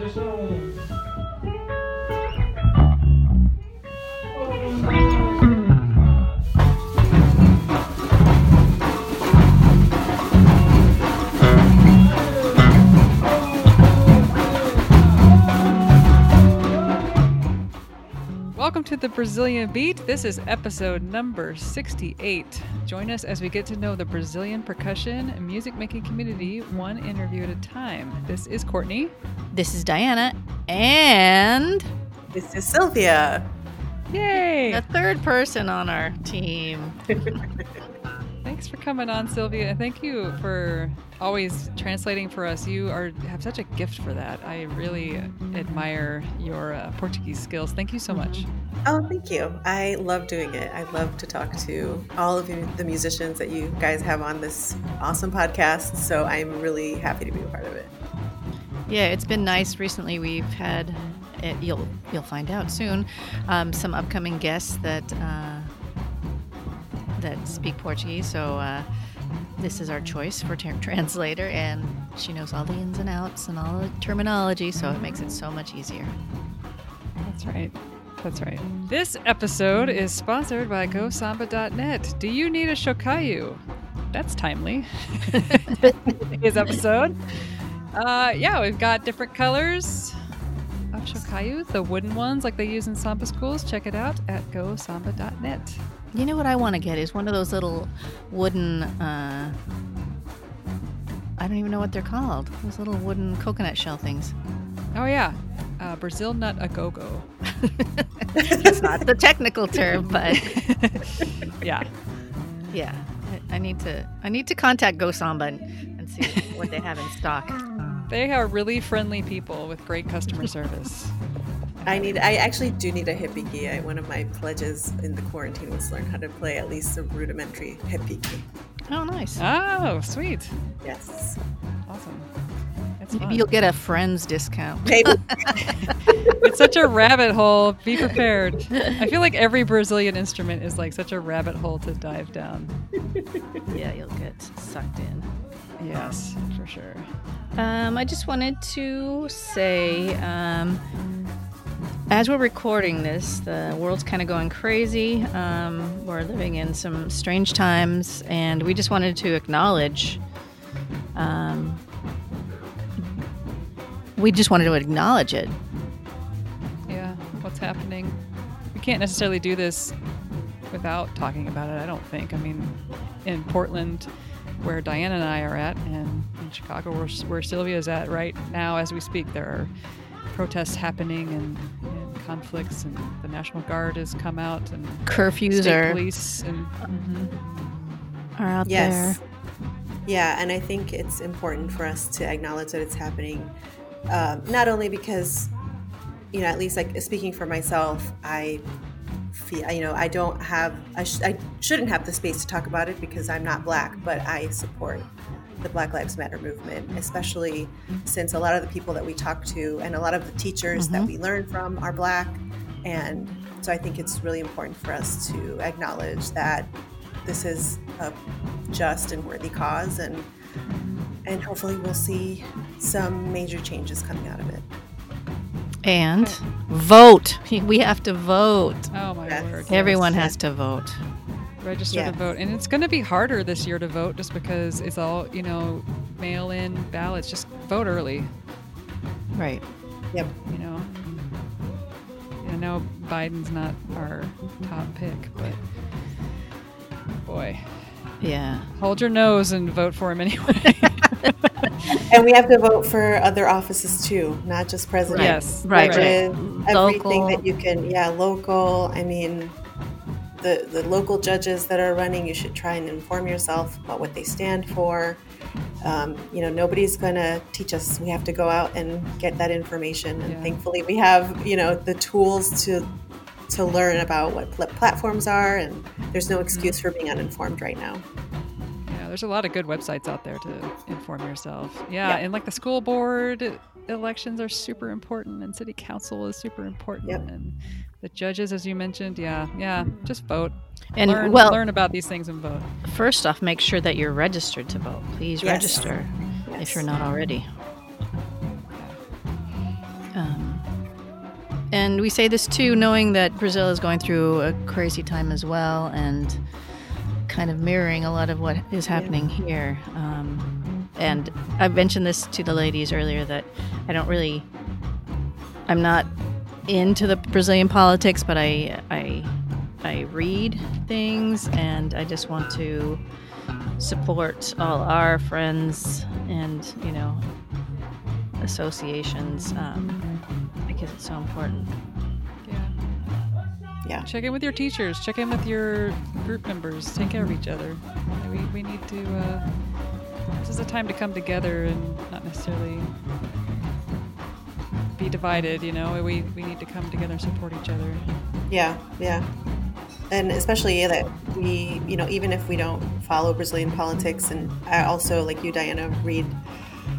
hoje são to the Brazilian Beat. This is episode number 68. Join us as we get to know the Brazilian percussion and music making community one interview at a time. This is Courtney. This is Diana. And This is Sylvia. Yay! the third person on our team. Thanks for coming on, Sylvia, and thank you for always translating for us. You are have such a gift for that. I really admire your uh, Portuguese skills. Thank you so much. Oh, thank you. I love doing it. I love to talk to all of you, the musicians that you guys have on this awesome podcast. So I'm really happy to be a part of it. Yeah, it's been nice recently. We've had it, you'll you'll find out soon um, some upcoming guests that uh, that speak Portuguese. So uh, this is our choice for ter- translator, and she knows all the ins and outs and all the terminology, so it makes it so much easier. That's right. That's right. This episode is sponsored by GoSamba.net. Do you need a chocalho? That's timely. His episode. Uh, yeah, we've got different colors of chocalho, the wooden ones like they use in samba schools. Check it out at GoSamba.net. You know what I want to get is one of those little wooden. Uh, I don't even know what they're called. Those little wooden coconut shell things. Oh yeah, uh, Brazil nut a go go. It's not the technical term, but Yeah, yeah, I, I need to. I need to contact Go Samba and, and see what they have in stock. they are really friendly people with great customer service. I need. I actually do need a hippie I, one of my pledges in the quarantine was learn how to play at least a rudimentary repique. Oh, nice. Oh, sweet, Yes. awesome. It's Maybe fun. you'll get a friends discount. Maybe. it's such a rabbit hole. Be prepared. I feel like every Brazilian instrument is like such a rabbit hole to dive down. yeah, you'll get sucked in. Yes, for sure. Um, I just wanted to say, um, as we're recording this, the world's kind of going crazy. Um, we're living in some strange times, and we just wanted to acknowledge. Um, we just wanted to acknowledge it. Yeah, what's happening? We can't necessarily do this without talking about it, I don't think. I mean, in Portland, where Diana and I are at, and in Chicago, where, where is at right now as we speak, there are protests happening and, and conflicts, and the National Guard has come out, and Curfews state are, police, and mhm. are out Yes. there. Yeah, and I think it's important for us to acknowledge that it's happening, um, not only because, you know, at least like speaking for myself, I feel, you know, I don't have, I, sh- I shouldn't have the space to talk about it because I'm not black, but I support the Black Lives Matter movement, especially since a lot of the people that we talk to and a lot of the teachers that Mhm. we learn from are black. And so I think it's really important for us to acknowledge that this is a just and worthy cause and and hopefully we'll see some major changes coming out of it. And vote. We have to vote. oh my Yes. word, Everyone yes. has to vote. Register to vote and it's going to be harder this year to vote just because it's all you know mail in ballots just vote early Right. Yep. you know I know Biden's not our top pick but boy Yeah. hold your nose and vote for him anyway And we have to vote for other offices too, not just president. yes Right, Judges, right. Everything Local. that you can, yeah, local. I mean, the the local judges that are running, you should try and inform yourself about what they stand for. Um, you know, nobody's going to teach us. We have to go out and get that information. And Yeah. thankfully, we have you know the tools to to learn about what pl- platforms are, and there's no excuse for being uninformed right now. Yeah, there's a lot of good websites out there to inform yourself. Yeah, Yeah. and like the school board elections are super important, and city council is super important, Yep. and the judges, as you mentioned, yeah, yeah, just vote And learn, well, learn about these things and vote. first off, make sure that you're registered to vote. Please Yes. register if you're not already. Um, and we say this too, knowing that Brazil is going through a crazy time as well, and kind of mirroring a lot of what is happening yeah. here. Um, and I mentioned this to the ladies earlier that I don't really, I'm not into the Brazilian politics, but I I I read things, and I just want to support all our friends and you know associations um, because it's so important. Yeah. Yeah. Check in with your teachers. Check in with your group members. Take care of each other. We, we need to. Uh, this is a time to come together and not necessarily be divided. You know, we we need to come together and support each other. Yeah. Yeah and especially that we you know even if we don't follow brazilian politics and i also like you diana read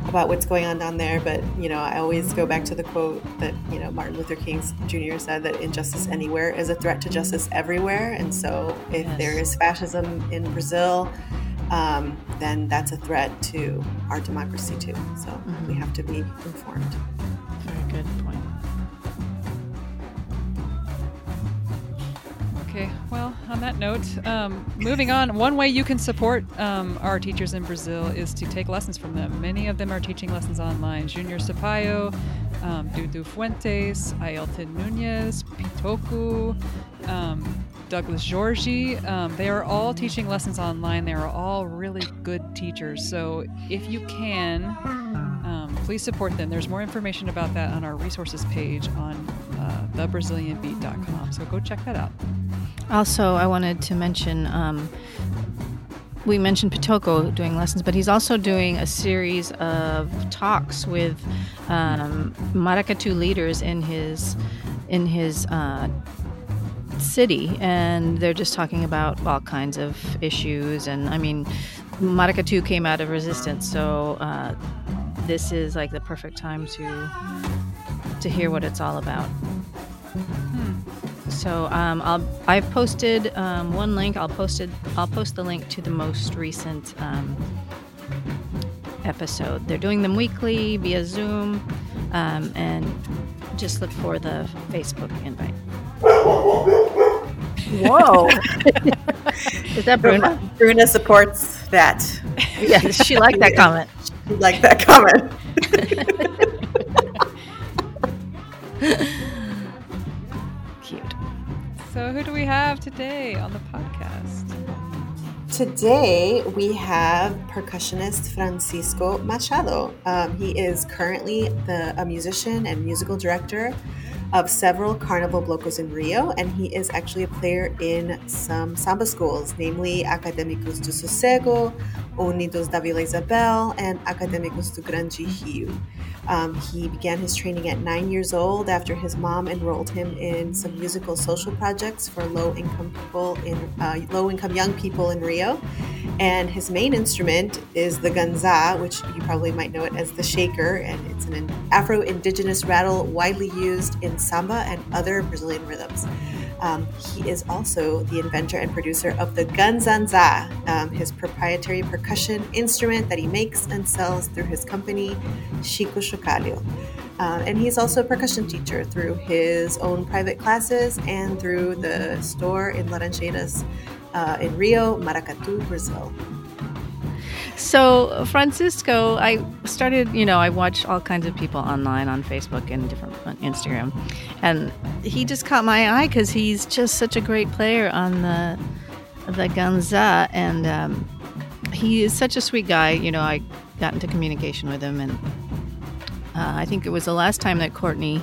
about what's going on down there but you know i always go back to the quote that you know martin luther king jr said that injustice anywhere is a threat to justice everywhere and so if yes. there is fascism in brazil um, then that's a threat to our democracy too so mm-hmm. we have to be informed Okay, well, on that note, um, moving on, one way you can support um, our teachers in Brazil is to take lessons from them. Many of them are teaching lessons online. Junior Sapaio, um, Dudu Fuentes, Ailton Nunez, Pitoku, um, Douglas Georgie. Um, they are all teaching lessons online. They are all really good teachers. So if you can, please support them. There's more information about that on our resources page on uh, thebrazilianbeat.com. So go check that out. Also, I wanted to mention um, we mentioned Pitoko doing lessons, but he's also doing a series of talks with um, Maracatu leaders in his in his uh, city, and they're just talking about all kinds of issues. And I mean, Maracatu came out of resistance, so uh, this is like the perfect time to to hear what it's all about. So um, I'll I've posted um, one link. I'll posted I'll post the link to the most recent um, episode. They're doing them weekly via Zoom, um, and just look for the Facebook invite. Whoa! Is that Bruna? Bruna supports that. yes, she liked that comment. She liked that comment. Cute. So, who do we have today on the podcast? Today we have percussionist Francisco Machado. Um, he is currently the, a musician and musical director of several Carnival Blocos in Rio, and he is actually a player in some samba schools, namely Acadêmicos do Sossego, Unidos da Vila Isabel, and Acadêmicos do Grande Rio. Um, he began his training at nine years old after his mom enrolled him in some musical social projects for low-income people in uh, low-income young people in Rio. And his main instrument is the ganza, which you probably might know it as the shaker, and it's an Afro-indigenous rattle widely used in samba and other Brazilian rhythms. Um, he is also the inventor and producer of the Ganzanza, um, his proprietary percussion instrument that he makes and sells through his company, Chico. Uh, and he's also a percussion teacher through his own private classes and through the store in Laranjeiras uh, in Rio, Maracatu, Brazil. So, Francisco, I started, you know, I watch all kinds of people online on Facebook and different on Instagram. And he just caught my eye because he's just such a great player on the the ganza. And um, he is such a sweet guy. You know, I got into communication with him. And uh, I think it was the last time that Courtney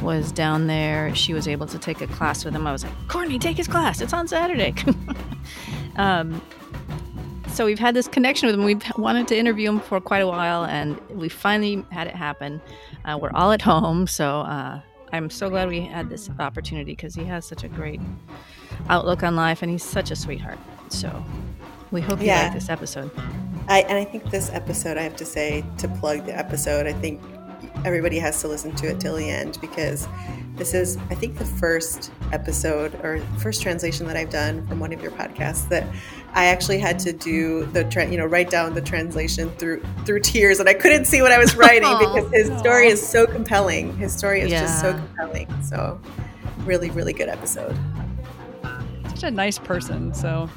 was down there, she was able to take a class with him. I was like, Courtney, take his class. It's on Saturday. um, so we've had this connection with him. We've wanted to interview him for quite a while, and we finally had it happen. Uh, we're all at home, so uh, I'm so glad we had this opportunity because he has such a great outlook on life, and he's such a sweetheart. So we hope you yeah. like this episode. I, and I think this episode, I have to say, to plug the episode, I think everybody has to listen to it till the end because this is, I think, the first episode or first translation that I've done from one of your podcasts that I actually had to do the tra- you know write down the translation through through tears and I couldn't see what I was writing because his story is so compelling. His story is yeah. just so compelling. So really really good episode. Such a nice person. So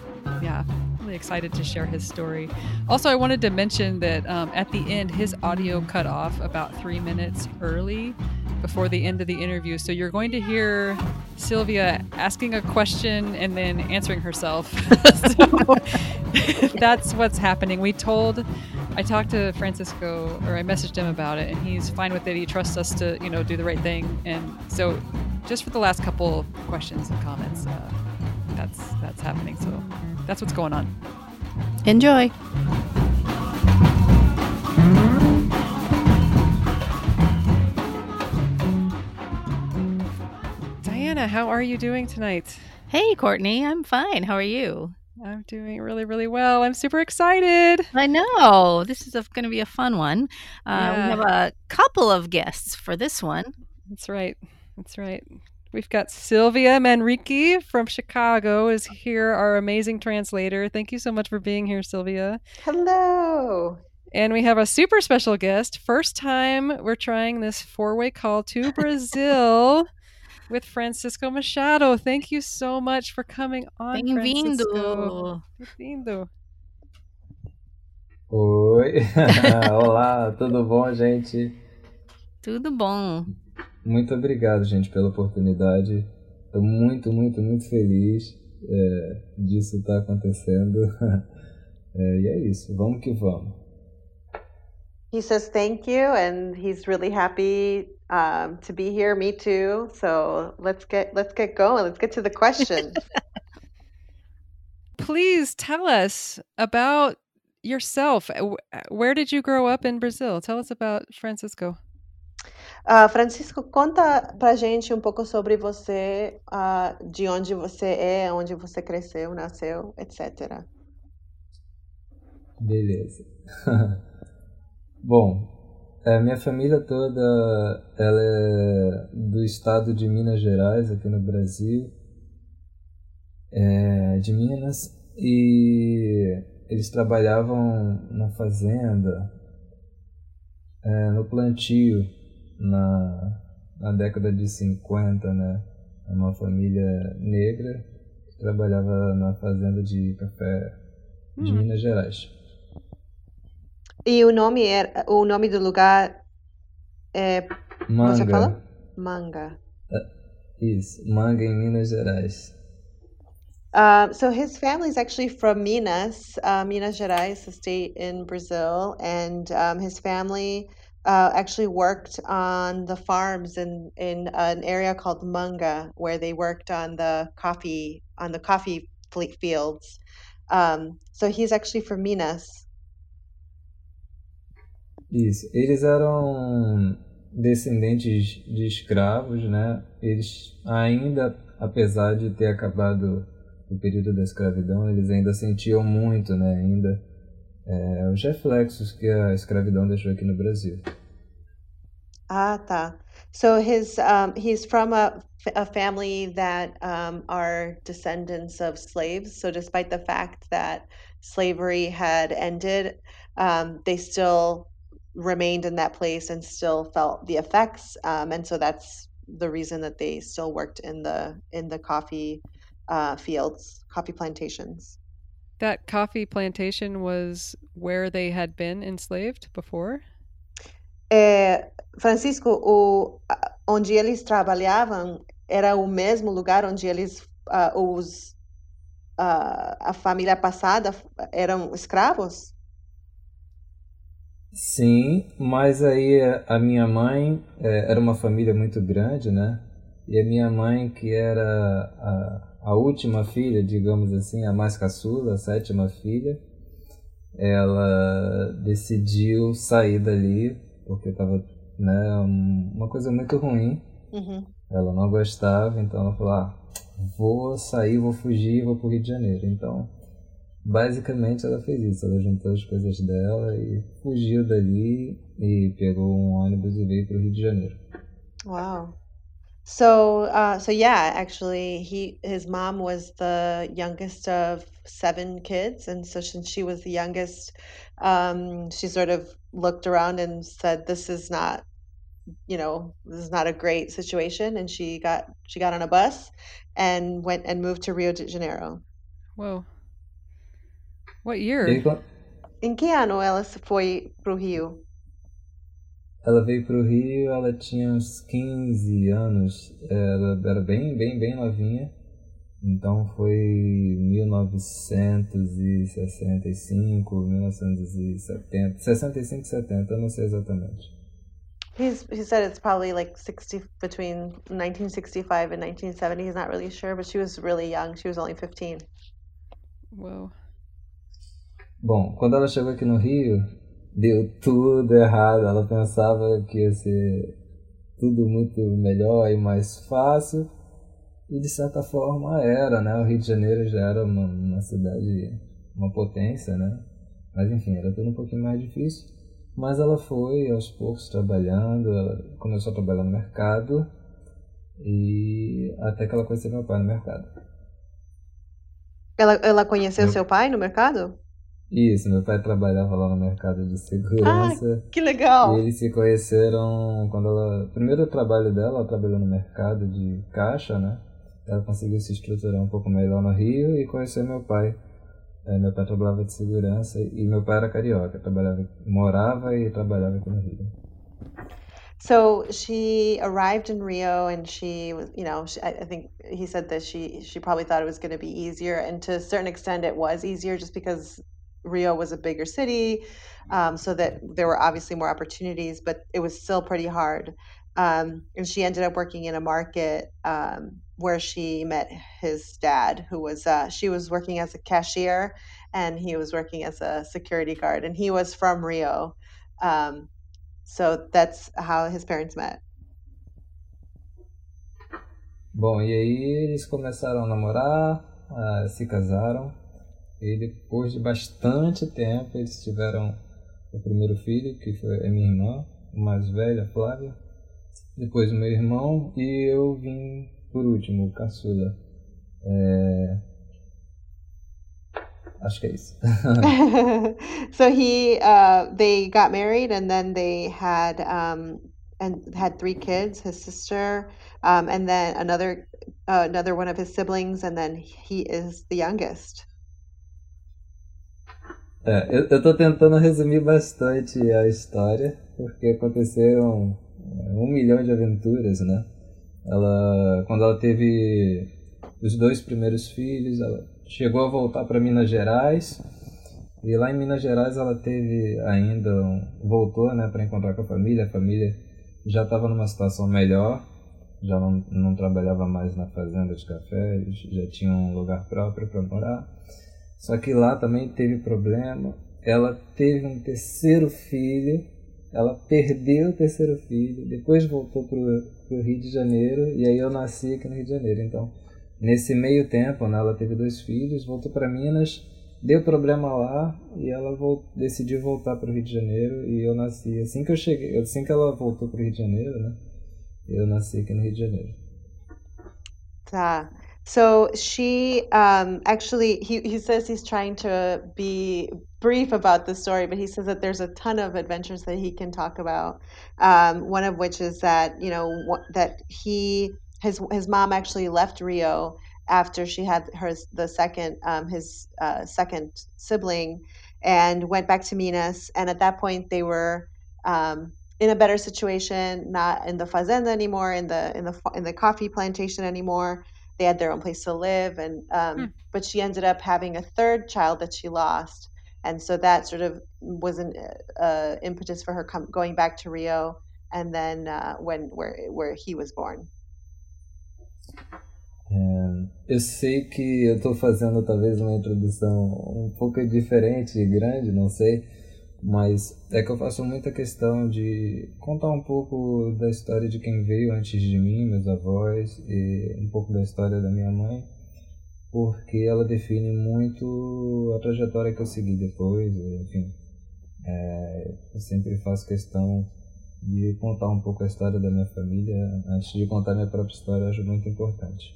yeah, really excited to share his story. Also, I wanted to mention that um, at the end, his audio cut off about three minutes early before the end of the interview. So you're going to hear Sylvia asking a question and then answering herself. so that's what's happening. We told, I talked to Francisco, or I messaged him about it, and he's fine with it. He trusts us to, you know, do the right thing. And so, just for the last couple questions and comments, uh, that's that's happening. So that's what's going on. Enjoy. Diana, how are you doing tonight? Hey, Courtney, I'm fine. How are you? I'm doing really, really well. I'm super excited. I know. This is going to be a fun one. Uh, yeah. We have a couple of guests for this one. That's right. That's right. We've got Sylvia Manrique from Chicago is here, our amazing translator. Thank you so much for being here, Sylvia. Hello. And we have a super special guest. First time we're trying this four way call to Brazil with Francisco Machado. Thank you so much for coming on. Bem-vindo. Bem-vindo. Oi. Olá, tudo bom, gente? Tudo bom. Muito obrigado, gente, pela oportunidade. Estou muito, muito, muito feliz é, disso estar tá acontecendo. é, e é isso, vamos que vamos. He says thank you, and he's really happy um, to be here. Me too. So let's get let's get going. Let's get to the question. Please tell us about yourself. Where did you grow up in Brazil? Tell us about Francisco. Uh, Francisco, conta pra gente um pouco sobre você, uh, de onde você é, onde você cresceu, nasceu, etc. Beleza. Bom, a minha família toda ela é do estado de Minas Gerais, aqui no Brasil, é, de Minas, e eles trabalhavam na fazenda, é, no plantio na, na década de 50, né? Uma família negra que trabalhava na fazenda de café de hum. Minas Gerais. E o nome é o nome do lugar é Manga. Você fala? Manga. Uh, isso, Manga em Minas Gerais. Uh, so his family is actually from Minas, uh, Minas Gerais, a state in Brazil, and um, his family uh, actually worked on the farms in in an area called Manga, where they worked on the coffee on the coffee fields. Um, so he's actually from Minas. Isso. Eles eram descendentes de escravos, né? Eles ainda, apesar de ter acabado o período da escravidão, eles ainda sentiam muito, né? Ainda que a escravidão deixou aqui no Brasil. Ah, tá. So his um, he's from a, a family that um, are descendants of slaves. So despite the fact that slavery had ended, um, they still remained in that place and still felt the effects. Um, and so that's the reason that they still worked in the in the coffee uh, fields, coffee plantations. That coffee plantation was where they had been enslaved before? É, Francisco, o, onde eles trabalhavam era o mesmo lugar onde eles, uh, os, uh, a família passada eram escravos? Sim, mas aí a minha mãe é, era uma família muito grande, né? E a minha mãe, que era a, a última filha, digamos assim, a mais caçula, a sétima filha, ela decidiu sair dali porque estava né, uma coisa muito ruim. Uhum. Ela não gostava, então ela falou: ah, vou sair, vou fugir, vou pro Rio de Janeiro. Então, basicamente ela fez isso. Ela juntou as coisas dela e fugiu dali e pegou um ônibus e veio pro Rio de Janeiro. Uau! So, uh, so yeah, actually, he his mom was the youngest of seven kids, and so since she was the youngest, um, she sort of looked around and said, "This is not, you know, this is not a great situation," and she got she got on a bus and went and moved to Rio de Janeiro. Whoa. What year? quan- Em que ano ela se foi pro Rio? Ela veio pro Rio, ela tinha uns 15 anos, ela era bem, bem, bem novinha. Então foi 1965, 1970, 65, 70, eu não sei exatamente. He's he said it's probably like 60 between 1965 and 1970. He's not really sure, but she was really young. She was only 15. Whoa. Bom, quando ela chegou aqui no Rio, deu tudo errado. Ela pensava que ia ser tudo muito melhor e mais fácil. E de certa forma era, né? O Rio de Janeiro já era uma, uma cidade, uma potência, né? Mas enfim, era tudo um pouquinho mais difícil. Mas ela foi aos poucos trabalhando, ela começou a trabalhar no mercado e até que ela conheceu meu pai no mercado. Ela, ela conheceu Eu- seu pai no mercado? Isso, meu pai trabalhava lá no mercado de segurança. Que legal! E eles se conheceram quando ela. Primeiro trabalho dela, ela trabalhou no mercado de caixa, né? Ela conseguiu se estruturar um pouco melhor no Rio e conheceu meu pai. É, meu pai trabalhava de segurança e meu pai era carioca, trabalhava, morava e trabalhava aqui no Rio. So she arrived in Rio, and she was, you know, she, I, I think he said that she she probably thought it was going to be easier, and to a certain extent, it was easier just because Rio was a bigger city, um, so that there were obviously more opportunities, but it was still pretty hard. Um, and she ended up working in a market um, where she met his dad, who was uh, she was working as a cashier, and he was working as a security guard, and he was from Rio. Um, so that's how his parents met. Bom, e aí eles começaram a namorar, ah, se casaram, e depois de bastante tempo eles tiveram o primeiro filho, que foi a minha irmã, mais velha, Flávia, depois o meu irmão, e eu vim por último, o caçula. É... Acho que é isso. so he uh, they got married and then they had um, and had three kids his sister um, and then another uh, another one of his siblings and then he is the youngest É, eu, tô tentando resumir bastante a história, porque aconteceram é, um milhão de aventuras, né? Ela, quando ela teve os dois primeiros filhos, ela chegou a voltar para Minas Gerais, e lá em Minas Gerais ela teve ainda, um- voltou, né, para encontrar com a família, a família já estava numa situação melhor, já não, não trabalhava mais na fazenda de café, já tinham um lugar próprio para morar. Só que lá também teve problema. Ela teve um terceiro filho, ela perdeu o terceiro filho, depois voltou pro, pro Rio de Janeiro e aí eu nasci aqui no Rio de Janeiro. Então, nesse meio tempo, né, ela teve dois filhos, voltou para Minas, deu problema lá e ela decidiu voltar para o Rio de Janeiro e eu nasci assim que eu cheguei, assim que ela voltou para o Rio de Janeiro, né? Eu nasci aqui no Rio de Janeiro. Tá. So she um, actually he, he says he's trying to be brief about the story, but he says that there's a ton of adventures that he can talk about. Um, one of which is that you know that he his his mom actually left Rio after she had her the second um, his uh, second sibling and went back to Minas, and at that point they were um, in a better situation, not in the fazenda anymore, in the in the in the coffee plantation anymore they had their own place to live and um, Hmm. but she ended up having a third child that she lost and so that sort of was an uh, impetus for her com- going back to rio and then uh, when where where he was born É, eu sei que eu estou fazendo talvez uma introdução um pouco diferente e grande, não sei, mas é que eu faço muita questão de contar um pouco da história de quem veio antes de mim, meus avós, e um pouco da história da minha mãe, porque ela define muito a trajetória que eu segui depois, enfim. É, eu sempre faço questão de contar um pouco a história da minha família antes de contar minha própria história, acho muito importante.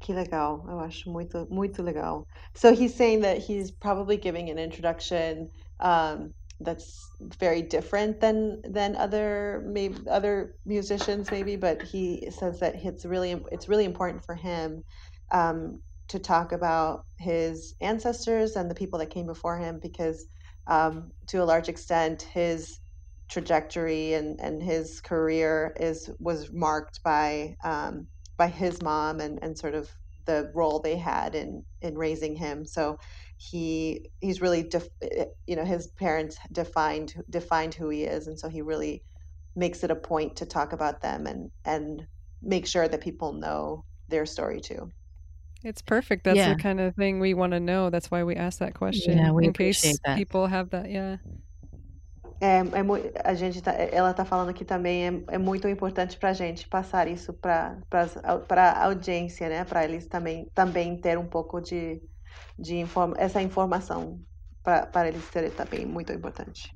Que legal. Eu acho muito, muito legal. So he's saying that he's probably giving an introduction um, that's very different than than other maybe other musicians maybe, but he says that it's really it's really important for him um, to talk about his ancestors and the people that came before him because um, to a large extent his trajectory and, and his career is was marked by um, by his mom and, and sort of the role they had in in raising him. So he he's really def, eh, you know his parents defined defined who he is, and so he really makes it a point to talk about them and and make sure that people know their story too. It's perfect. That's Yeah. the kind of thing we want to know. That's why we ask that question Yeah, we in case that. people have that. Yeah. É, é mui- a gente tá, ela está falando aqui também é, é muito importante para a gente passar isso para para a audiência, né? Para eles também também ter um pouco de, de informa, essa informação para para eles terem também muito importante.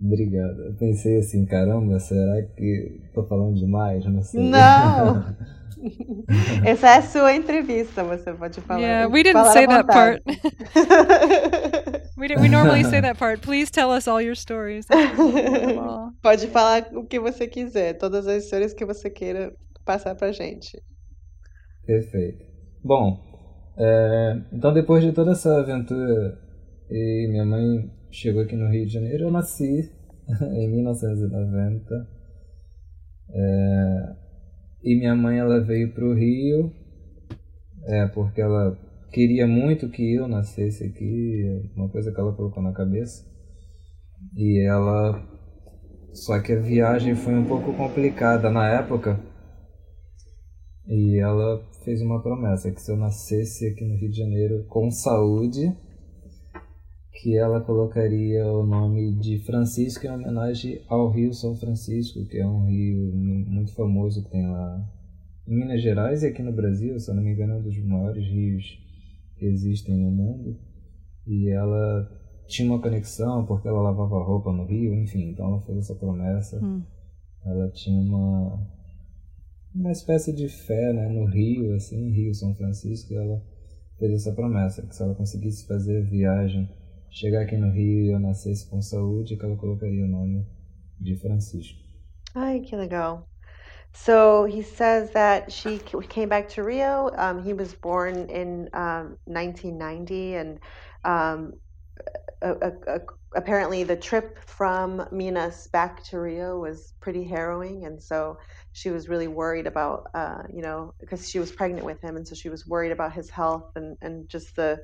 Obrigado. Eu pensei assim, caramba, será que tô falando demais? Não sei. Não! Essa é a sua entrevista, você pode falar. yeah, we didn't say that part. we, we normally say that part. Please tell us all your stories. Pode falar o que você quiser, todas as histórias que você queira passar pra gente. Perfeito. Bom, é, então depois de toda essa aventura e minha mãe chegou aqui no Rio de Janeiro, eu nasci em 1990. É, e minha mãe ela veio para o Rio é, porque ela queria muito que eu nascesse aqui, uma coisa que ela colocou na cabeça. E ela. Só que a viagem foi um pouco complicada na época. E ela fez uma promessa que se eu nascesse aqui no Rio de Janeiro com saúde, que ela colocaria o nome de Francisco em homenagem ao Rio São Francisco, que é um rio mu- muito famoso que tem lá em Minas Gerais e aqui no Brasil, se eu não me engano, é um dos maiores rios que existem no mundo. E ela tinha uma conexão porque ela lavava roupa no rio, enfim, então ela fez essa promessa. Hum. Ela tinha uma uma espécie de fé né, no Rio, assim, Rio São Francisco, e ela fez essa promessa, que se ela conseguisse fazer viagem, chegar aqui no Rio e eu nascesse com saúde, que ela colocaria o nome de Francisco. Ai, que legal. So he says that she came back to Rio. Um, he was born in um, 1990, and um, a, a, apparently the trip from Minas back to Rio was pretty harrowing, and so she was really worried about, uh, you know, because she was pregnant with him, and so she was worried about his health and and just the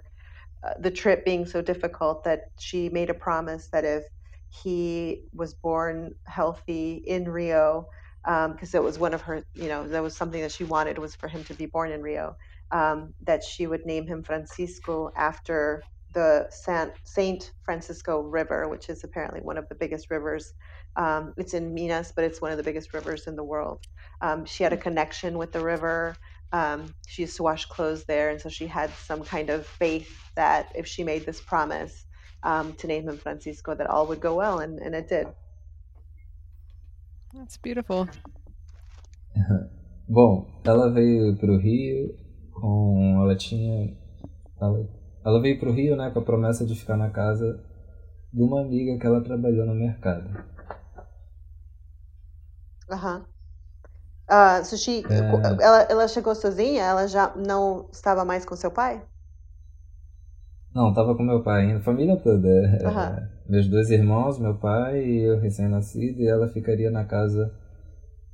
uh, the trip being so difficult that she made a promise that if he was born healthy in Rio, because it was one of her, you know, that was something that she wanted was for him to be born in Rio, um, that she would name him Francisco after the San, Saint Francisco River, which is apparently one of the biggest rivers. Um, it's in Minas, but it's one of the biggest rivers in the world. Um, she had a connection with the river. Um, she used to wash clothes there, and so she had some kind of faith that if she made this promise um, to name him Francisco, that all would go well, and, and it did. That's beautiful. Bom, ela veio pro Rio com. Ela tinha. Ela, ela veio pro Rio, né, com a promessa de ficar na casa de uma amiga que ela trabalhou no mercado. Aham. Ah, so she, É. ela, ela chegou sozinha? Ela já não estava mais com seu pai? Não, tava com meu pai ainda, família toda. é, Aham. Meus dois irmãos, meu pai e eu recém-nascido, e ela ficaria na casa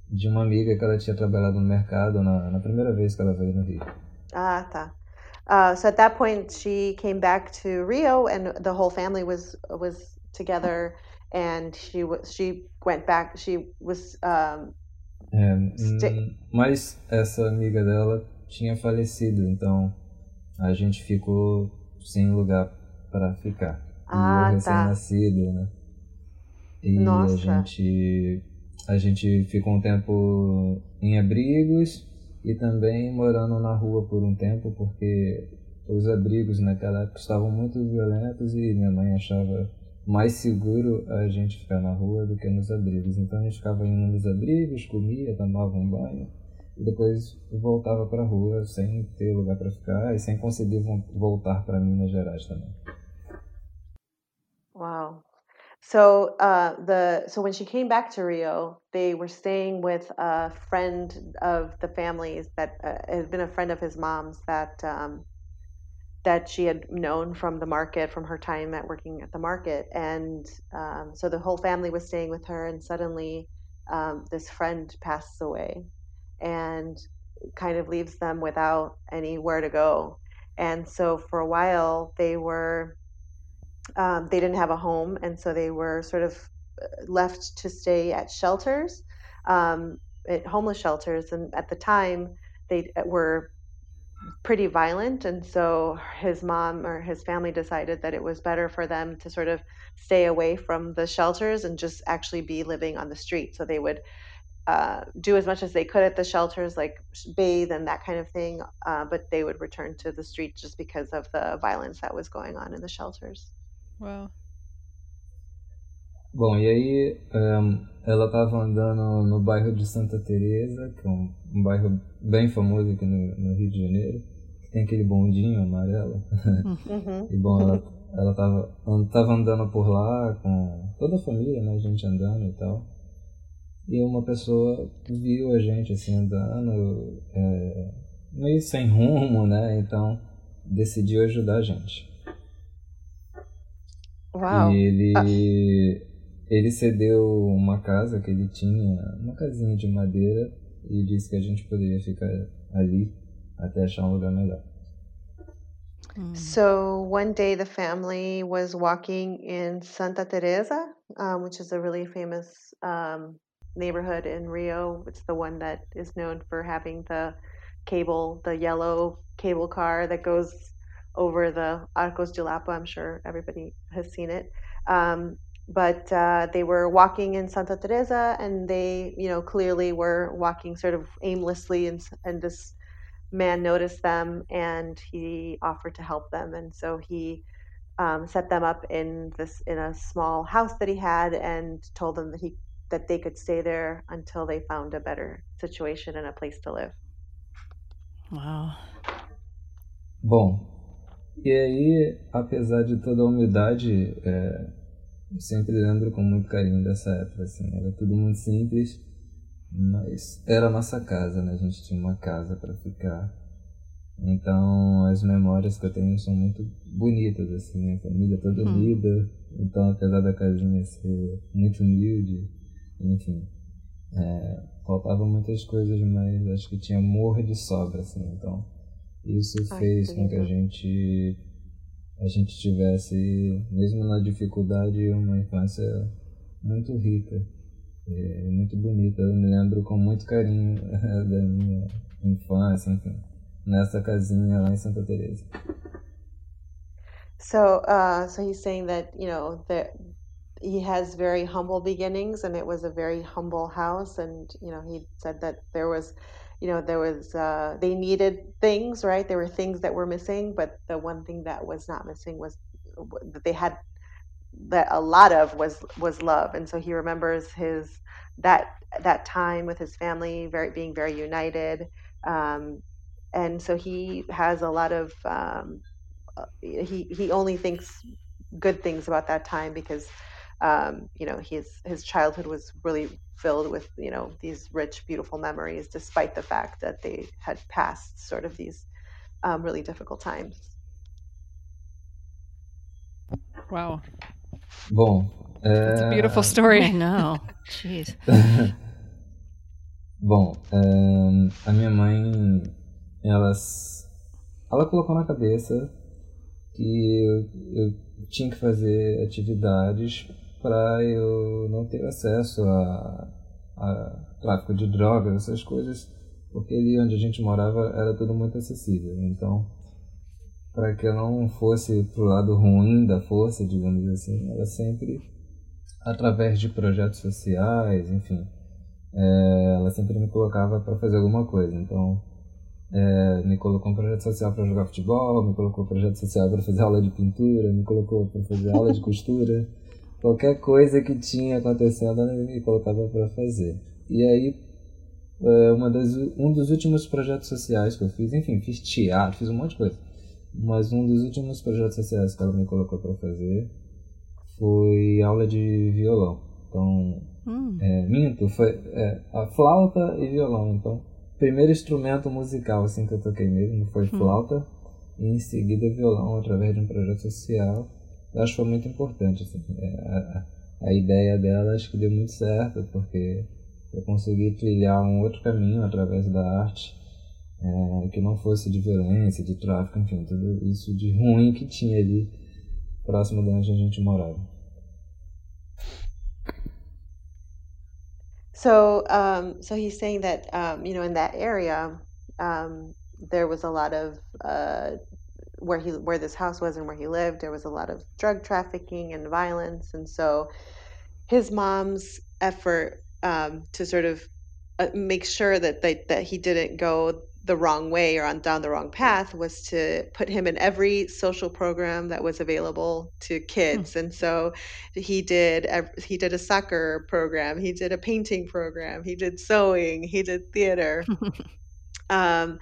de uma amiga que ela tinha trabalhado no mercado na, na primeira vez que ela veio no Rio. Ah, tá. Uh, so at that point, she came back to Rio, and the whole family was was together, and she was she went back. She was um, É, hum, mas essa amiga dela tinha falecido, então a gente ficou sem lugar para ficar. E Ah, eu tá. recém-nascido, né? E Nossa. a gente a gente ficou um tempo em abrigos e também morando na rua por um tempo, porque os abrigos naquela época estavam muito violentos e minha mãe achava mais seguro a gente ficar na rua do que nos abrigos. Então a gente ficava indo nos abrigos, comia, tomava um banho e depois voltava para a rua sem ter lugar para ficar e sem conseguir voltar para Minas Gerais também. Wow. So uh, the so when she came back to Rio, they were staying with a friend of the family's that uh, had been a friend of his mom's that um, that she had known from the market from her time at working at the market, and um, so the whole family was staying with her, and suddenly um, this friend passes away, and kind of leaves them without anywhere to go, and so for a while they were um, they didn't have a home, and so they were sort of uh, left to stay at shelters, um, at homeless shelters. And at the time, they uh, were pretty violent, and so his mom or his family decided that it was better for them to sort of stay away from the shelters and just actually be living on the street. So they would uh, do as much as they could at the shelters, like bathe and that kind of thing, uh, but they would return to the street just because of the violence that was going on in the shelters. Wow. Bom, e aí um, ela estava andando no bairro de Santa Teresa, que é um, um bairro bem famoso aqui no, no, Rio de Janeiro, que tem aquele bondinho amarelo. Uhum. e bom, ela, ela tava, tava andando por lá com toda a família, né, a gente andando e tal. E uma pessoa viu a gente assim andando, é, meio sem rumo, né? Então decidiu ajudar a gente. Uau. E ele, ah. ele cedeu uma casa que ele tinha, uma casinha de madeira, e disse que a gente poderia ficar ali até achar um lugar melhor. So one day the family was walking in Santa Teresa, um, which is a really famous um, neighborhood in Rio. It's the one that is known for having the cable, the yellow cable car that goes over the Arcos de Lapa. I'm sure everybody has seen it. Um, but uh, they were walking in Santa Teresa, and they, you know, clearly were walking sort of aimlessly, and, and this man noticed them, and he offered to help them, and so he um, set them up in this in a small house that he had, and told them that he that they could stay there until they found a better situation and a place to live. Wow. Bom, E aí, apesar de toda a humildade, é, eu sempre lembro com muito carinho dessa época, assim, era tudo muito simples, mas era a nossa casa, né? A gente tinha uma casa para ficar. Então, as memórias que eu tenho são muito bonitas, assim, minha família toda hum. unida. Então, apesar da casinha ser muito humilde, enfim, é, faltavam muitas coisas, mas acho que tinha amor de sobra, assim, então isso fez com que a gente a gente tivesse, mesmo na dificuldade, uma infância muito rica, muito bonita. Eu me lembro com muito carinho da minha infância, enfim, nessa casinha lá em Santa Teresa. So, uh, so he's saying that you know that he has very humble beginnings, and it was a very humble house, and you know he said that there was you know there was uh, they needed things right? There were things that were missing but the one thing that was not missing was that they had that a lot of was was love. And so he remembers his that that time with his family very being very united. Um, and so he has a lot of um, uh, he he only thinks good things about that time because um, you know his his childhood was really filled with you know these rich beautiful memories despite the fact that they had passed sort of these um, really difficult times. Wow. Bom It's a beautiful story. I know. Jeez. Bom a minha mãe elas ela colocou na cabeça que eu, eu tinha que fazer atividades para eu não ter acesso a, a, tráfico de drogas, essas coisas, porque ali onde a gente morava era tudo muito acessível. Então, para que eu não fosse pro lado ruim da força, digamos assim, era sempre através de projetos sociais, enfim. É, ela sempre me colocava para fazer alguma coisa. Então, é, me colocou um projeto social para jogar futebol, me colocou um projeto social para fazer aula de pintura, me colocou para fazer aula de costura. Qualquer coisa que tinha acontecendo ele me colocava para fazer. E aí, é, uma das, um dos últimos projetos sociais que eu fiz, enfim, fiz teatro, fiz um monte de coisa. Mas um dos últimos projetos sociais que ela me colocou para fazer foi aula de violão. Então, hum. é, minto, foi é, a flauta e violão. Então, primeiro instrumento musical assim que eu toquei mesmo foi hum. flauta e em seguida violão através de um projeto social. Eu acho que foi muito importante assim, é, a, a ideia dela acho que deu muito certo porque eu consegui trilhar um outro caminho através da arte é, que não fosse de violência, de tráfico, enfim, tudo isso de ruim que tinha ali próximo de onde a gente morava. So, um, so he's saying that um, you know in that area um, there was a lot of uh, where he where this house was and where he lived there was a lot of drug trafficking and violence, and so his mom's effort um, to sort of uh, make sure that they, that he didn't go the wrong way or on down the wrong path was to put him in every social program that was available to hmm. kids. And so he did he did a soccer program he did a painting program he did sewing he did theater. Um,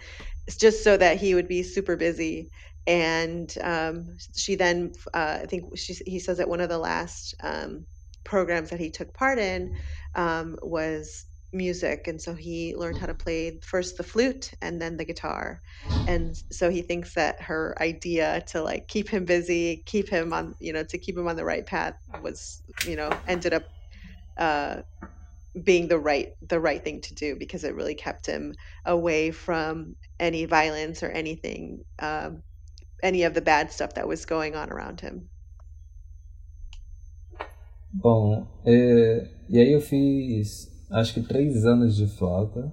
just so that he would be super busy and um, she then uh, i think she, he says that one of the last um, programs that he took part in um, was music and so he learned how to play first the flute and then the guitar and so he thinks that her idea to like keep him busy keep him on you know to keep him on the right path was you know ended up uh being the right the right thing to do because it really kept him away from any violence or anything um any of the bad stuff that was going on around him Bom, é, e aí eu fiz acho que três anos de flauta.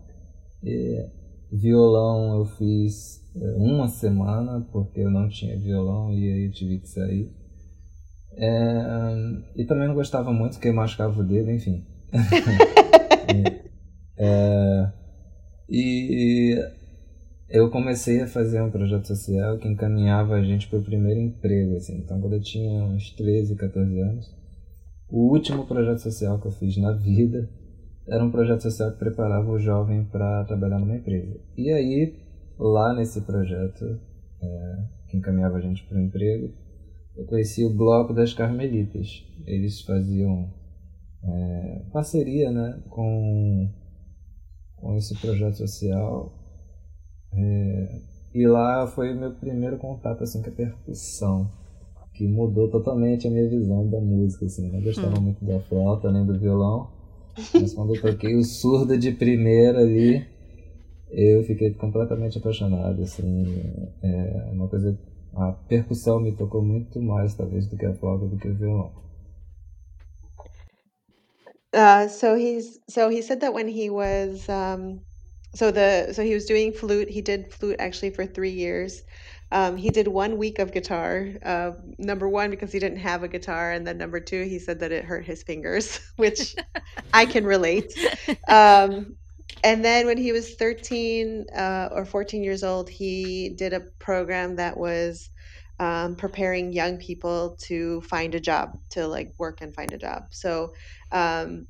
Violão eu fiz é, uma semana, porque eu não tinha violão e aí eu tive que sair. É, e também não gostava muito, porque machucava o dedo, enfim. é, e eu comecei a fazer um projeto social que encaminhava a gente para o primeiro emprego, assim. Então, quando eu tinha uns 13, 14 anos, o último projeto social que eu fiz na vida era um projeto social que preparava o jovem para trabalhar numa empresa. E aí, lá nesse projeto, é, que encaminhava a gente para o emprego, eu conheci o Bloco das Carmelitas. Eles faziam é, parceria né, com, com esse projeto social. É, e lá foi meu primeiro contato assim, com a percussão, que mudou totalmente a minha visão da música. Assim. Eu não gostava hum. muito da flauta nem do violão. Mas quando eu toquei o surdo de primeira ali, eu fiquei completamente apaixonado, assim, é uma coisa, a percussão me tocou muito mais talvez do que a flauta, do que o violão. Uh, so he's so he said that when he was um, so the so he was doing flute. He did flute actually for three years. Um, he did one week of guitar. Uh, number one, because he didn't have a guitar, and then number two, he said that it hurt his fingers, which I can relate. Um, and then when he was 13 uh, or 14 years old, he did a program that was um, preparing young people to find a job, to like work and find a job. So um,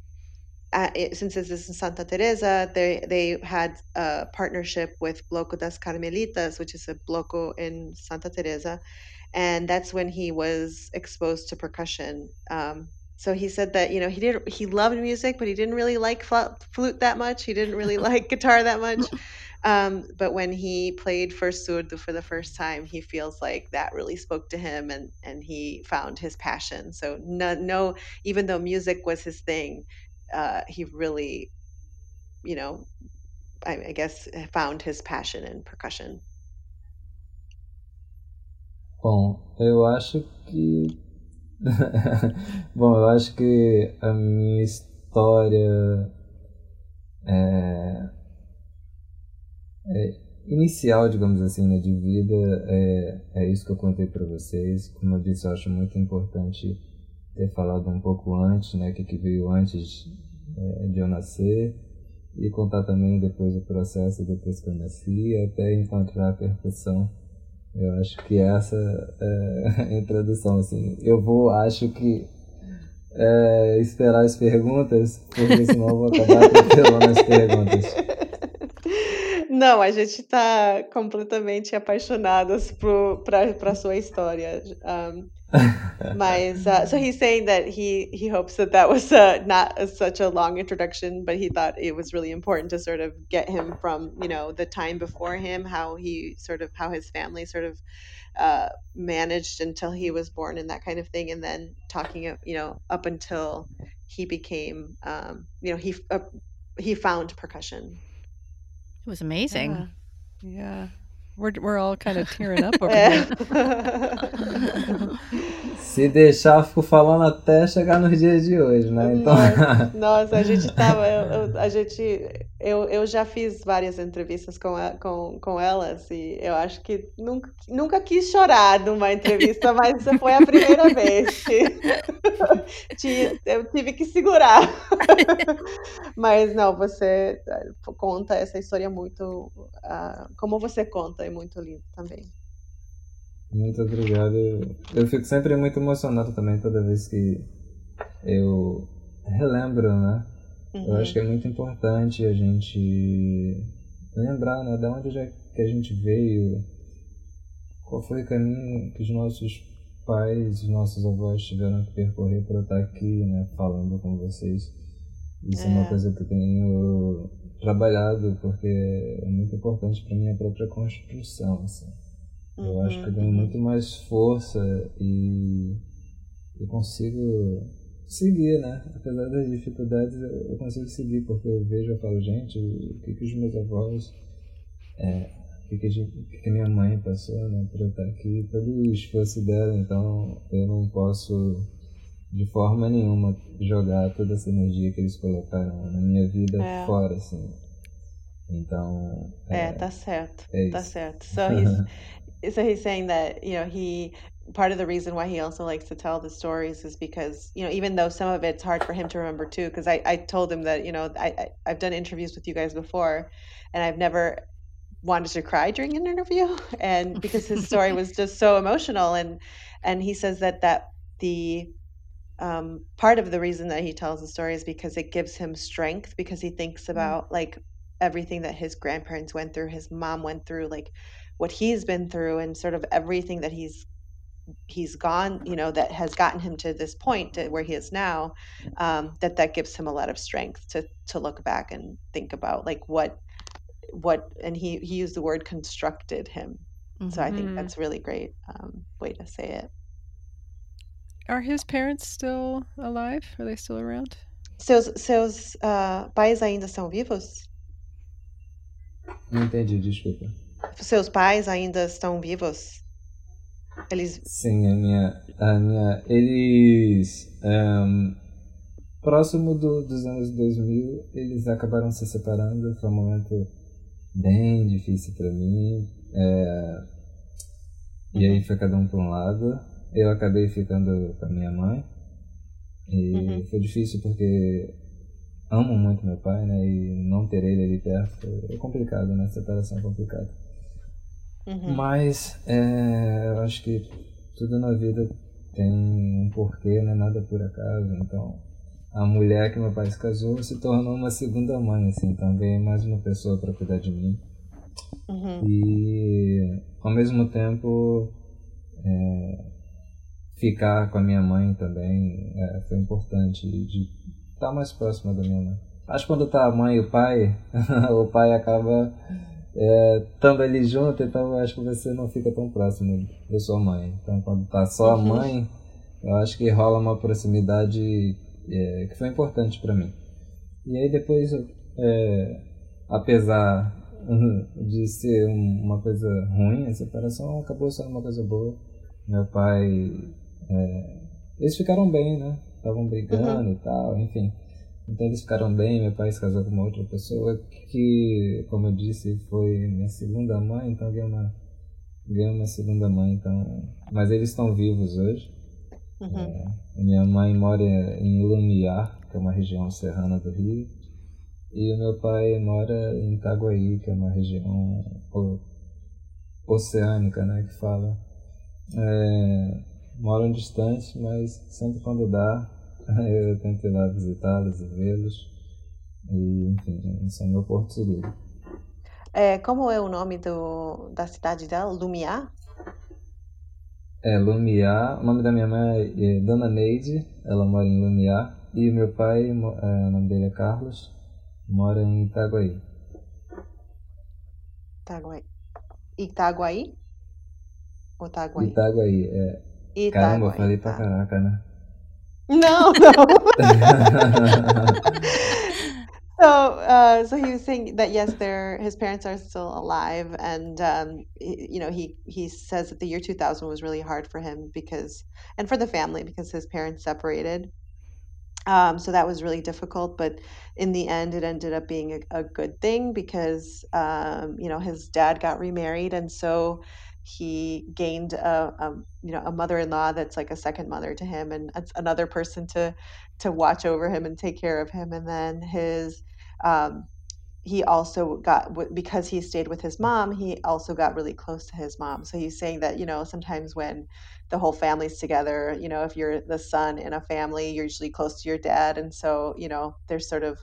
since this is in Santa Teresa, they they had a partnership with Bloco das Carmelitas, which is a bloco in Santa Teresa, and that's when he was exposed to percussion. Um, so he said that you know he did he loved music, but he didn't really like flute that much. He didn't really like guitar that much. Um, but when he played for surdo for the first time, he feels like that really spoke to him, and and he found his passion. So no, no, even though music was his thing, uh, he really, you know, I, I guess eh, found his passion in percussion. Bom, eu acho que. Bom, eu acho que a minha história é, é inicial, digamos assim, né, de vida é, é isso que eu contei para vocês. Como eu disse, eu acho muito importante ter falado um pouco antes, né, que, que veio antes é, de eu nascer e contar também depois o processo depois que eu nasci até encontrar a percussão. Eu acho que essa é a introdução, assim. Eu vou, acho que é, esperar as perguntas, porque senão eu vou acabar atropelando as perguntas. Não, a gente está completamente apaixonadas para a sua história. Um, mas uh, so he's saying that he he hopes that that was uh, not a, such a long introduction, but he thought it was really important to sort of get him from you know the time before him, how he sort of how his family sort of uh, managed until he was born and that kind of thing, and then talking you know up until he became um, you know he uh, he found percussion. It was amazing. Yeah. yeah. We're, we're all kind of tearing up over here. Se deixar, eu fico falando até chegar nos dias de hoje, né? Então... Nossa, nossa a gente tava. Eu, eu, a gente. Eu, eu já fiz várias entrevistas com, com, com elas e eu acho que nunca, nunca quis chorar numa entrevista, mas foi a primeira vez que eu tive que segurar. mas não, você eh, conta essa história muito. Uh, como você conta é muito lindo também. Muito obrigado. Eu fico sempre muito emocionado também toda vez que eu relembro, né? Uhum. Eu acho que é muito importante a gente lembrar, né? De onde já que a gente veio, qual foi o caminho que os nossos pais, os nossos avós tiveram que percorrer para estar aqui, né? Falando com vocês. Isso é, é uma coisa que eu tenho trabalhado porque é muito importante para minha própria construção. Assim. Uhum, eu acho que eu ganho uhum. muito mais força e eu consigo seguir, né? Apesar das dificuldades, eu consigo seguir porque eu vejo e falo, gente, o que, que os meus avós, é, o que, que, a, que minha mãe passou, né? Para eu estar aqui, todo o esforço dela, então eu não posso de forma nenhuma jogar toda essa energia que eles colocaram na minha vida é. fora, assim. Então. É, é tá certo. É tá certo. So he's so he's saying that, you know, he part of the reason why he also likes to tell the stories is because, you know, even though some of it's hard for him to remember too, because I, I told him that, you know, I, I I've done interviews with you guys before and I've never wanted to cry during an interview and because his story was just so emotional and and he says that that the um, part of the reason that he tells the story is because it gives him strength because he thinks mm. about like everything that his grandparents went through his mom went through like what he's been through and sort of everything that he's he's gone you know that has gotten him to this point to where he is now um, that that gives him a lot of strength to to look back and think about like what what and he he used the word constructed him mm-hmm. so i think mm-hmm. that's really great um, way to say it are his parents still alive? Are they still around? Seus, seus uh, pais ainda são vivos? Não entendi, desculpa. Seus pais ainda estão vivos? Eles. Sim, a minha. A minha eles. Um, próximo do, dos anos 2000, eles acabaram se separando. Foi um momento bem difícil para mim. É, e aí foi cada um para um lado eu acabei ficando com a minha mãe. E uhum. foi difícil porque amo muito meu pai, né? E não ter ele ali perto é complicado, né? Separação é complicada. Uhum. Mas é, eu acho que tudo na vida tem um porquê, não é nada por acaso. Então, a mulher que meu pai se casou se tornou uma segunda mãe, assim. Então, veio mais uma pessoa para cuidar de mim. Uhum. E, ao mesmo tempo, é, ficar com a minha mãe também é, foi importante, de estar mais próxima da minha mãe. Acho que quando tá a mãe e o pai, o pai acaba estando é, ali junto, então acho que você não fica tão próximo da sua mãe. Então quando tá só a uhum. mãe, eu acho que rola uma proximidade é, que foi importante para mim. E aí depois, é, apesar de ser uma coisa ruim, a separação acabou sendo uma coisa boa. Meu pai é, eles ficaram bem, né? Estavam brigando uhum. e tal, enfim. Então eles ficaram bem, meu pai se casou com uma outra pessoa que, como eu disse, foi minha segunda mãe, então ganhei uma, ganhei uma segunda mãe, então... Mas eles estão vivos hoje. Uhum. É, minha mãe mora em Lumiar, que é uma região serrana do Rio. E o meu pai mora em Itaguaí, que é uma região oceânica, né, que fala. É, moram distantes, mas sempre quando dá, eu tento ir lá visitá-los e vê-los. E, enfim, esse é o meu porto seguro. É, como é o nome do, da cidade dela? Lumiar? É, Lumiar. O nome da minha mãe é Dona Neide, ela mora em Lumiar. E meu pai, é, o nome dele é Carlos, mora em Itaguaí. Itaguaí. Itaguaí? Ou Itaguaí? Itaguaí, é. Itaguaí. Caramba, falei pra tá. caraca, né? No, no. so, uh, so he was saying that yes, their his parents are still alive, and um, he- you know he he says that the year two thousand was really hard for him because, and for the family because his parents separated. Um, so that was really difficult, but in the end, it ended up being a, a good thing because um, you know his dad got remarried, and so he gained a, a you know a mother-in-law that's like a second mother to him, and another person to to watch over him and take care of him, and then his um, he also got because he stayed with his mom he also got really close to his mom. So he's saying that you know sometimes when the whole family's together you know if you're the son in a family you're usually close to your dad and so you know there's sort of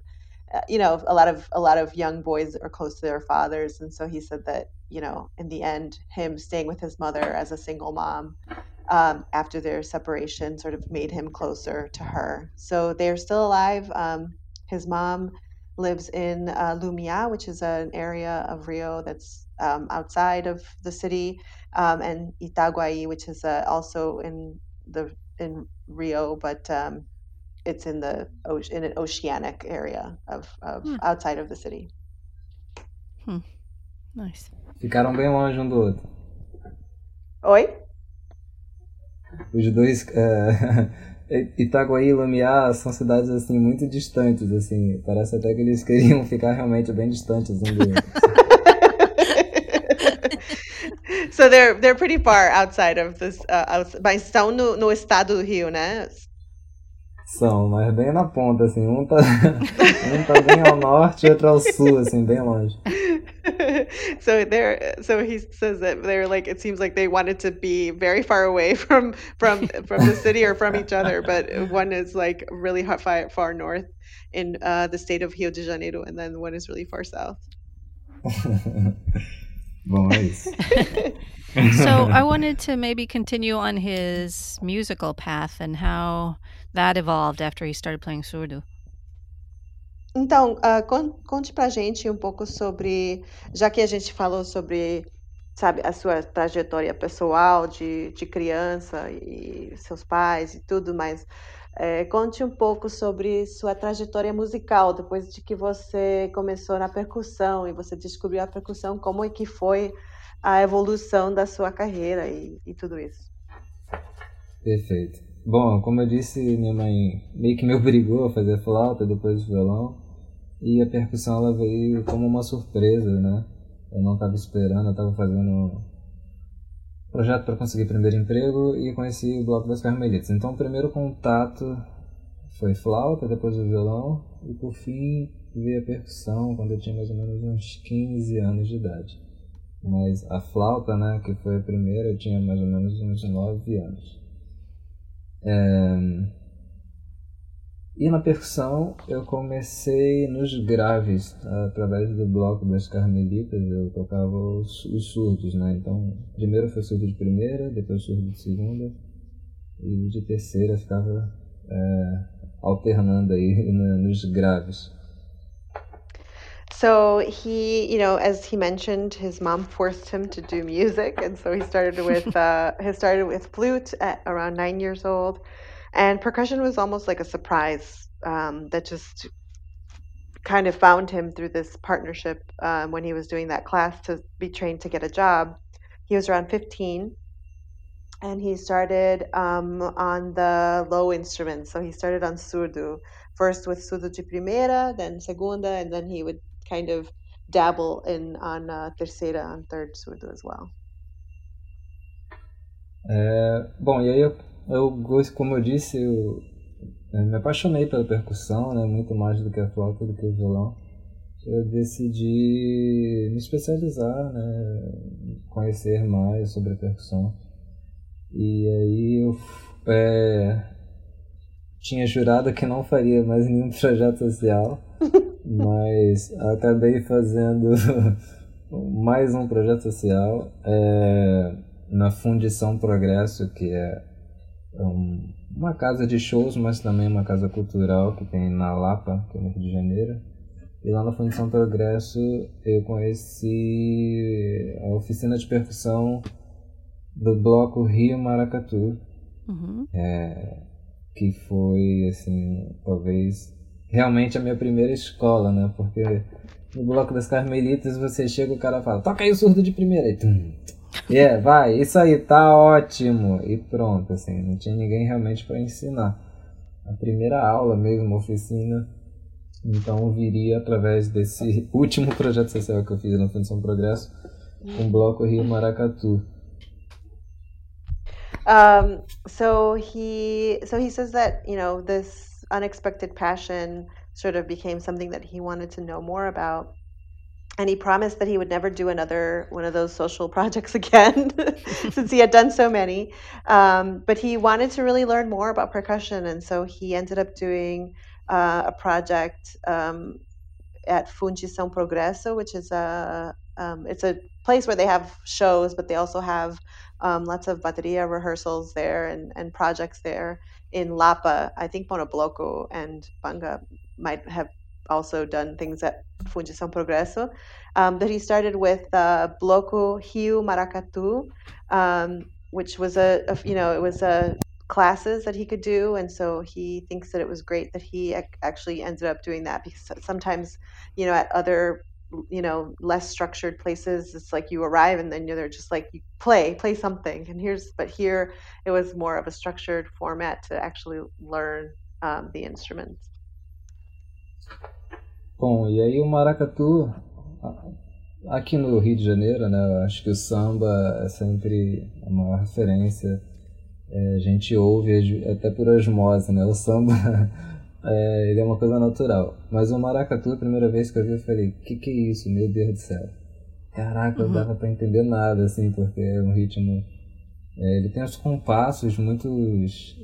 you know a lot of a lot of young boys are close to their fathers and so he said that you know in the end him staying with his mother as a single mom um, after their separation sort of made him closer to her. So they're still alive um, his mom lives in uh, Lumiar, which is an area of Rio that's um, outside of the city, um, and Itaguaí, which is uh, also in the in Rio, but um, it's in the in an oceanic area of, of Hmm. outside of the city. Nice. Ficaram bem longe um do outro. Oi? Os dois. É... Itaguaí e Lumiar são cidades assim muito distantes, assim. Parece até que eles queriam ficar realmente bem distantes um do outro. so they're they're pretty far outside of this, uh, mas estão no, no estado do Rio, né? São, mas bem na ponta, assim. Um tá, um tá bem ao norte e outro ao sul, assim, bem longe. so they're so he says that they're like it seems like they wanted to be very far away from from from the city or from each other but one is like really hot, far, far north in uh, the state of Rio de Janeiro and then one is really far south Bom, é isso. So I wanted to maybe continue on his musical path and how that evolved after he started playing surdo. então con- conte pra gente um pouco sobre já que a gente falou sobre sabe a sua trajetória pessoal de, de criança e seus pais e tudo mas É, conte um pouco sobre sua trajetória musical, depois de que você começou na percussão e você descobriu a percussão, como é que foi a evolução da sua carreira e, e tudo isso. Perfeito. Bom, como eu disse, minha mãe meio que me obrigou a fazer flauta, depois violão. E a percussão ela veio como uma surpresa, né? Eu não estava esperando, eu estava fazendo projeto para conseguir primeiro emprego e conheci o Bloco das Carmelitas. Então o primeiro contato foi flauta, depois o violão e por fim veio a percussão quando eu tinha mais ou menos uns 15 anos de idade. Mas a flauta, né, que foi a primeira, eu tinha mais ou menos uns 9 anos. É... E na percussão eu comecei nos graves, através do bloco das Carmelitas, eu tocava os, os surdos, né? Então, primeiro foi surdo de primeira, depois surdo de segunda, e de terceira ficava é, alternando aí nos graves. So he, you know, as he mentioned, his mom forced him to do music, and so he started with uh, he started with flute at around nine years old, and percussion was almost like a surprise um, that just kind of found him through this partnership um, when he was doing that class to be trained to get a job. He was around 15 and he started um, on the low instruments. So he started on surdo, first with surdo de primeira, then segunda, and then he would kind of dabble in on uh, terceira, on third surdo as well. É, bom, e aí eu, eu como eu disse, eu, eu me apaixonei pela percussão, né, muito mais do que a flauta, do que o violão. Eu decidi me especializar, né, conhecer mais sobre a percussão. E aí eu é, tinha jurado que não faria mais nenhum projeto social, mas acabei fazendo mais um projeto social é, na Fundição Progresso, que é um, uma casa de shows, mas também uma casa cultural que tem na Lapa, que é no Rio de Janeiro. E lá na Fundição Progresso eu conheci a oficina de percussão do bloco Rio Maracatu, uhum. é, que foi, assim, talvez realmente a minha primeira escola, né? Porque no bloco das Carmelitas você chega o cara fala, toca aí o surdo de primeira. E tum, é, yeah, vai, isso aí, tá ótimo. E pronto, assim, não tinha ninguém realmente para ensinar. A primeira aula mesmo, oficina, então viria através desse último projeto social que eu fiz na Fundação Progresso, o Bloco Rio Maracatu. Um, so he so he says that you know this unexpected passion sort of became something that he wanted to know more about. And he promised that he would never do another one of those social projects again since he had done so many. Um, but he wanted to really learn more about percussion and so he ended up doing uh, a project um, at fundição progresso which is a um, it's a place where they have shows but they also have um, lots of bateria rehearsals there and, and projects there in lapa i think monobloco and banga might have also done things at Fundição Progresso, um, that he started with uh, Bloco Rio Maracatu, um, which was a, a, you know, it was a classes that he could do. And so he thinks that it was great that he ac- actually ended up doing that because sometimes, you know, at other you know less structured places it's like you arrive and then they're just like you play play something and here's but here it was more of a structured format to actually learn um, the instruments Bom, e aí o maracatu, aqui no Rio de Janeiro, né, eu acho que o samba é sempre a maior referência. É, a gente ouve até por osmose, né? O samba é, ele é uma coisa natural. Mas o maracatu, a primeira vez que eu vi, eu falei, que que é isso? Meu Deus do céu. Caraca, uhum. não dava pra entender nada, assim, porque é um ritmo... É, ele tem os compassos muito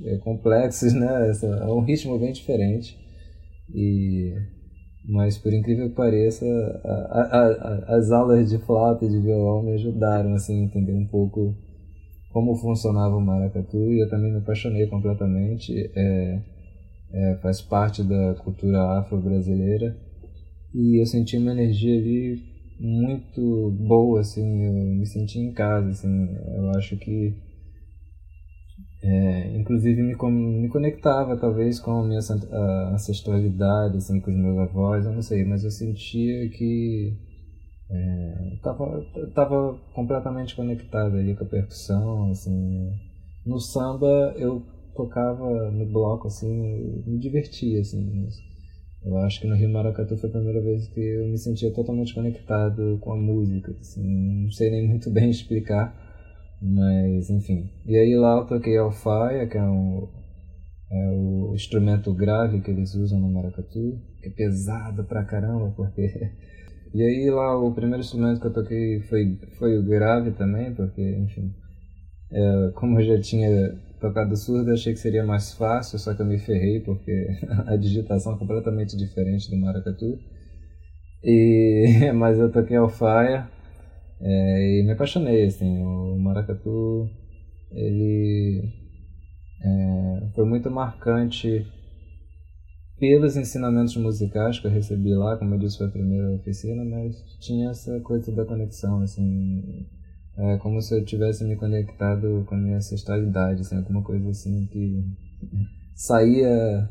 é, complexos, né? É um ritmo bem diferente. E mas por incrível que pareça, a, a, a, as aulas de flauta e de violão me ajudaram assim, a entender um pouco como funcionava o maracatu e eu também me apaixonei completamente. É, é, faz parte da cultura afro-brasileira e eu senti uma energia ali muito boa, assim, eu me senti em casa, assim, eu acho que é, inclusive me, me conectava talvez com a minha a ancestralidade, assim, com os meus avós, eu não sei, mas eu sentia que é, tava, tava completamente conectado ali com a percussão, assim. No samba eu tocava no bloco, assim, me divertia, assim. Eu acho que no Rio Maracatu foi a primeira vez que eu me sentia totalmente conectado com a música, assim, não sei nem muito bem explicar, mas, enfim. E aí lá eu toquei alfaia, que é, um, é o instrumento grave que eles usam no maracatu, que é pesado pra caramba, porque... E aí lá o primeiro instrumento que eu toquei foi, foi o grave também, porque, enfim... É, como eu já tinha tocado surdo, achei que seria mais fácil, só que eu me ferrei, porque a digitação é completamente diferente do maracatu. E, mas eu toquei alfaia, é, e me apaixonei, assim, o maracatu, ele é, foi muito marcante pelos ensinamentos musicais que eu recebi lá, como eu disse, foi a primeira oficina, mas tinha essa coisa da conexão, assim, é como se eu tivesse me conectado com a minha ancestralidade, assim, alguma coisa assim que saía,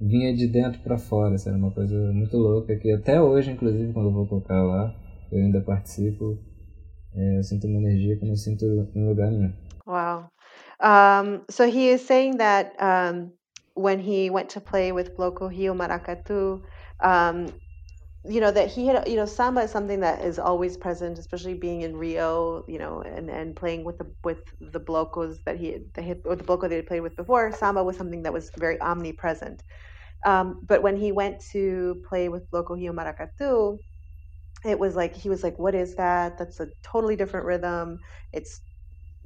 vinha de dentro para fora, assim, era uma coisa muito louca, que até hoje, inclusive, quando eu vou tocar lá, eu ainda participo, É, eu sinto uma energia que eu não sinto em lugar nenhum. Wow. Um, so he is saying that um, when he went to play with Bloco Rio Maracatu, um, you know that he had you know samba is something that is always present especially being in rio you know and and playing with the with the blocos that he the hit or the bloco that he played with before. Samba was something that was very omnipresent. Um, but when he went to play with bloco rio maracatu it was like he was like what is that? That's a totally different rhythm. It's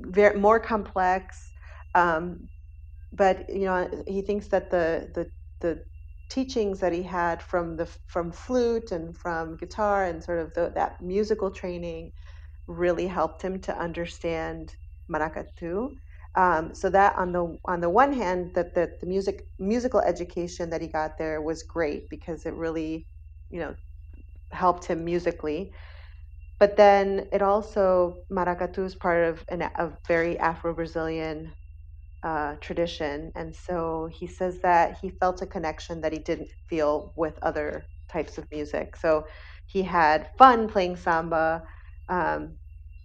very more complex. Um, but you know, he thinks that the the the teachings that he had from the from flute and from guitar and sort of the, that musical training really helped him to understand maracatu. Um, so that on the on the one hand, that the, the music musical education that he got there was great because it really, you know, helped him musically. But then it also maracatu is part of an, a very Afro Brazilian uh, tradition. And so he says that he felt a connection that he didn't feel with other types of music. So he had fun playing samba. Um,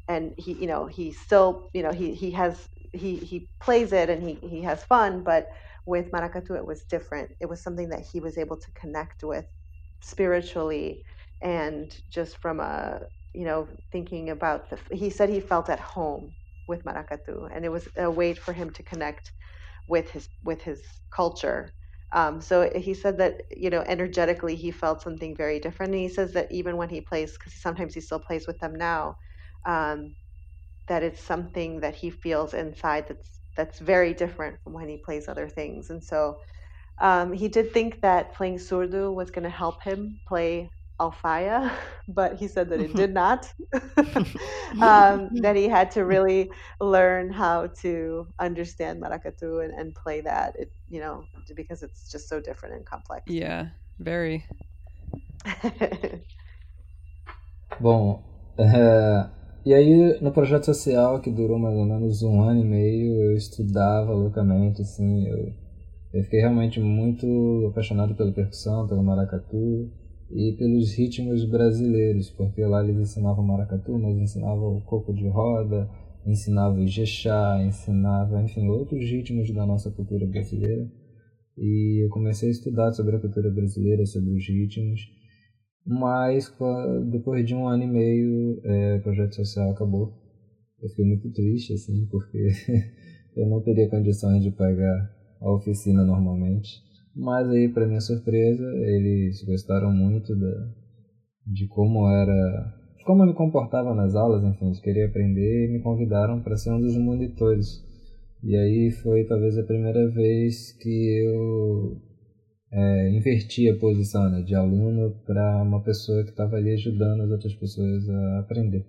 and he, you know, he still, you know, he, he has, he, he plays it and he, he has fun, but with maracatu, it was different. It was something that he was able to connect with spiritually and just from a, you know, thinking about the, he said he felt at home with maracatu, and it was a way for him to connect with his with his culture. Um, so he said that you know energetically he felt something very different. And he says that even when he plays, because sometimes he still plays with them now, um, that it's something that he feels inside that's that's very different from when he plays other things. And so um, he did think that playing surdo was going to help him play Alfaia, but he said that it did not. um, that he had to really learn how to understand maracatu and, and play that. It, you know, because it's just so different and complex. Yeah, very. Bom, é, e aí no projeto social que durou mais ou menos um ano e meio, eu estudava loucamente, assim, eu, eu fiquei realmente muito apaixonado pela percussão, pelo maracatu e pelos ritmos brasileiros, porque lá eles ensinavam maracatu, mas ensinavam o coco de roda, ensinavam ijexá, ensinava, enfim, outros ritmos da nossa cultura brasileira. E eu comecei a estudar sobre a cultura brasileira, sobre os ritmos, mas depois de um ano e meio é, o projeto social acabou. Eu fiquei muito triste, assim, porque eu não teria condições de pagar a oficina normalmente. Mas aí, para minha surpresa, eles gostaram muito da, de como era, como eu me comportava nas aulas, enfim, de querer aprender e me convidaram para ser um dos monitores. E aí foi talvez a primeira vez que eu é, inverti a posição né, de aluno para uma pessoa que estava ali ajudando as outras pessoas a aprender.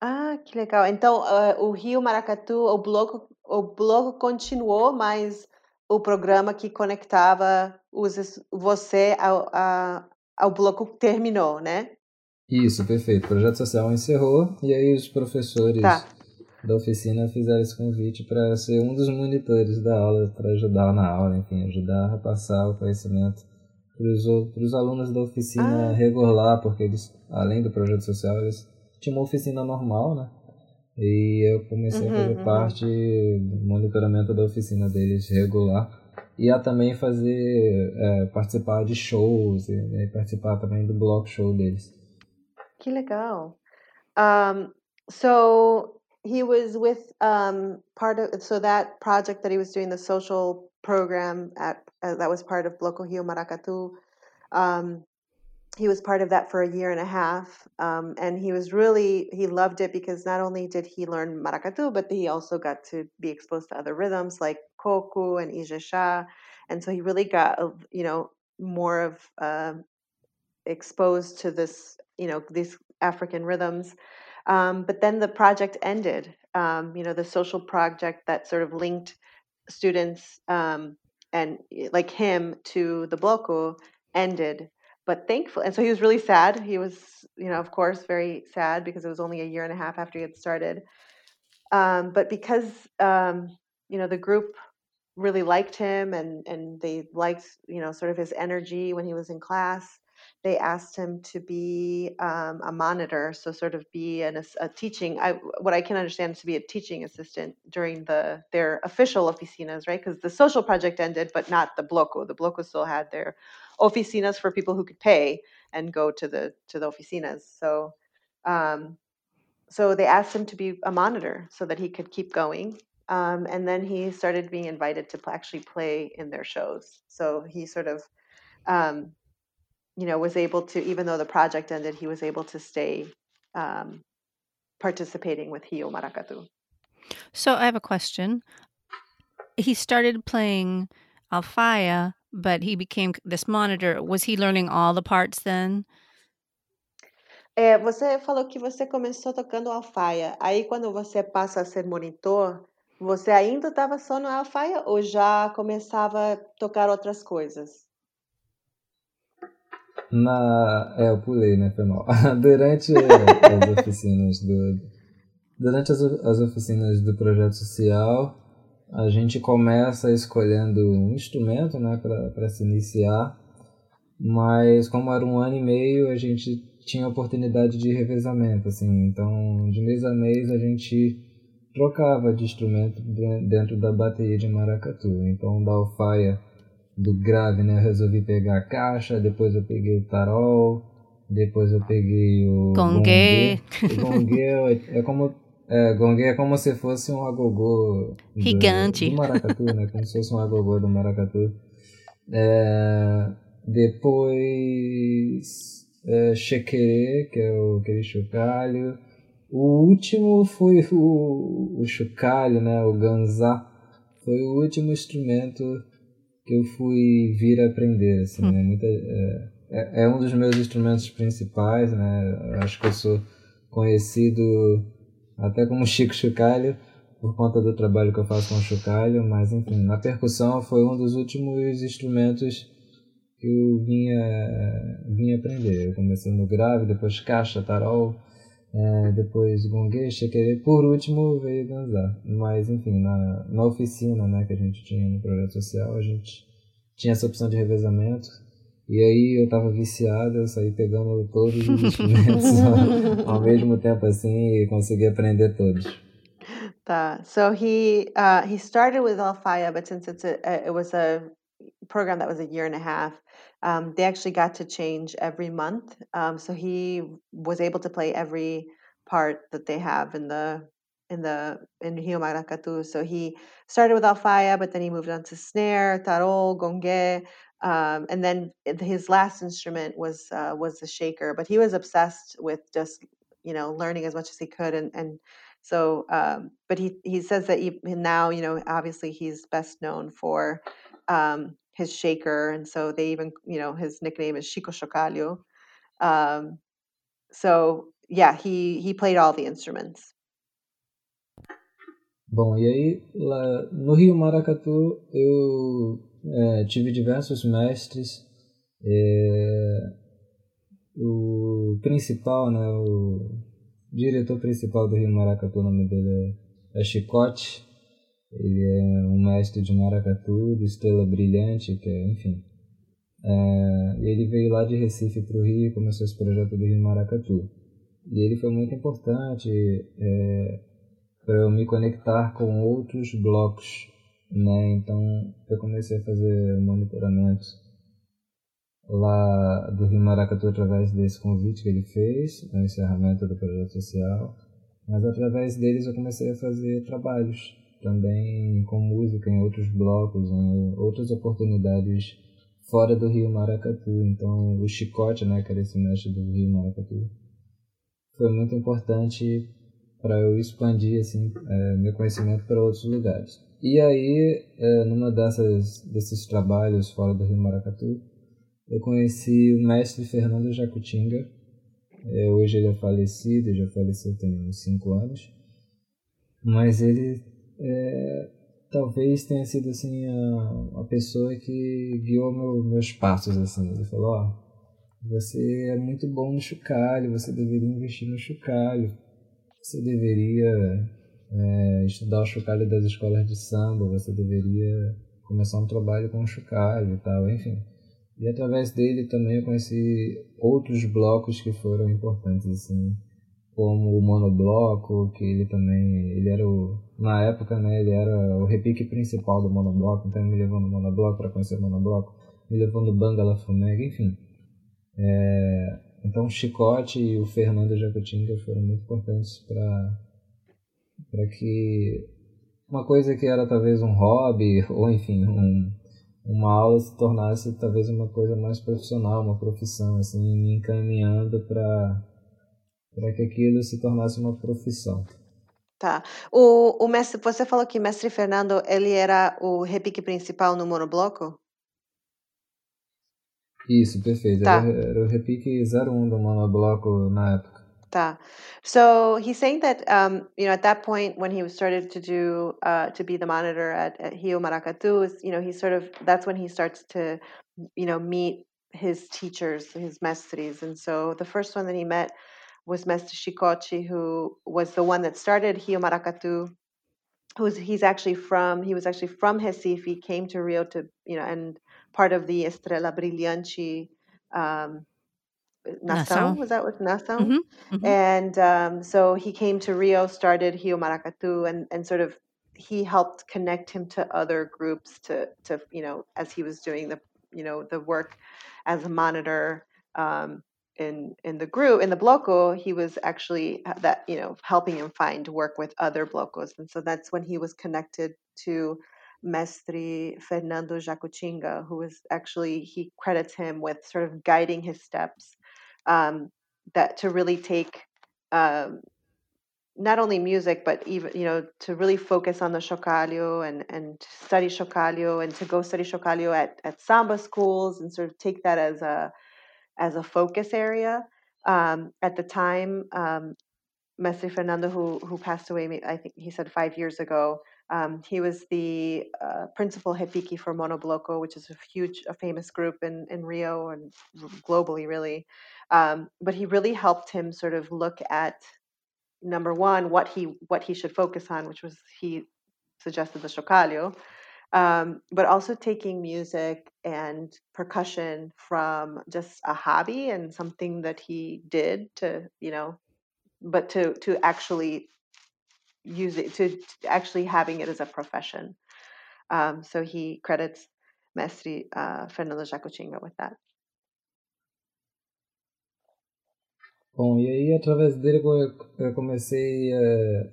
Ah, que legal. Então, uh, o Rio Maracatu, o bloco, o bloco continuou, mas o programa que conectava os, você ao, a, ao bloco terminou, né? Isso, perfeito. O projeto social encerrou e aí os professores tá. da oficina fizeram esse convite para ser um dos monitores da aula, para ajudar na aula, enfim, ajudar a passar o conhecimento para os alunos da oficina ah. regular, porque eles, além do projeto social, eles tinham uma oficina normal, né? E eu comecei uhum, a fazer uhum. parte do monitoramento da oficina deles regular. E a também fazer, é, participar de shows, e né, participar também do block show deles. Que legal. Um, so he was with um, part of, so that project that he was doing, the social program at, uh, that was part of Bloco Rio Maracatu. Um, he was part of that for a year and a half um, and he was really he loved it because not only did he learn maracatu but he also got to be exposed to other rhythms like coco and ijexá and so he really got you know more of uh, exposed to this you know these african rhythms. Um, but then the project ended um, you know the social project that sort of linked students um, and like him to the bloco ended but thankful and so he was really sad he was you know of course very sad because it was only a year and a half after he had started um, but because um, you know the group really liked him and and they liked you know sort of his energy when he was in class they asked him to be um, a monitor, so sort of be an, a teaching. I, what I can understand is to be a teaching assistant during the their official oficinas, right? Because the social project ended, but not the bloco. The bloco still had their oficinas for people who could pay and go to the to the oficinas. So, um, so they asked him to be a monitor so that he could keep going. Um, and then he started being invited to actually play in their shows. So he sort of um, you know, was able to, even though the project ended, he was able to stay um, participating with Rio Maracatu. So I have a question. he started playing Alfaia, but he became this monitor. Was he learning all the parts then? É, você falou que você começou tocando alfaia. Aí, quando você passa a ser monitor, você ainda estava só no alfaia ou já começava a tocar outras coisas? Na, é, eu pulei, né? Foi mal. Durante as oficinas do, durante as, as oficinas do projeto social, a gente começa escolhendo um instrumento, né, para se iniciar. Mas como era um ano e meio, a gente tinha oportunidade de revezamento, assim. Então, de mês a mês a gente trocava de instrumento dentro da bateria de maracatu. Então, da alfaia do grave, né, eu resolvi pegar a caixa, depois eu peguei o tarol, depois eu peguei o gongue. O gongue é, é como é, gongue é como se fosse um agogô do, gigante do maracatu, né, como se fosse um agogô do maracatu. É, depois é, chequerê, que é o, aquele chocalho. O último foi o, o chocalho, né, o ganzá. Foi o último instrumento que eu fui vir aprender, assim, hum. né? Muita, é, é, é, um dos meus instrumentos principais, né? Acho que eu sou conhecido até como Chico Chocalho por conta do trabalho que eu faço com o chocalho, mas enfim, na percussão foi um dos últimos instrumentos que eu vinha, vinha aprender. Eu comecei no grave, depois caixa, tarol, é, depois gongue, chequerê, por último veio dançar. Mas enfim, na, na oficina né, que a gente tinha no projeto social, a gente tinha essa opção de revezamento. E aí eu tava viciado, eu saí pegando todos os instrumentos ao, ao mesmo tempo assim e consegui aprender todos. Tá. So he uh, he started with Alfaia, but since it's a, it was a program that was a year and a half, um, they actually got to change every month. Um, so he was able to play every part that they have in the in the in Rio Maracatu. So he started with Alfaia, but then he moved on to snare, tarol, gongue, um, and then his last instrument was uh, was the shaker. But he was obsessed with just you know learning as much as he could, and and so. Um, but he he says that he, now you know obviously he's best known for um, his shaker, and so they even, you know, his nickname is Chico Chocalho. Um, so yeah, he he played all the instruments. Bom, e aí lá no Rio Maracatu eu é, tive diversos mestres. É, o principal, né, o diretor principal do Rio Maracatu, o nome dele é, é Chicote. Ele é um mestre de maracatu, de estrela brilhante, que é, enfim. É, ele veio lá de Recife para o Rio e começou esse projeto do Rio Maracatu. E ele foi muito importante é, para eu me conectar com outros blocos, né? Então eu comecei a fazer monitoramento lá do Rio Maracatu através desse convite que ele fez no encerramento do projeto social. Mas através deles eu comecei a fazer trabalhos também com música em outros blocos, em outras oportunidades fora do Rio Maracatu. Então, o Chicote, né, que era esse mestre do Rio Maracatu, foi muito importante para eu expandir assim é, meu conhecimento para outros lugares. E aí, é, numa dessas desses trabalhos fora do Rio Maracatu, eu conheci o mestre Fernando Jacutinga. É, hoje ele é falecido, já faleceu tem uns cinco anos. Mas ele é, talvez tenha sido assim a, a pessoa que guiou meu, meus passos assim. Ele falou, oh, você é muito bom no chocalho, você deveria investir no chocalho, você deveria é, estudar o chocalho das escolas de samba, você deveria começar um trabalho com o chocalho e tal, enfim. E através dele também eu conheci outros blocos que foram importantes assim como o monobloco, que ele também, ele era o, na época, né, ele era o repique principal do monobloco, então me levou no monobloco para conhecer o monobloco, me levou no Bangala Fumega, enfim. É, então o Chicote e o Fernando Jacutinga foram muito importantes para que uma coisa que era talvez um hobby ou enfim um, uma aula se tornasse talvez uma coisa mais profissional uma profissão assim me encaminhando para para que aquilo se tornasse uma profissão. Tá. O, o mestre, você falou que mestre Fernando, ele era o repique principal no monobloco? Isso, perfeito. Tá. Era, o repique 01 do monobloco na época. Tá. So he's saying that um, you know at that point when he started to do uh, to be the monitor at, at Rio Maracatu, you know he sort of that's when he starts to you know meet his teachers, his mestres, and so the first one that he met was Mestre Chicote, who was the one that started Rio Maracatu. Who's he's actually from? He was actually from Recife. He came to Rio to you know and part of the Estrela Brilhante um, Nação, Nação. was that what Nação? Mhm, mhm. And um, so he came to Rio, started Rio Maracatu, and and sort of he helped connect him to other groups to to you know as he was doing the you know the work as a monitor um, in in the group in the bloco. He was actually uh, that you know helping him find work with other blocos, and so that's when he was connected to Mestre Fernando Jacutinga, who was actually he credits him with sort of guiding his steps um, that to really take um, not only music but even you know to really focus on the chocalho and and study chocalho and to go study chocalho at at samba schools and sort of take that as a as a focus area um, at the time um, Mestre Fernando, who who passed away, I think he said five years ago. Um, he was the uh, principal repique for Monobloco, which is a huge, a famous group in in Rio and globally, really. Um, but he really helped him sort of look at number one what he what he should focus on, which was he suggested the chocalho, um, but also taking music and percussion from just a hobby and something that he did to you know but to to actually use it to, to actually having it as a profession. Um, so he credits Mestre uh, Fernando Jacutinga with that. Bom, e aí através dele eu comecei eh,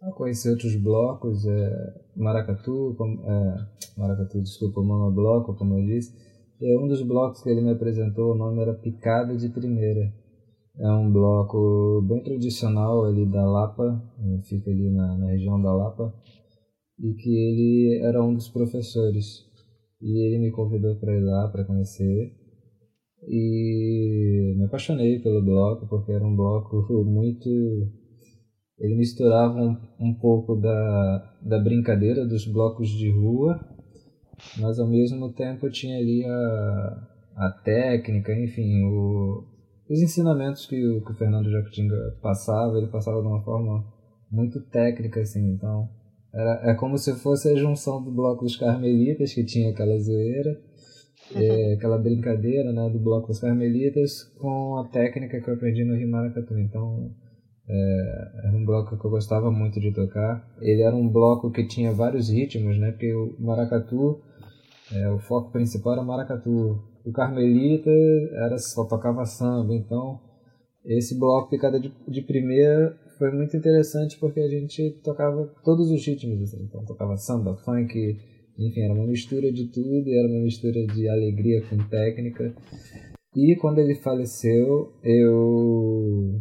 a conhecer outros blocos, eh, Maracatu, eh, Maracatu, desculpa, Monobloco, como eu disse. E um dos blocos que ele me apresentou, o nome era Picada de Primeira. É um bloco bem tradicional ali da Lapa, eh, fica ali na, na região da Lapa, e que ele era um dos professores. E ele me convidou para ir lá para conhecer. E me apaixonei pelo bloco, porque era um bloco muito. Ele misturava um, um pouco da, da brincadeira dos blocos de rua, mas ao mesmo tempo tinha ali a, a técnica, enfim, o, os ensinamentos que o, que o Fernando Jacutinga passava, ele passava de uma forma muito técnica, assim, então era, é como se fosse a junção do bloco dos Carmelitas, que tinha aquela zoeira, é, aquela brincadeira né, do bloco dos Carmelitas, com a técnica que eu aprendi no Rio Maracatu. Então, é, era um bloco que eu gostava muito de tocar. Ele era um bloco que tinha vários ritmos, né, porque o Maracatu, é, o foco principal era Maracatu. O Carmelita era só tocava samba, então esse bloco picada de, de primeira foi muito interessante porque a gente tocava todos os ritmos, assim. então tocava samba, funk, enfim, era uma mistura de tudo, era uma mistura de alegria com técnica. E quando ele faleceu, eu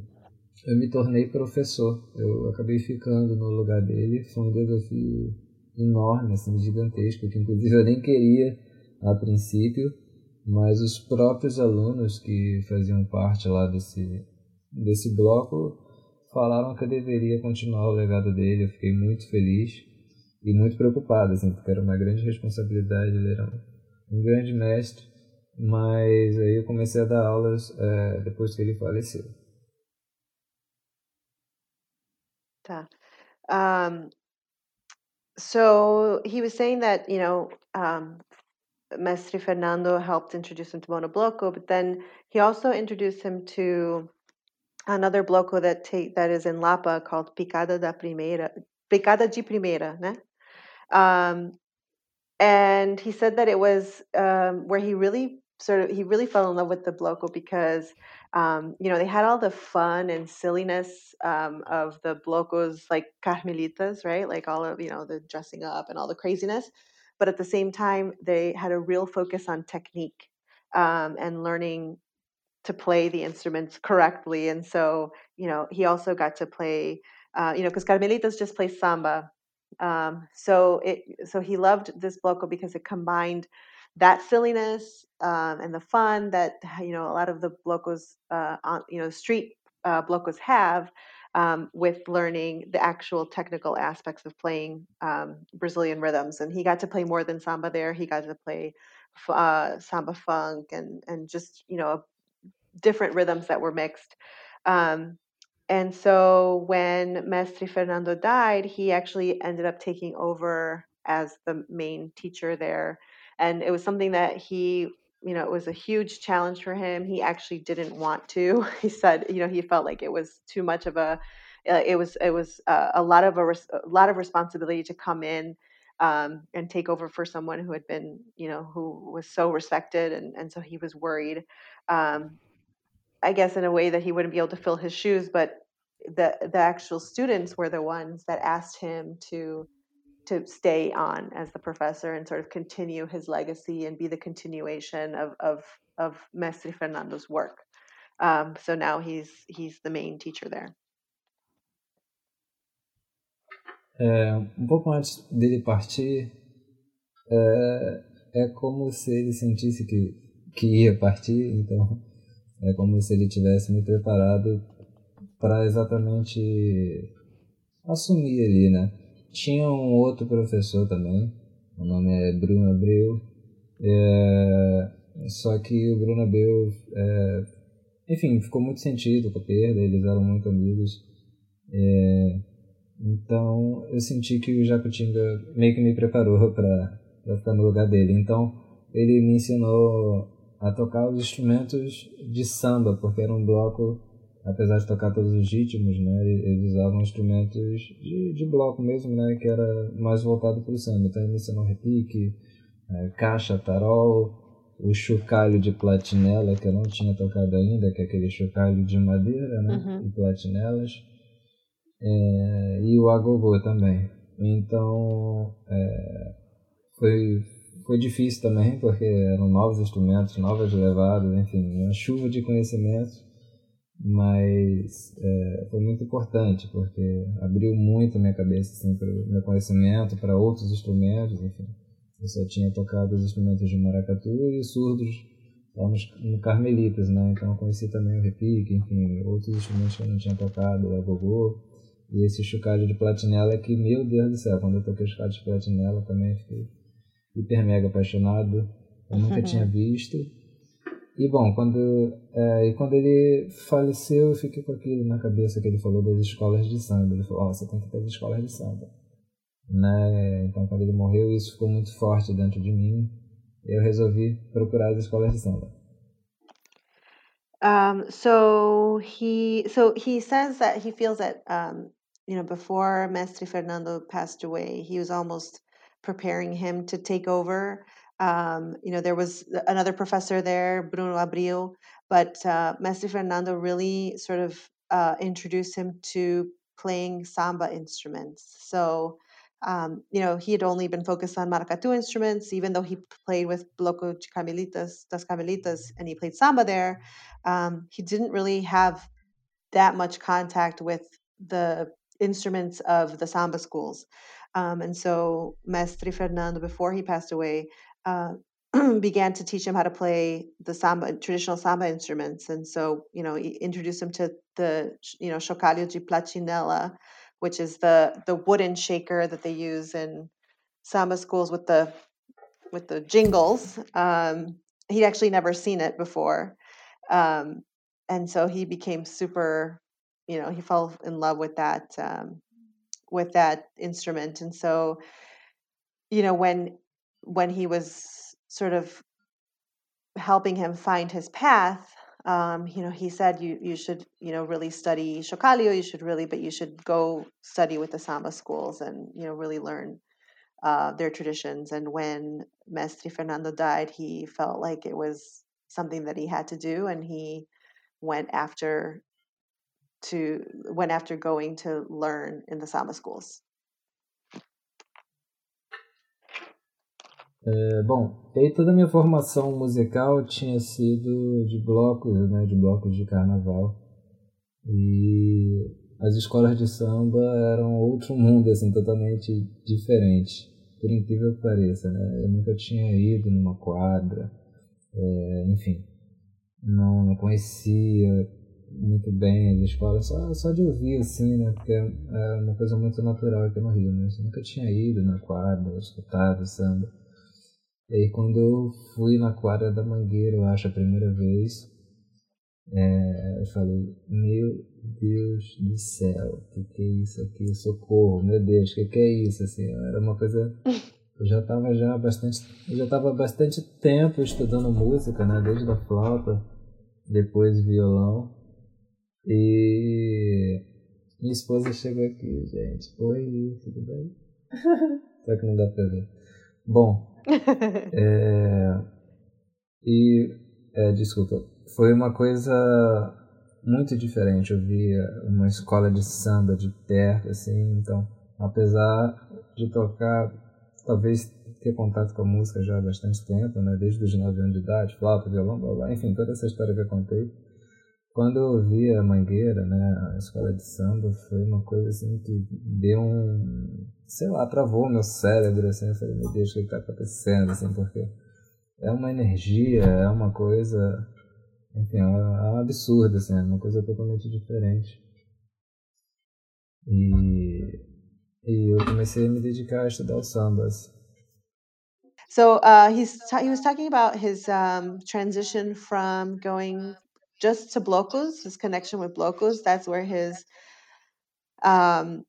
eu me tornei professor. Eu acabei ficando no lugar dele, foi um desafio enorme, assim, gigantesco, que inclusive eu nem queria a princípio, mas os próprios alunos que faziam parte lá desse desse bloco falaram que eu deveria continuar o legado dele. Eu fiquei muito feliz e muito preocupado, assim, porque era uma grande responsabilidade. Ele era um, grande mestre, mas aí eu comecei a dar aulas é, depois que ele faleceu. Tá. Um, so he was saying that, you know, um, Mestre Fernando helped introduce him to Monobloco, but then he also introduced him to another bloco that that is in Lapa called Picada da Primeira, Picada de Primeira, né? Um, and he said that it was um, where he really sort of he really fell in love with the bloco because um, you know they had all the fun and silliness um, of the blocos like carmelitas, right? Like all of you know the dressing up and all the craziness, but at the same time they had a real focus on technique um, and learning to play the instruments correctly. And so, you know, he also got to play uh, you know, because Carmelitas just plays samba. Um, so it so he loved this bloco because it combined that silliness um, and the fun that you know a lot of the blocos, uh, on, you know, street uh, blocos have. Um, with learning the actual technical aspects of playing um, Brazilian rhythms, and he got to play more than samba there. He got to play uh, samba funk and and just you know different rhythms that were mixed. Um, and so when Mestre Fernando died, he actually ended up taking over as the main teacher there. And it was something that he, you know, it was a huge challenge for him. He actually didn't want to. He said, you know, he felt like it was too much of a, uh, it was it was uh, a lot of a, res- a, lot of responsibility to come in um, and take over for someone who had been, you know, who was so respected, and and so he was worried. Um, I guess in a way that he wouldn't be able to fill his shoes, but the the actual students were the ones that asked him to to stay on as the professor and sort of continue his legacy and be the continuation of of of Mestre Fernando's work. Um, so now he's he's the main teacher there. É, um pouco antes dele partir, é, é como se ele sentisse que, que ia partir, então É como se ele tivesse me preparado para exatamente assumir ali, né? Tinha um outro professor também, o nome é Bruno Abreu, é, só que o Bruno Abreu, é, enfim, ficou muito sentido com a perda, eles eram muito amigos. É, então eu senti que o Jacutinga meio que me preparou para ficar no lugar dele. Então ele me ensinou a tocar os instrumentos de samba, porque era um bloco, apesar de tocar todos os ritmos, né, eles usavam instrumentos de, de bloco mesmo, né, que era mais voltado para o samba. Então ele ensinou repique, é, caixa, tarol, o chocalho de platinela, que eu não tinha tocado ainda, que é aquele chocalho de madeira, né, uhum. e platinelas, é, e o agogô também. Então, é, foi, foi difícil também, porque eram novos instrumentos, novas levadas, enfim, uma chuva de conhecimentos, mas é, foi muito importante, porque abriu muito a minha cabeça assim, para o meu conhecimento, para outros instrumentos, enfim. Eu só tinha tocado os instrumentos de maracatu e surdos lá no Carmelitas, né? Então eu conheci também o repique, enfim, outros instrumentos que eu não tinha tocado, o agogô. E esse chocalho de platinela que, meu Deus do céu, quando eu toquei o chocalho de platinela também fiquei hiper mega apaixonado. Eu nunca tinha visto. E bom, quando, é, e quando ele faleceu, eu fiquei com aquilo na cabeça que ele falou das escolas de samba. Ele falou: oh, você tem que ter as escolas de samba. Né? Então, quando ele morreu, isso ficou muito forte dentro de mim. Eu resolvi procurar as escolas de samba. Um, so he so he says that he feels that um, you know before Mestre Fernando passed away, he was almost preparing him to take over. Um, you know, there was another professor there, Bruno Abreu, but uh, Mestre Fernando really sort of uh, introduced him to playing samba instruments. So, um, you know, he had only been focused on maracatu instruments, even though he played with Bloco Carmelitas, Das Carmelitas, and he played samba there. Um, he didn't really have that much contact with the instruments of the samba schools. Um, and so Mestre Fernando, before he passed away, uh, began to teach him how to play the samba, traditional samba instruments. And so, you know, he introduced him to the, you know, chocalho de platinela, which is the the wooden shaker that they use in samba schools with the with the jingles. Um, he'd actually never seen it before, um, and so he became super. You know, he fell in love with that um, with that instrument and so you know when when he was sort of helping him find his path um, you know he said you you should you know really study chocalho you should really but you should go study with the samba schools and you know really learn uh, their traditions and when mestre fernando died he felt like it was something that he had to do and he went after to went after going to learn in the Samba schools? É, bom, aí toda a minha formação musical tinha sido de blocos, né, de blocos de carnaval. E as escolas de samba eram outro mundo, assim, totalmente diferente. Por incrível que pareça, né? Eu nunca tinha ido numa quadra, é, enfim, não, não conhecia muito bem as escolas, só, só de ouvir, assim, né? Porque é uma coisa muito natural aqui no Rio, né? Eu nunca tinha ido na quadra, escutado samba. E aí quando eu fui na quadra da Mangueira, eu acho, a primeira vez, é, eu falei, meu Deus do céu, o que, que é isso aqui? Socorro, meu Deus, o que, que é isso? Assim, era uma coisa. Eu já estava já bastante, eu já estava bastante tempo estudando música, né? Desde a flauta, depois violão. E minha esposa chegou aqui, gente. Oi, tudo bem? Só que não dá pra ver. Bom, é, e é, desculpa, foi uma coisa muito diferente. Eu via uma escola de samba de perto, assim, então, apesar de tocar, talvez ter contato com a música já há bastante tempo, né, desde os 9 anos de idade, flauta, violão, blá, blá, enfim, toda essa história que eu contei. Quando eu vi a Mangueira, né, a escola de samba, foi uma coisa assim que deu um, sei lá, travou meu cérebro, assim, eu falei, meu Deus, o que está acontecendo, assim, porque é uma energia, é uma coisa enfim, é um absurdo, assim, é uma coisa totalmente diferente. E, e eu comecei a me dedicar a estudar o samba. So uh, he's he was talking about his um, transition from going just to blocos, his connection with blocos. That's where his um,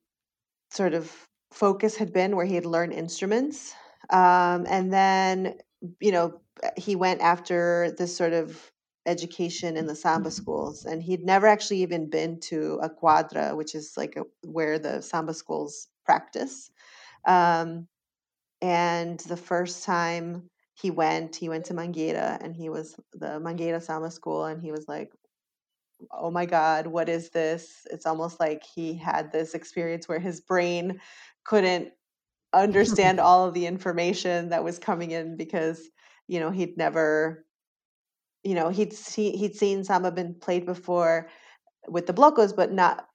sort of focus had been, where he had learned instruments, um, and then you know he went after this sort of education in the samba schools and he'd never actually even been to a quadra which is like a, where the samba schools practice um, and the first time he went he went to mangueira and he was the mangueira samba school and he was like oh my god what is this? It's almost like he had this experience where his brain couldn't understand all of the information that was coming in because you know he'd never you know he'd see, he'd seen samba been played before with the blocos but not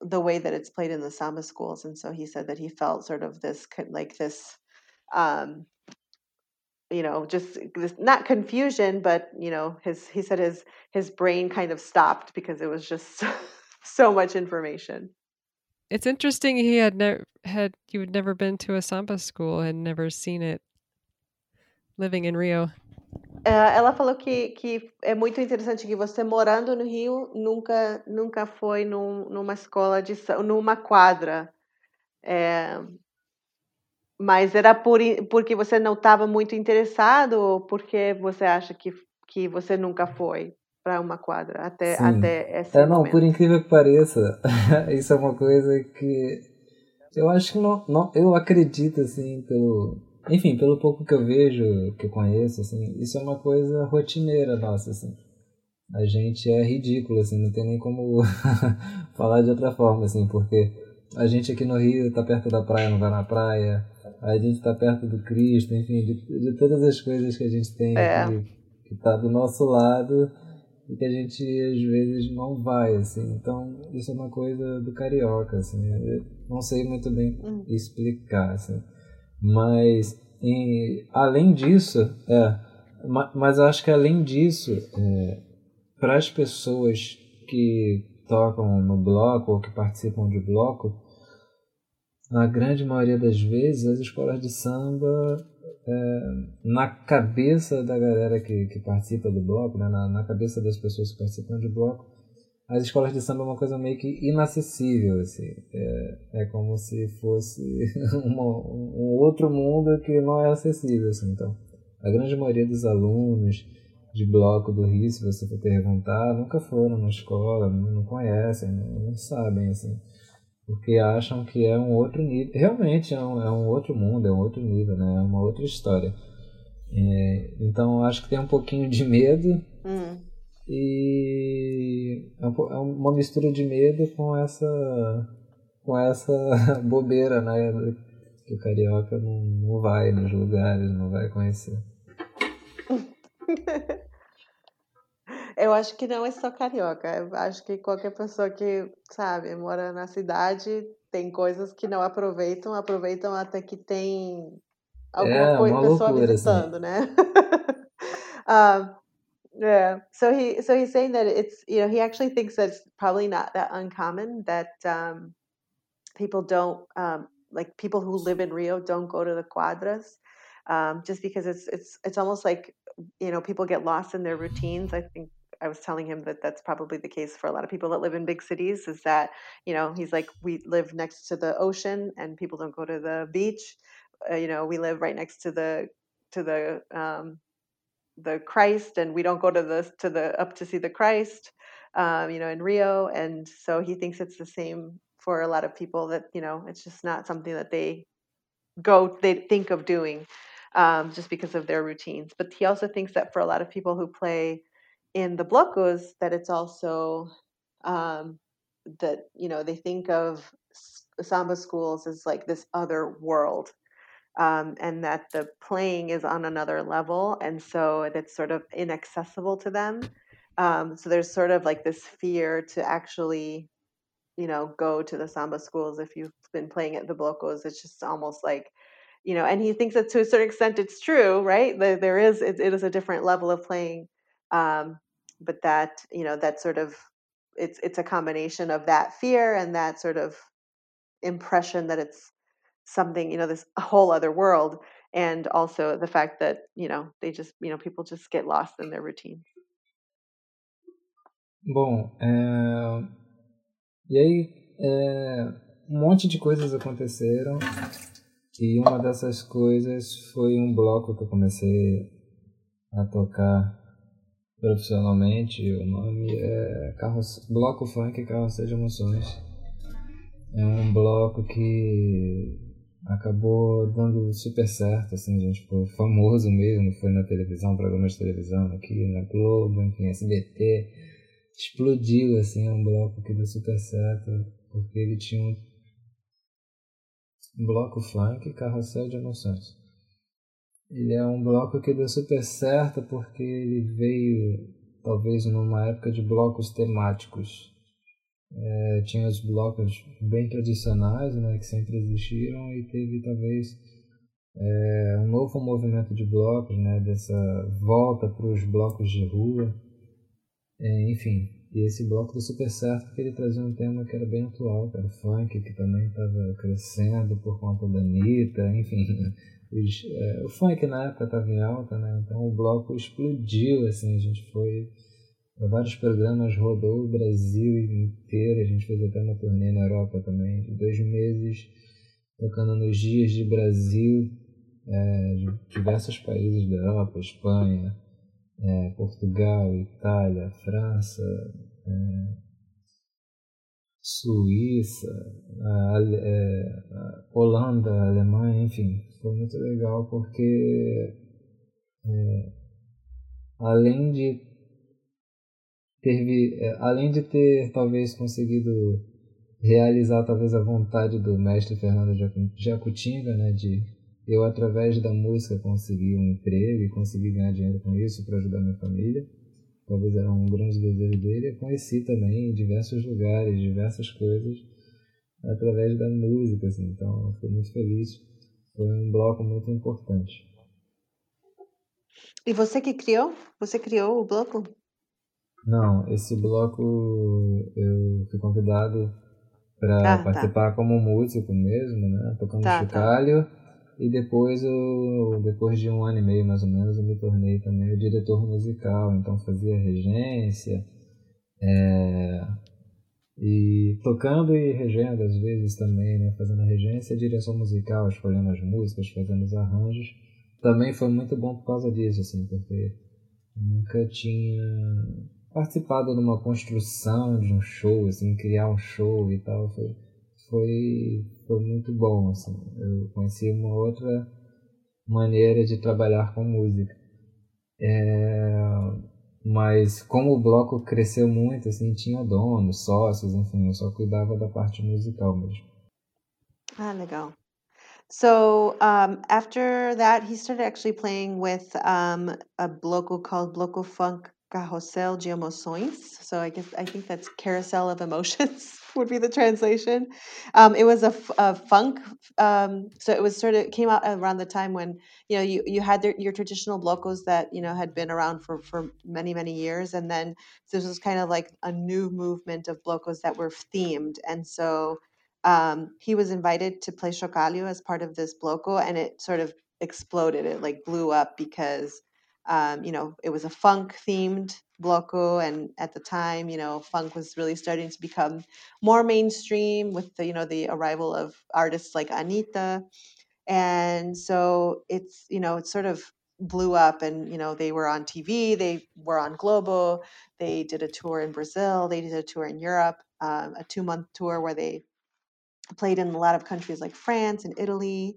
the way that it's played in the samba schools and so he said that he felt sort of this like this um you know just this not confusion but you know his he said his his brain kind of stopped because it was just so much information. It's interesting he had never had you had never been to a samba school and never seen it living in rio. Eh, é, ela falou que, que é muito interessante que você morando no Rio nunca nunca foi num, numa escola de numa quadra é, eh, mas era por, porque você não estava muito interessado ou porque você acha que, que você nunca foi para uma quadra até Sim. até esse é, não por incrível que pareça isso é uma coisa que eu acho que não, não eu acredito assim pelo enfim, pelo pouco que eu vejo, que eu conheço, assim, isso é uma coisa rotineira nossa, assim. A gente é ridículo, assim, não tem nem como falar de outra forma, assim, porque a gente aqui no Rio tá perto da praia, não vai na praia, a gente tá perto do Cristo, enfim, de, de todas as coisas que a gente tem é. aqui, que tá do nosso lado e que a gente às vezes não vai, assim. Então, isso é uma coisa do carioca, assim. Eu não sei muito bem hum. explicar, assim. Mas, em, além disso, é, mas eu acho que além disso, é, para as pessoas que tocam no bloco ou que participam de bloco, na grande maioria das vezes, as escolas de samba, é, na cabeça da galera que, que participa do bloco, né, na, na cabeça das pessoas que participam de bloco, as escolas de samba é uma coisa meio que inacessível, assim. É, é como se fosse uma, um outro mundo que não é acessível, assim. Então, a grande maioria dos alunos de bloco do Rio, se você for perguntar, nunca foram na escola, não conhecem, não sabem, assim. Porque acham que é um outro nível. Realmente é um, é um outro mundo, é um outro nível, né? É uma outra história. É, então, acho que tem um pouquinho de medo. Hum e é, é uma mistura de medo com essa com essa bobeira, né? Que o carioca não, não vai nos lugares, não vai conhecer. eu acho que não é só carioca. Eu acho que qualquer pessoa que, sabe, mora na cidade tem coisas que não aproveitam, aproveitam até que tem alguma É coisa, pessoa loucura, assim. visitando, né? um, yeah. So he so he's saying that it's you know he actually thinks that it's probably not that uncommon that um, people don't um, like people who live in Rio don't go to the quadras um, just because it's it's it's almost like you know people get lost in their routines. I think I was telling him that that's probably the case for a lot of people that live in big cities. Is that you know he's like we live next to the ocean and people don't go to the beach. Uh, you know we live right next to the to the um, the Christ and we don't go to the to the up to see the Christ. Um, you know in Rio, and so he thinks it's the same for a lot of people that you know it's just not something that they go they think of doing um, just because of their routines. But he also thinks that for a lot of people who play in the blocos, that it's also um, that you know they think of samba schools as like this other world. Um, and that the playing is on another level, and so it's sort of inaccessible to them. Um, so there's sort of like this fear to actually you know go to the samba schools if you've been playing at the blocos it's just almost like you know and he thinks that to a certain extent it's true right there, there is it, it is a different level of playing um, but that you know that sort of it's it's a combination of that fear and that sort of impression that it's something you know this whole other world and also the fact that you know they just you know people just get lost in their routine Bom, é, e aí é, um monte de coisas aconteceram e uma dessas coisas foi um bloco que eu comecei a tocar profissionalmente. O nome é Carro, Bloco Funk Carroça de Emoções. É um bloco que acabou dando super certo, assim, gente ficou famoso mesmo, foi na televisão, programas de televisão aqui na Globo, enfim, SBT explodiu, assim, é um bloco que deu super certo, porque ele tinha um bloco funk carrossel de emoções. Ele é um bloco que deu super certo porque ele veio, talvez, numa época de blocos temáticos. É, tinha os blocos bem tradicionais, né, que sempre existiram, e teve, talvez, é, um novo movimento de blocos, né, dessa volta para os blocos de rua. É, enfim, e esse bloco deu super certo porque ele trazia um tema que era bem atual, que era o funk, que também estava crescendo por conta da Anitta, enfim. É, o funk na época estava em alta, né? Então o bloco explodiu, assim, a gente foi a vários programas, rodou o Brasil inteiro, a gente fez até uma turnê na Europa também, de dois meses, tocando nos dias de Brasil, é, de diversos países da Europa, Espanha, é, Portugal, Itália, França, é, Suíça, a, é, a Holanda, a Alemanha, enfim, foi muito legal porque é, além de ter, é, além de ter talvez conseguido realizar talvez a vontade do mestre Fernando Jacutinga, né, de eu através da música conseguir um emprego e conseguir ganhar dinheiro com isso para ajudar minha família talvez era um grande desejo dele eu conheci também em diversos lugares diversas coisas através da música assim então fui muito feliz foi um bloco muito importante e você que criou você criou o bloco não esse bloco eu fui convidado para ah, participar tá. como músico mesmo né tocando tá, chocalho tá. E depois, eu, depois de um ano e meio mais ou menos, eu me tornei também o diretor musical. Então fazia regência, é, e tocando e regendo às vezes também, né? Fazendo a regência e direção musical, escolhendo as músicas, fazendo os arranjos. Também foi muito bom por causa disso, assim, porque nunca tinha participado de uma construção de um show, assim, criar um show e tal. Foi, foi, foi muito bom, assim. Eu conheci uma outra maneira de trabalhar com música. É, mas como o bloco cresceu muito, assim, tinha donos, sócios, enfim, eu só cuidava da parte musical mesmo. Ah, legal. So um, after that, he started actually playing with um, a bloco called Bloco Funk Carrossel de Emoções. So I guess I think that's Carousel of Emotions would be the translation. Um, it was a, a funk. Um, so it was sort of came out around the time when you know you you had their, your traditional blocos that you know had been around for for many many years, and then this was kind of like a new movement of blocos that were themed, and so. Um, he was invited to play chocalho as part of this bloco, and it sort of exploded. It like blew up because um, you know, it was a funk themed bloco, and at the time, you know, funk was really starting to become more mainstream with the, you know, the arrival of artists like Anitta. and so it's, you know, it sort of blew up, and you know, they were on TV, they were on Globo, they did a tour in Brazil, they did a tour in Europe, um, a two month tour where they played in a lot of countries like France and Italy.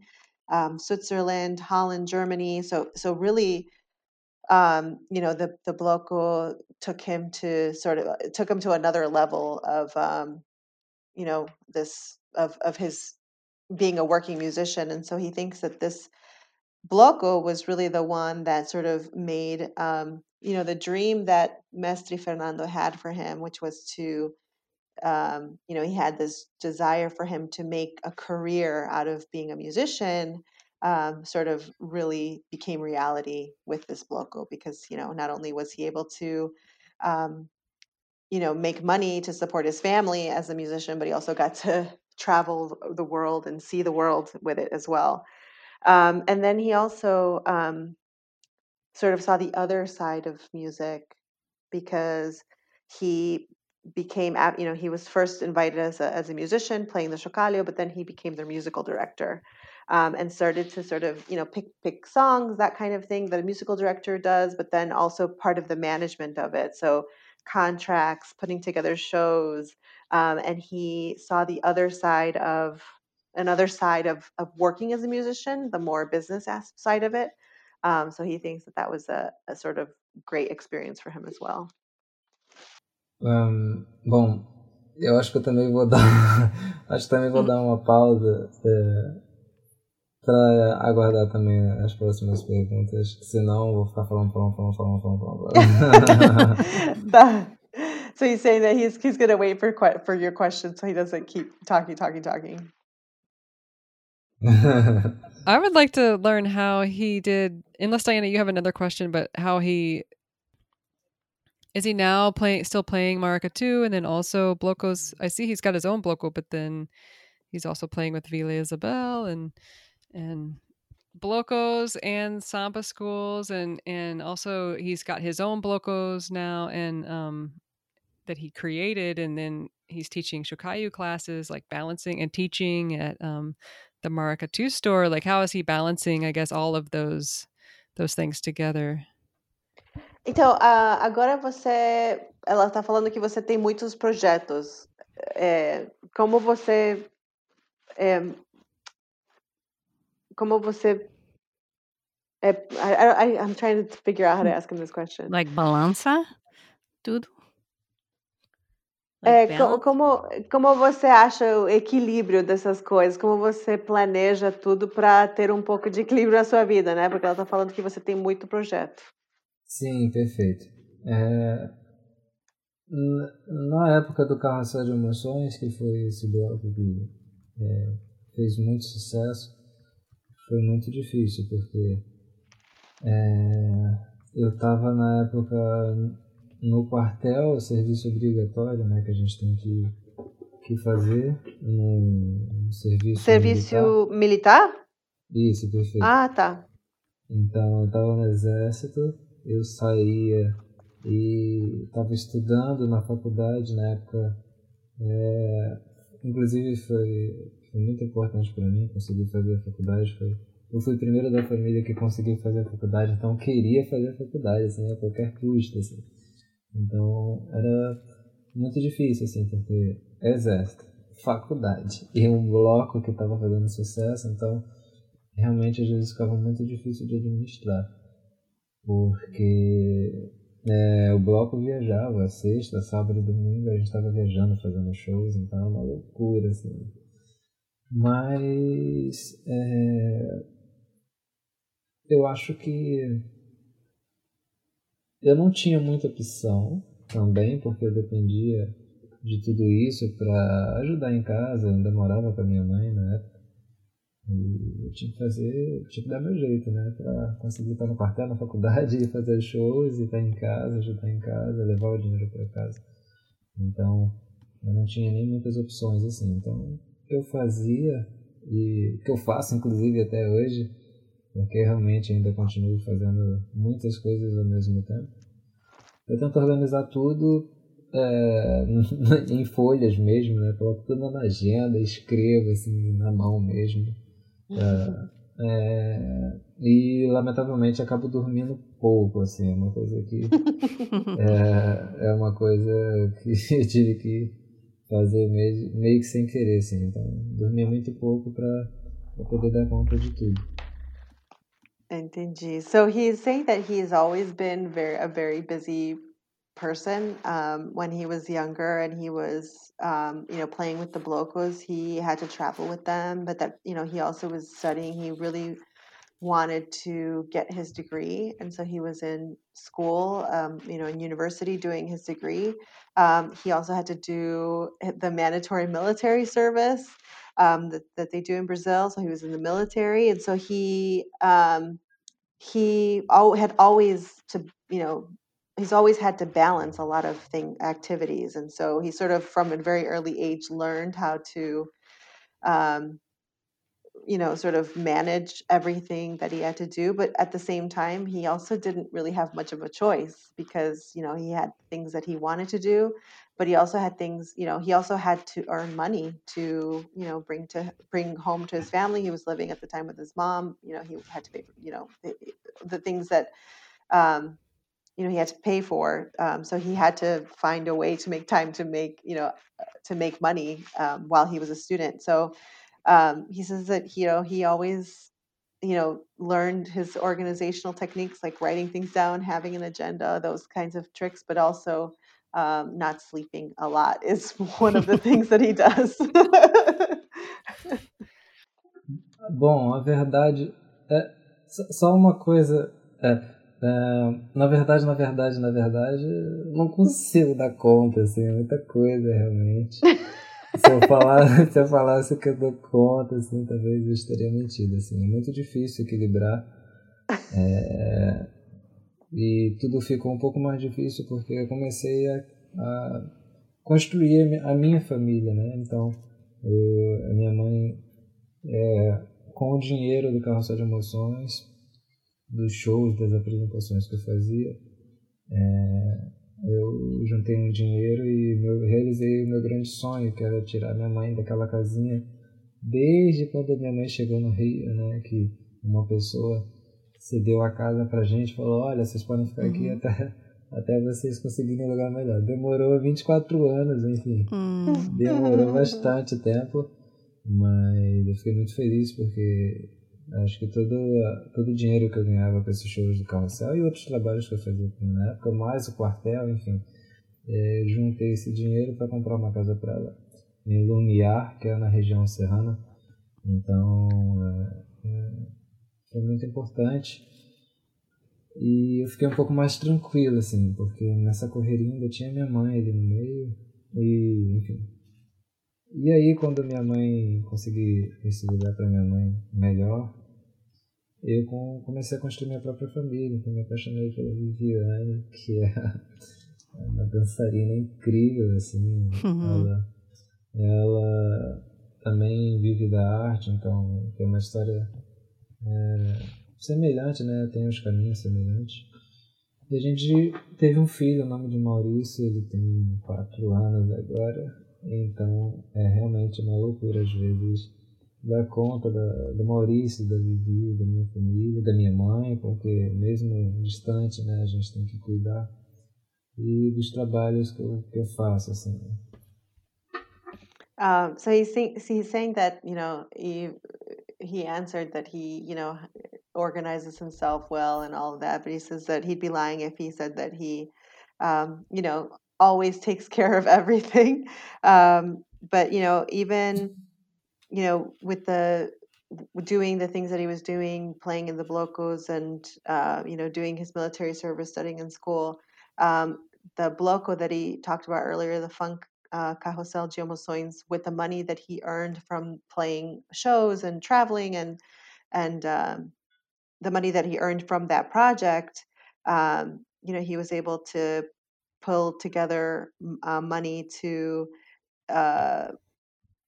Um, Switzerland, Holland, Germany. So, so really um, you know, the the bloco took him to sort of took him to another level of, um, you know, this of of his being a working musician, and so he thinks that this bloco was really the one that sort of made, um, you know, the dream that Mestre Fernando had for him, which was to um, you know, he had this desire for him to make a career out of being a musician um, sort of really became reality with this bloco because you know not only was he able to um, you know make money to support his family as a musician but he also got to travel the world and see the world with it as well. Um, and then he also um, sort of saw the other side of music because he became you know he was first invited as a, as a musician playing the chocalho but then he became their musical director um, and started to sort of you know pick pick songs that kind of thing that a musical director does but then also part of the management of it. So contracts putting together shows um, and he saw the other side of another side of, of working as a musician the more business side of it. Um, so he thinks that that was a, a sort of great experience for him as well. Um, bom eu acho que eu também vou dar acho que também vou dar uma pausa é, para aguardar também as próximas perguntas, senão vou ficar falando, falando, falando, falando, falando, falando. that, so he's saying that he's he's gonna wait for for your question so he doesn't keep talking, talking, talking. I would like to learn how he did. Unless Diana, you have another question, but how he is he now playing, still playing Maracatu, and then also Blocos. I see he's got his own Bloco, but then he's also playing with Vila Isabel and and blocos and samba schools and and also he's got his own blocos now and um that he created and then he's teaching chocalho classes like balancing and teaching at um the maracatu store like how is he balancing i guess all of those those things together Então, uh, agora você. Ela está falando que você tem muitos projetos. É, como você é, como você é, I, I, I'm trying to figure out how to ask him this question. Like balança tudo? Like é, como, como você acha o equilíbrio dessas coisas? Como você planeja tudo para ter um pouco de equilíbrio na sua vida, né? Porque ela está falando que você tem muito projeto. Sim, perfeito. É, na época do Carrossel de Emoções, que foi esse bloco que é, fez muito sucesso, foi muito difícil, porque é, eu estava na época no quartel, serviço obrigatório, né, que a gente tem que, que fazer no, serviço Serviço militar. militar? Isso, perfeito. Ah, tá. Então, eu estava no exército, eu saía e estava estudando na faculdade na época. É, inclusive foi foi muito importante para mim conseguir fazer a faculdade. Foi, eu fui o primeiro da família que conseguiu fazer a faculdade, então queria fazer a faculdade, assim, a qualquer custo, assim. Então era muito difícil, assim, porque exército, faculdade e um bloco que estava fazendo sucesso, então realmente às vezes ficava muito difícil de administrar, porque é, o bloco viajava sexta, sábado e domingo, a gente estava viajando, fazendo shows, então era uma loucura, assim. Mas é, eu acho que eu não tinha muita opção também, porque eu dependia de tudo isso para ajudar em casa, ainda morava com a minha mãe na época. E eu tinha que fazer, tinha que dar meu jeito, né? Pra conseguir estar no quartel, na faculdade, e fazer shows, e estar em casa, ajudar em casa, levar o dinheiro para casa. Então, eu não tinha nem muitas opções assim. Então, eu fazia, e que eu faço inclusive até hoje, porque realmente ainda continuo fazendo muitas coisas ao mesmo tempo, eu tento organizar tudo é, em folhas mesmo, né? Coloco tudo na agenda, escrevo assim na mão mesmo. É, é, e lamentavelmente acabo dormindo pouco, assim, é uma coisa que é, é uma coisa que eu tive que fazer meio, meio que sem querer, assim, então dormia muito pouco para poder dar conta de tudo. Entendi. So he's saying that he's always been very a very busy person. Um, when he was younger and he was, um, you know, playing with the Blocos, he had to travel with them. But that, you know, he also was studying. He really wanted to get his degree, and so he was in school, um, you know, in university doing his degree. Um, he also had to do the mandatory military service um, that, that they do in Brazil. So he was in the military, and so he um, he had always to you know he's always had to balance a lot of thing activities and so he sort of from a very early age learned how to um, you know sort of manage everything that he had to do but at the same time he also didn't really have much of a choice because you know he had things that he wanted to do but he also had things you know he also had to earn money to you know bring to bring home to his family. He was living at the time with his mom you know he had to pay you know the, the things that um, you know he had to pay for um, so he had to find a way to make time to make you know to make money um, while he was a student. So um, he says that you know he always you know learned his organizational techniques like writing things down having an agenda those kinds of tricks but also um, not sleeping a lot is one of the things that he does bom a verdade é só uma coisa é É, na verdade, na verdade, na verdade, não consigo dar conta, assim, é muita coisa realmente. se, eu falar, se eu falasse que eu dou conta, assim, talvez eu estaria mentido, assim, é muito difícil equilibrar. É, e tudo ficou um pouco mais difícil porque eu comecei a, a construir a minha família, né? Então, eu, a minha mãe, é, com o dinheiro do Carrossel de Emoções, dos shows, das apresentações que eu fazia, é, eu juntei um dinheiro e meu, realizei o meu grande sonho, que era tirar minha mãe daquela casinha desde quando minha mãe chegou no Rio, né, que uma pessoa cedeu a casa pra gente, falou, olha, vocês podem ficar uhum. aqui até, até vocês conseguirem um lugar melhor. Demorou 24 anos, enfim, uhum. demorou bastante tempo, mas eu fiquei muito feliz porque Acho que todo, todo o dinheiro que eu ganhava com esses shows do carrossel e outros trabalhos que eu fazia na época, mais o quartel, enfim, é, juntei esse dinheiro para comprar uma casa para ela em Lumiar, que é na região serrana. Então, é, é, foi muito importante. E eu fiquei um pouco mais tranquilo, assim, porque nessa correria ainda tinha minha mãe ali no meio. E, enfim, e aí, quando minha mãe consegui esse lugar para minha mãe melhor, eu comecei a construir minha própria família. Então, me apaixonei pela Viviane, que é uma dançarina incrível, assim. Uhum. Ela, ela também vive da arte, então tem uma história é, semelhante, né? Tem os caminhos semelhantes. E a gente teve um filho, o nome de Maurício, ele tem quatro anos agora. Então é realmente uma loucura às vezes dar conta da, do Maurício, da Vivi, da minha família, da minha mãe, porque mesmo distante, né, a gente tem que cuidar e dos trabalhos que eu, que eu faço, assim. Um, so he's saying, he's saying that you know he he answered that he you know organizes himself well and all of that, but he says that he'd be lying if he said that he um, you know always takes care of everything. Um, but you know, even you know, with the doing the things that he was doing, playing in the blocos and uh, you know doing his military service, studying in school. Um, the bloco that he talked about earlier, the funk uh, de Emoções, with the money that he earned from playing shows and traveling and and um, the money that he earned from that project, um, you know, he was able to pull together uh, money to uh,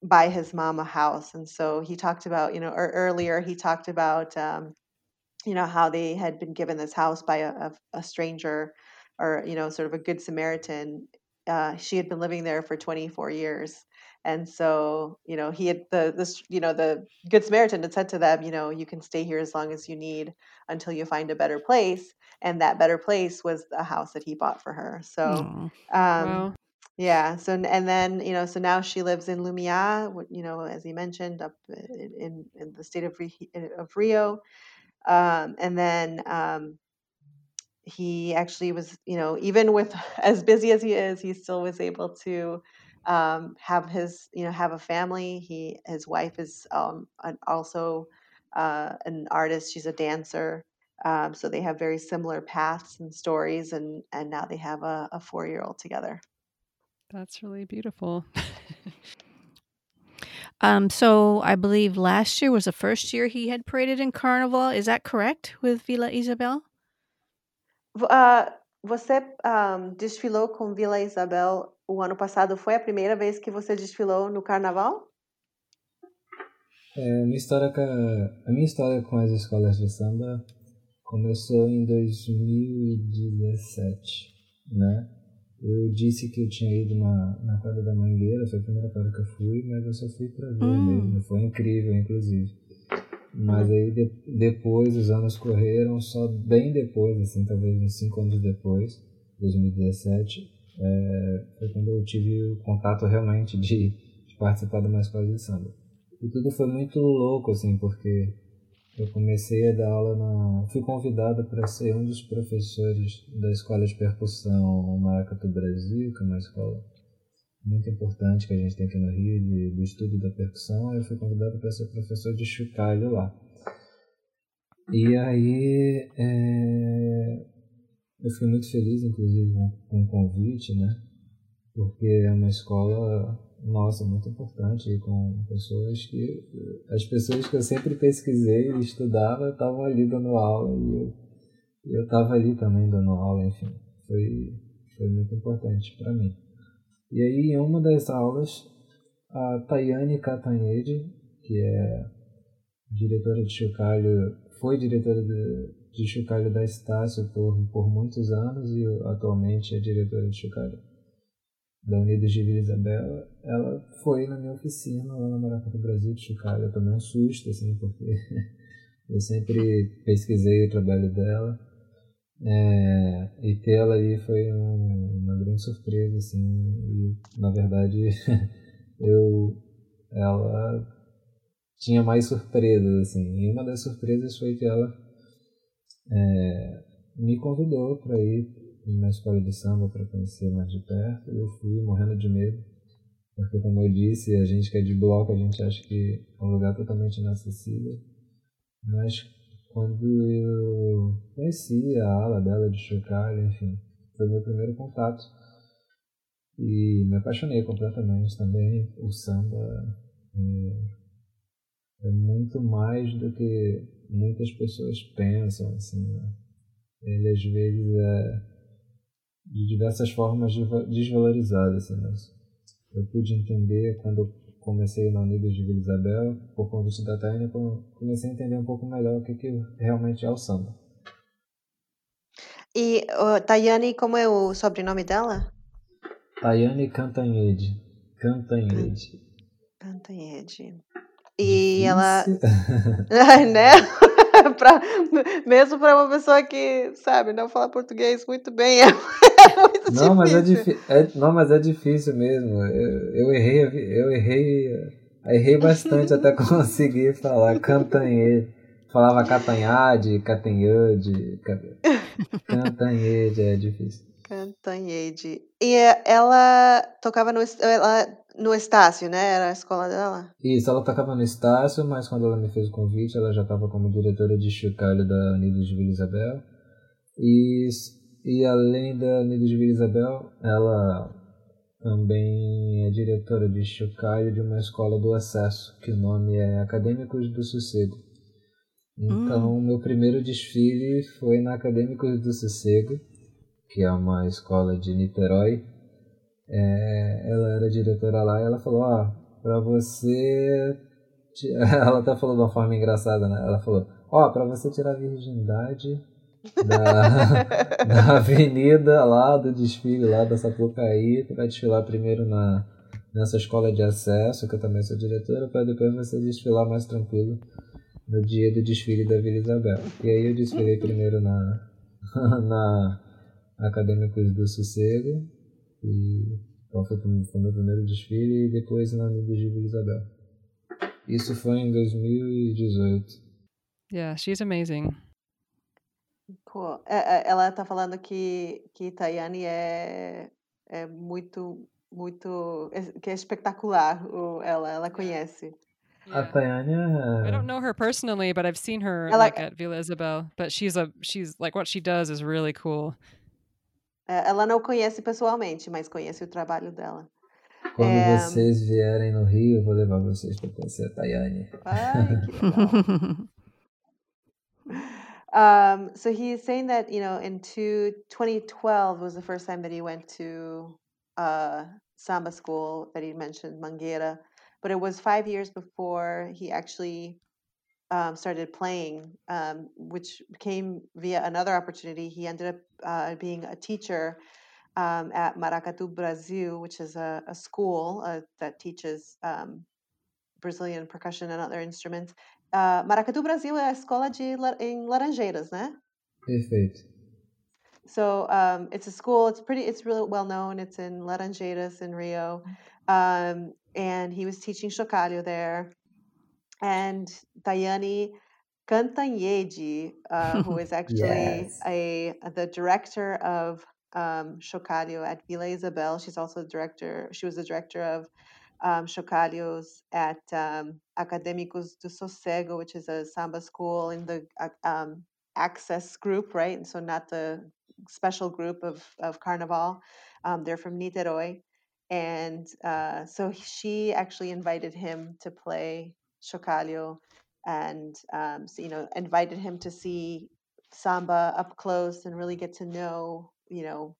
buy his mom a house. And so he talked about, you know, or earlier he talked about, um, you know, how they had been given this house by a, a, stranger or, you know, sort of a good Samaritan. Uh, she had been living there for 24 years. And so, you know, he had the this, you know, the Good Samaritan had said to them, you know, you can stay here as long as you need until you find a better place. And that better place was a house that he bought for her. So, um, Wow. yeah. So and then you know, so now she lives in Lumiar, you know, as he mentioned, up in in, in the state of of Rio. Um, and then um, he actually was, you know, even with as busy as he is, he still was able to um, have his, you know, have a family. He his wife is um, an, also uh, an artist. She's a dancer. Um, so they have very similar paths and stories, and and now they have a, a four year old together. That's really beautiful. Um, so I believe last year was the first year he had paraded in Carnival. Is that correct with Vila Isabel? Ah, você um, desfilou com Vila Isabel o ano passado? Foi a primeira vez que você desfilou no carnaval? É, minha história com a, a minha história com as escolas de samba começou em 2017, né? Eu disse que eu tinha ido na, na quadra da Mangueira, foi a primeira quadra que eu fui, mas eu só fui pra ver Hum. mesmo, foi incrível, inclusive. Mas aí de- depois os anos correram, só bem depois, assim, talvez uns 5 anos depois, 2017, é, foi quando eu tive o contato realmente de, de participar de uma escola de samba. E tudo foi muito louco, assim, porque eu comecei a dar aula na. Fui convidado para ser um dos professores da Escola de Percussão Maracatu Brasil, que é uma escola muito importante que a gente tem aqui no Rio, de, do estudo da percussão. Eu fui convidado para ser professor de chocalho lá. E aí. é, eu fiquei muito feliz, inclusive, com, o convite, né? Porque é uma escola nossa, muito importante, com pessoas que. As pessoas que eu sempre pesquisei e estudava estavam ali dando aula e eu eu estava ali também dando aula, enfim. Foi, foi muito importante para mim. E aí, em uma das aulas, a Tayane Catanhede, que é diretora de chocalho, foi diretora de, de chocalho da Estácio por, por muitos anos e atualmente é diretora de chocalho da Unidos de Vila Isabel, ela foi na minha oficina lá na Maracatu Brasil de chocalho. Eu tomei um susto, assim, porque eu sempre pesquisei o trabalho dela. É, e tê-la ali foi um, uma grande surpresa, assim, e na verdade eu, ela tinha mais surpresas, assim, e uma das surpresas foi que ela é, me convidou para ir na escola de samba para conhecer mais de perto, e eu fui morrendo de medo, porque como eu disse, a gente que é de bloco, a gente acha que é um lugar totalmente inacessível, mas quando eu conheci a ala dela de chocalho, enfim, foi meu primeiro contato. E me apaixonei completamente também. O samba é, é muito mais do que muitas pessoas pensam, assim, né? Ele às vezes é de diversas formas desva- desvalorizado, assim, né? Eu pude entender quando eu comecei na Unidos de Vila Isabel, por convite da Tânia, comecei a entender um pouco melhor o que, que realmente é o samba. E uh, Tayane, como é o sobrenome dela? Tayane Cantanhede. Cantanhede. Cantanhede. E ela, Difícil. né? Pra- mesmo para uma pessoa que, sabe, não fala português muito bem, é muito Não, mas é, difícil. difi- é- não, mas é difícil mesmo. Eu, eu errei, eu errei, errei bastante até conseguir falar Cantanhede. Falava Catanhade, Catanhade, Ca- Cantanhede, é difícil. Cantanhede. E ela tocava no, ela, no Estácio, né? Era a escola dela? Isso, ela tocava no Estácio, mas quando ela me fez o convite, ela já estava como diretora de chocalho da Unidos de Vila Isabel. E, e além da Unidos de Vila Isabel, ela também é diretora de chocalho de uma escola do acesso, que o nome é Acadêmicos do Sossego. Então, hum. meu primeiro desfile foi na Acadêmicos do Sossego, que é uma escola de Niterói. É, ela era diretora lá e ela falou: Ó, pra você. Ela até falou de uma forma engraçada, né? Ela falou: Ó, pra você tirar a virgindade da, da avenida lá, do desfile lá da Sapucaí, tu vai desfilar primeiro na, nessa escola de acesso, que eu também sou diretora, para depois você desfilar mais tranquilo no dia do desfile da Vila Isabel. E aí eu desfilei primeiro na, na Acadêmicos do Sossego, e então foi, foi meu primeiro desfile, e depois na Amigo de Vila Isabel. Isso foi em 2018. Yeah, she's amazing. Cool. É, é, ela tá falando que, que Tayane é, é muito, muito, é, que é espetacular o, ela, ela conhece. A Tayane I don't know her personally, but I've seen her ela, like at Vila Isabel. But she's a she's like what she does is really cool. Ela não conhece pessoalmente, mas conhece o trabalho dela. Quando é... vocês vierem no Rio, eu vou levar vocês para conhecer a Tayane. Ai, que legal. um, so he's saying that, you know, in two, 2012 was the first time that he went to uh, samba school that he mentioned, Mangueira. But it was five years before he actually um, started playing, um, which came via another opportunity. He ended up uh, being a teacher um, at Maracatu Brasil, which is a, a school uh, that teaches um, Brazilian percussion and other instruments. Uh, Maracatu Brasil é a escola de em Laranjeiras, né? Perfeito. So um, it's a school. It's pretty. It's really well known. It's in Laranjeiras in Rio, um, and he was teaching chocalho there and Tayane Cantanhede, uh, who is actually yes. a the director of um, Chocalho at Vila Isabel. She's also the director. She was the director of um, Chocalhos at um, Acadêmicos do Sossego, which is a samba school in the uh, um, access group, right? And so not the special group of of Carnival. Um, they're from Niterói, and uh, so she actually invited him to play Chocalho and um, so, you know invited him to see samba up close and really get to know you know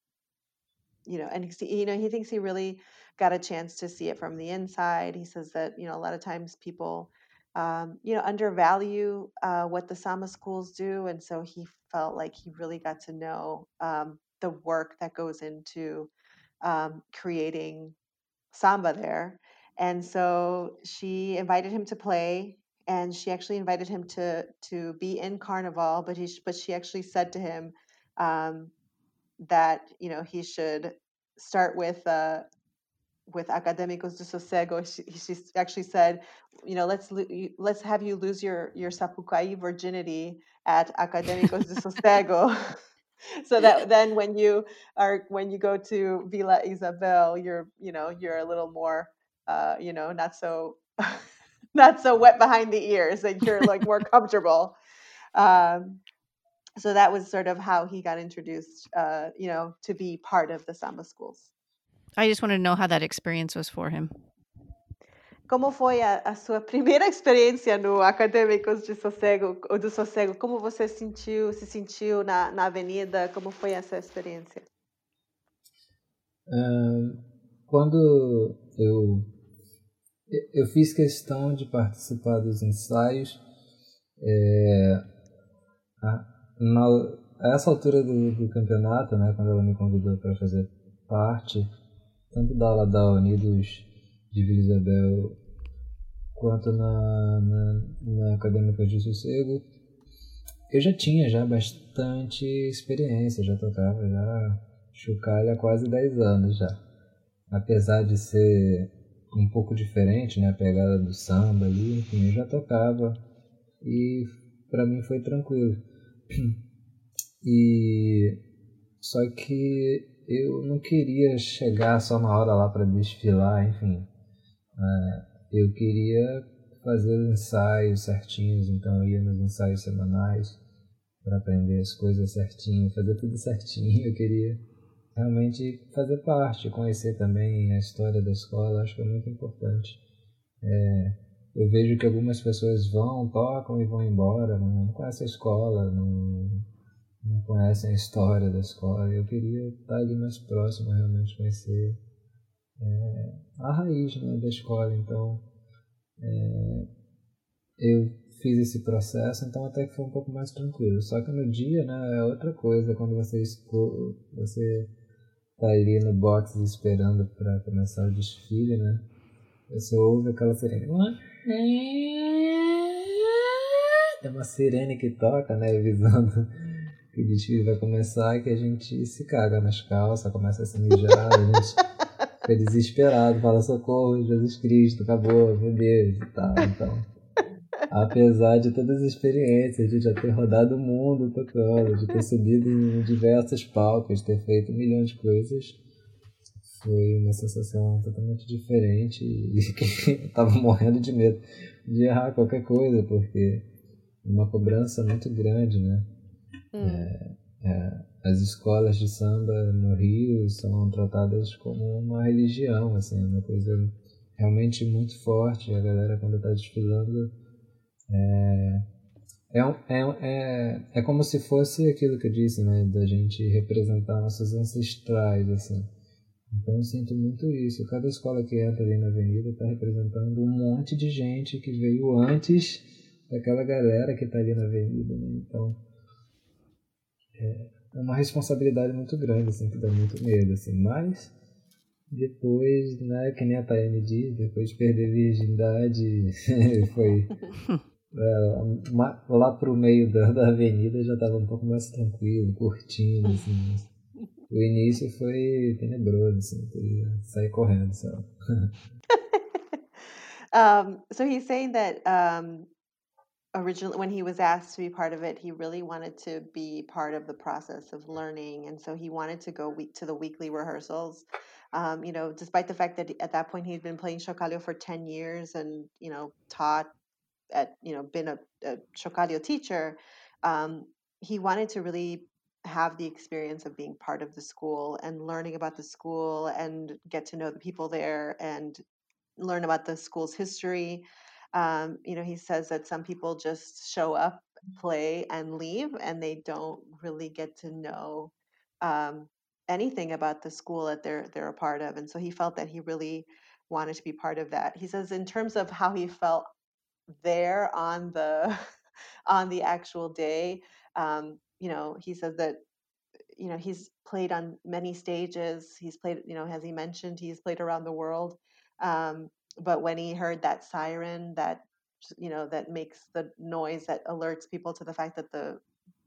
you know and you know he thinks he really got a chance to see it from the inside. He says that you know a lot of times people um, you know undervalue uh, what the samba schools do and so he felt like he really got to know um, the work that goes into um, creating samba there and so she invited him to play and she actually invited him to to be in carnival but he but she actually said to him um, that you know he should start with uh, with Acadêmicos de Sossego. She, she actually said you know let's let's have you lose your your sapucaí virginity at Acadêmicos de Sossego. So that then when you are when you go to Vila Isabel you're you know you're a little more uh, you know, not so not so wet behind the ears, that you're like more comfortable. Um, so that was sort of how he got introduced, uh, you know, to be part of the samba schools. I just wanted to know how that experience was for him. Como foi a, a sua primeira experiência no Acadêmicos de Sossego, ou do Sossego? Como você sentiu, se sentiu na, na avenida? Como foi essa experiência? Uh, quando eu eu fiz questão de participar dos ensaios. É, a, na, a essa altura do, do, campeonato, né, quando ela me convidou para fazer parte, tanto da aula da Unidos de Vila Isabel quanto na, na, na Acadêmica de Sossego, eu já tinha já bastante experiência, já tocava já chocalho há quase 10 anos já. Apesar de ser um pouco diferente, né? A pegada do samba ali, enfim, eu já tocava e para mim foi tranquilo. E só que eu não queria chegar só na hora lá para desfilar, enfim. É, eu queria fazer os ensaios certinhos, então eu ia nos ensaios semanais para aprender as coisas certinho, fazer tudo certinho. Eu queria realmente fazer parte, conhecer também a história da escola, acho que é muito importante. É, eu vejo que algumas pessoas vão, tocam e vão embora, não, conhecem a escola, não, não conhecem a história da escola. Eu queria estar ali mais próximo, realmente conhecer é, a raiz né, da escola. Então, é, eu fiz esse processo, então até que foi um pouco mais tranquilo. Só que no dia, né, é outra coisa quando você você tá ali no box esperando para começar o desfile, né? Você ouve aquela sirene. É uma sirene que toca, né? Avisando que o desfile vai começar e que a gente se caga nas calças, começa a se mijar, a gente fica desesperado, fala socorro, Jesus Cristo, acabou, meu Deus e tal. Então, apesar de todas as experiências, de já ter rodado o mundo tocando, de ter subido em diversos palcos, ter feito um milhão de coisas, foi uma sensação totalmente diferente e eu tava morrendo de medo de errar qualquer coisa, porque uma cobrança muito grande, né? Hum. É, é, as escolas de samba no Rio são tratadas como uma religião, assim, uma coisa realmente muito forte. A galera, quando está desfilando, é, é, é, é, é como se fosse aquilo que eu disse, né, da gente representar nossos ancestrais, assim. Então eu sinto muito isso. Cada escola que entra ali na avenida está representando um monte de gente que veio antes daquela galera que está ali na avenida. Né? Então é uma responsabilidade muito grande, assim, que dá muito medo, assim. Mas depois, né, que nem a Tayane diz, depois de perder a virgindade, foi é, lá pro meio da, da avenida já um pouco mais tranquilo, curtindo, assim. O início foi tenebroso, assim, sair correndo, sabe? um, so he's saying that um, originally when he was asked to be part of it he really wanted to be part of the process of learning and so he wanted to go week to the weekly rehearsals um, you know despite the fact that at that point he'd been playing chocalho for 10 years and you know taught at you know been a, a chocalho teacher um, he wanted to really have the experience of being part of the school and learning about the school and get to know the people there and learn about the school's history um, you know, he says that some people just show up, play, and leave, and they don't really get to know um, anything about the school that they're they're a part of. And so he felt that he really wanted to be part of that. He says in terms of how he felt there on the on the actual day, um, you know, he says that you know he's played on many stages. He's played, you know, as he mentioned, he's played around the world. Um, but when he heard that siren that you know that makes the noise that alerts people to the fact that the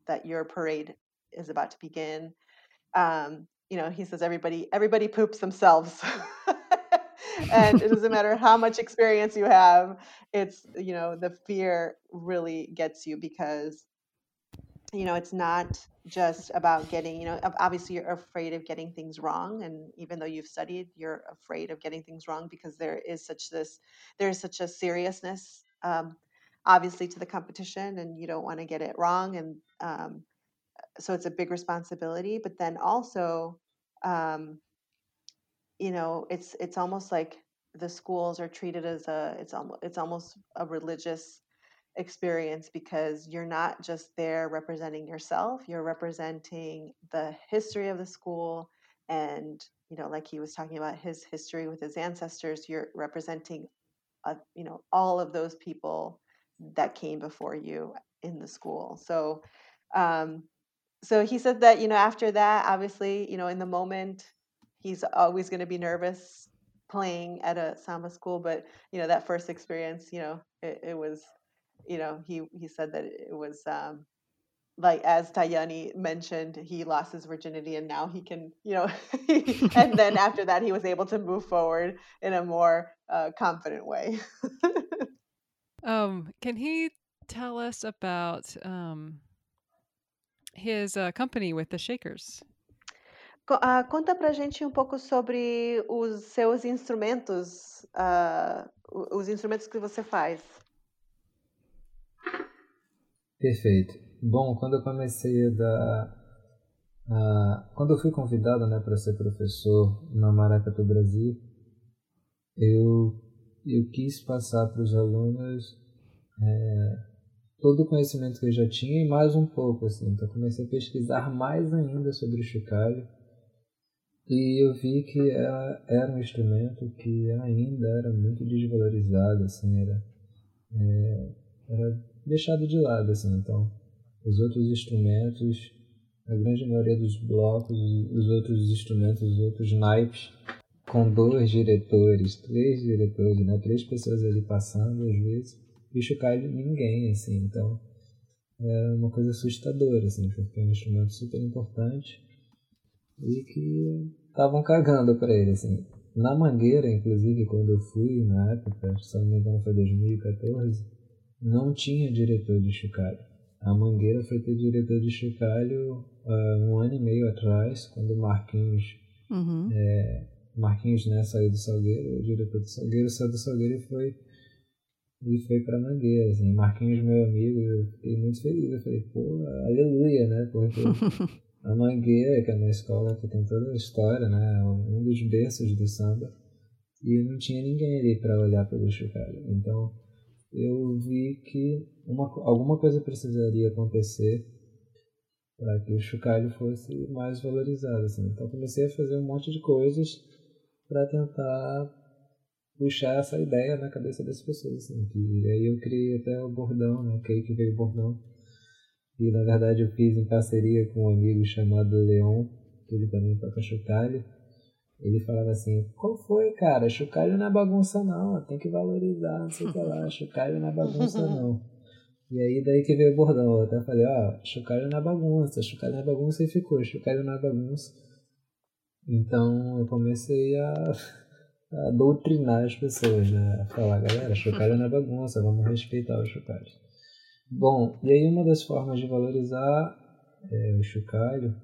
that your parade is about to begin um, you know he says everybody everybody poops themselves and it doesn't matter how much experience you have it's you know the fear really gets you because you know it's not just about getting you know obviously you're afraid of getting things wrong and even though you've studied you're afraid of getting things wrong because there is such this there's such a seriousness um, obviously to the competition and you don't want to get it wrong and um, so it's a big responsibility but then also um, you know it's it's almost like the schools are treated as a it's almost it's almost a religious experience because you're not just there representing yourself you're representing the history of the school and you know like he was talking about his history with his ancestors you're representing uh, you know all of those people that came before you in the school. So um so he said that you know after that obviously you know in the moment he's always going to be nervous playing at a samba school but you know that first experience you know it, it was you know, he he said that it was um, like as Tayane mentioned, he lost his virginity and now he can, you know, and then after that he was able to move forward in a more uh, confident way. um, can he tell us about um, his uh, company with the Shakers? Uh, conta pra gente um pouco sobre os seus instrumentos, uh, os instrumentos que você faz. Perfeito. Bom, quando eu comecei a dar. Uh, quando eu fui convidado né, para ser professor na Maracatu Brasil, eu, eu quis passar para os alunos é, todo o conhecimento que eu já tinha e mais um pouco. Assim. Então, comecei a pesquisar mais ainda sobre o chocalho e eu vi que era, era um instrumento que ainda era muito desvalorizado, assim, era, é, era deixado de lado, assim. Então, os outros instrumentos, a grande maioria dos blocos, os outros instrumentos, os outros naipes, com dois diretores, três diretores, né? Três pessoas ali passando, às vezes, e chocalho ninguém, assim. Então, é uma coisa assustadora, assim, porque é um instrumento super importante e que estavam cagando para ele, assim. Na Mangueira, inclusive, quando eu fui, na época, se não me engano foi 2014, não tinha diretor de chocalho. A Mangueira foi ter diretor de chocalho uh, um ano e meio atrás, quando o Marquinhos, uhum. é, Marquinhos né, saiu do Salgueiro, o diretor do Salgueiro saiu do Salgueiro e foi e foi pra Mangueira, assim, Marquinhos, meu amigo, eu fiquei muito feliz, eu falei, pô, aleluia, né, porque A Mangueira, que é uma escola que tem toda a história, né? Um dos berços do samba. E não tinha ninguém ali para olhar pelo chocalho. Então eu vi que uma, alguma coisa precisaria acontecer para que o chocalho fosse mais valorizado. Assim. Então comecei a fazer um monte de coisas para tentar puxar essa ideia na cabeça das pessoas. Assim. E aí eu criei até o bordão, né? Que aí que veio o bordão e na verdade eu fiz em parceria com um amigo chamado Leon, que ele também toca chocalho. Ele falava assim, qual foi, cara? Chocalho não é bagunça não, tem que valorizar, não sei o que lá, chocalho não é bagunça não. E aí daí que veio o bordão, eu até falei, ó, oh, chocalho não é bagunça, chocalho não é bagunça e ficou, chocalho não é bagunça. Então eu comecei a, a doutrinar as pessoas, né? A falar, galera, chocalho não é bagunça, vamos respeitar os chocalhos. Bom, e aí uma das formas de valorizar é, o chocalho,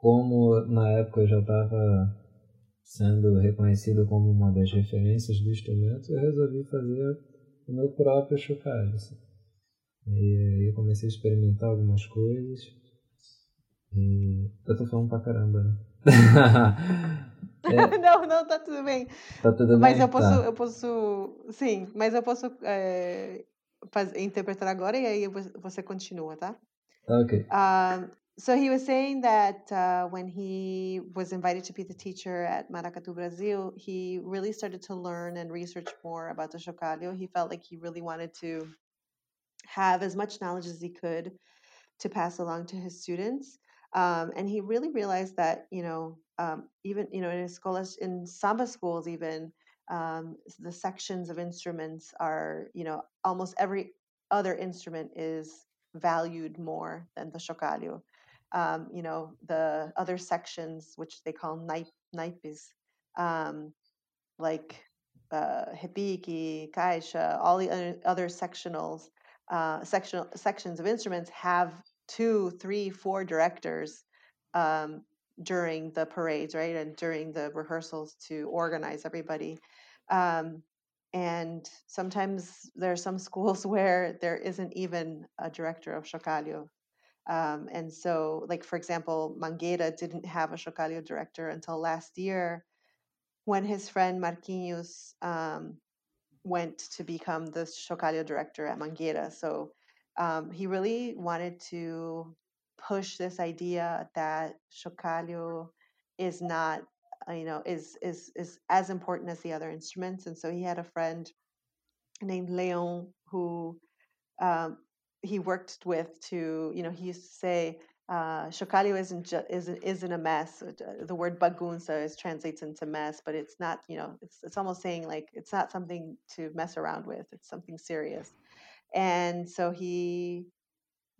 como na época eu já estava sendo reconhecido como uma das referências do instrumento, eu resolvi fazer o meu próprio chocalho. Assim. E aí eu comecei a experimentar algumas coisas. E eu tô falando pra caramba, né? é... não, não, tá tudo bem. Tá tudo mas bem? eu posso, tá. eu posso, sim, mas eu posso é, faz, interpretar agora e aí você continua, tá? Okay. Um, so he was saying that uh, when he was invited to be the teacher at Maracatu Brasil, he really started to learn and research more about the chocalho. He felt like he really wanted to have as much knowledge as he could to pass along to his students. Um, and he really realized that, you know, um, even, you know, in his schools, in samba schools, even, um, the sections of instruments are you know almost every other instrument is valued more than the chocalho um, you know the other sections which they call naip, naipes um, like uh, caixa, all the other, other sectionals, uh, sectional sections of instruments have two, three, four directors um, during the parades, right, and during the rehearsals to organize everybody. Um, and sometimes there are some schools where there isn't even a director of chocalho. Um, and so, like for example, Mangueira didn't have a chocalho director until last year, when his friend Marquinhos um, went to become the chocalho director at Mangueira. So um, he really wanted to push this idea that chocalho is not uh, you know is is is as important as the other instruments and so he had a friend named leon who um, he worked with to you know he used to say uh, chocalho isn't ju- isn't isn't a mess. Uh, the word bagunça is translates into mess, but it's not. You know, it's it's almost saying like it's not something to mess around with. It's something serious. And so he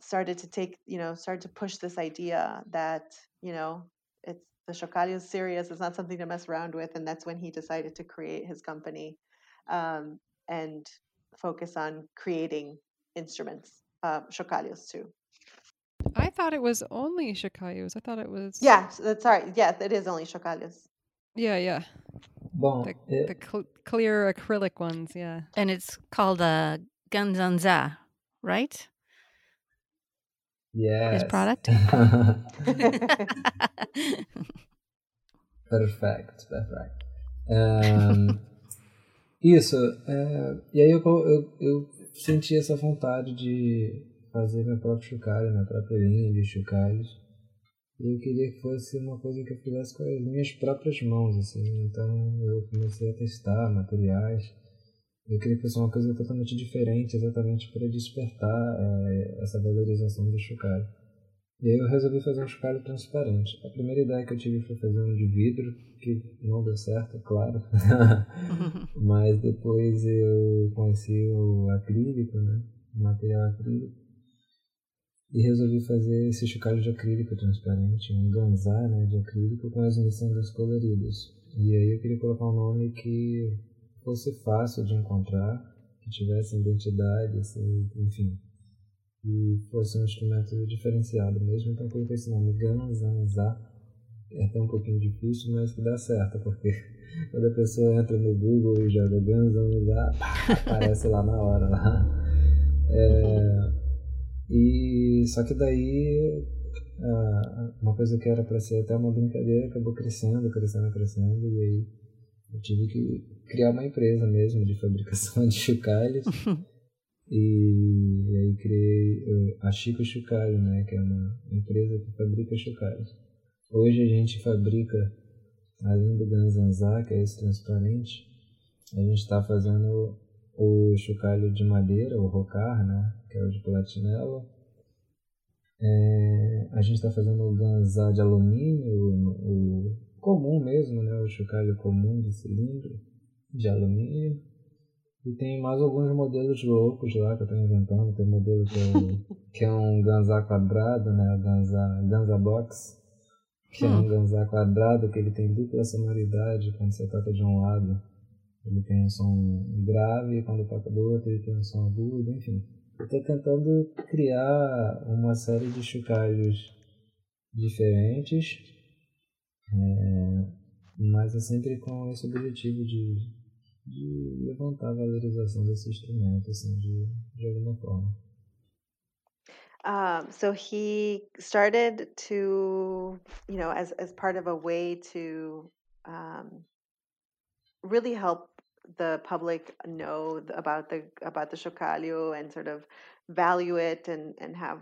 started to take, you know, started to push this idea that you know it's the chocalho is serious. It's not something to mess around with. And that's when he decided to create his company um, and focus on creating instruments, uh, chocalhos too. I thought it was only chocalhos. I thought it was. Yeah, that's right. Yes, it is only chocalhos. Yeah, yeah. Bom, The, é- the cl- clear acrylic ones, yeah. And it's called a Ganzanzá, right? Yes. product? Perfect, perfect. Ahn, isso, é, e aí eu, eu, eu senti essa vontade de fazer meu próprio chocalho, minha própria linha de chocalhos. E eu queria que fosse uma coisa que eu fizesse com as minhas próprias mãos, assim. Então eu comecei a testar materiais. Eu queria que fosse uma coisa totalmente diferente, exatamente para despertar é, essa valorização do chocalho. E aí eu resolvi fazer um chocalho transparente. A primeira ideia que eu tive foi fazer um de vidro, que não deu certo, claro. Mas depois eu conheci o acrílico, né? O material acrílico. E resolvi fazer esse chocalho de acrílico transparente, um ganzá né, de acrílico com as miçangas coloridas. E aí eu queria colocar um nome que fosse fácil de encontrar, que tivesse identidade, assim, enfim, e fosse um instrumento diferenciado mesmo. Então coloquei esse nome Ganzanzá. É até um pouquinho difícil, mas que dá certo, porque quando a pessoa entra no Google e joga Ganzanzá, pá, aparece lá na hora. Lá. É, e só que daí ah, uma coisa que era para ser até uma brincadeira acabou crescendo, crescendo, crescendo e aí eu tive que criar uma empresa mesmo de fabricação de chocalhos e aí criei eh, a Chico Chocalho, né, que é uma empresa que fabrica chocalhos. Hoje a gente fabrica além do Ganzanzá, que é esse transparente, a gente está fazendo o chocalho de madeira, o rocar, né, que é o de platinela. É, a gente está fazendo o ganzá de alumínio, o, o comum mesmo, né, o chocalho comum de cilindro de alumínio. E tem mais alguns modelos loucos lá que eu estou inventando. Tem um modelo que é, o- que é um ganzá quadrado, né, o ganzá, ganzá box, que é um ganzá quadrado que ele tem dupla sonoridade quando você toca de um lado. Ele tem um som grave, quando toca do outro ele tem um som agudo, enfim. Eu tô tentando criar uma série de chocalhos diferentes, mas é sempre com esse objetivo de, de levantar a valorização desse instrumento, assim, de, de alguma forma. Um, so he started to, you know, as as part of a way to um, really help the public know about the about the chocalho and sort of value it and and have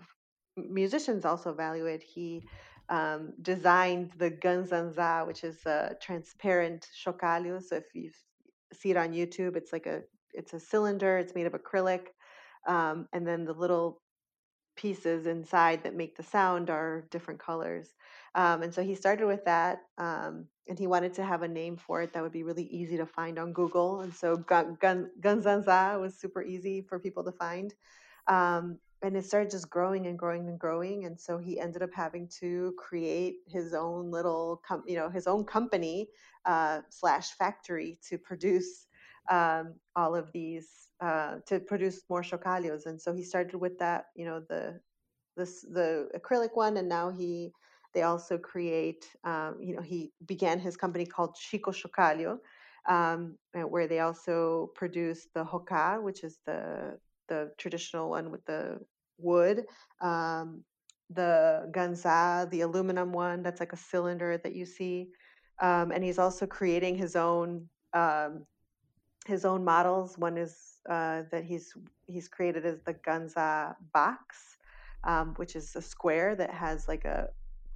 musicians also value it. He um, designed the Ganzanzá, which is a transparent chocalho. So if you see it on YouTube, it's like a it's a cylinder. It's made of acrylic, um, and then the little pieces inside that make the sound are different colors. Um, and so he started with that, um, and he wanted to have a name for it that would be really easy to find on Google. And so Gun, Gun, Gunzanza was super easy for people to find. Um, and it started just growing and growing and growing. And so he ended up having to create his own little, com- you know, his own company uh, slash factory to produce um, all of these uh, to produce more chocalhos. And so he started with that, you know, the this the acrylic one, and now he they also create, um, you know, he began his company called Chico Chocalho, um, where they also produce the rocar, which is the the traditional one with the wood. Um, the ganzá, the aluminum one, that's like a cylinder that you see. Um, and he's also creating his own um, his own models. One is uh, that he's he's created as the ganzá box, um, which is a square that has like a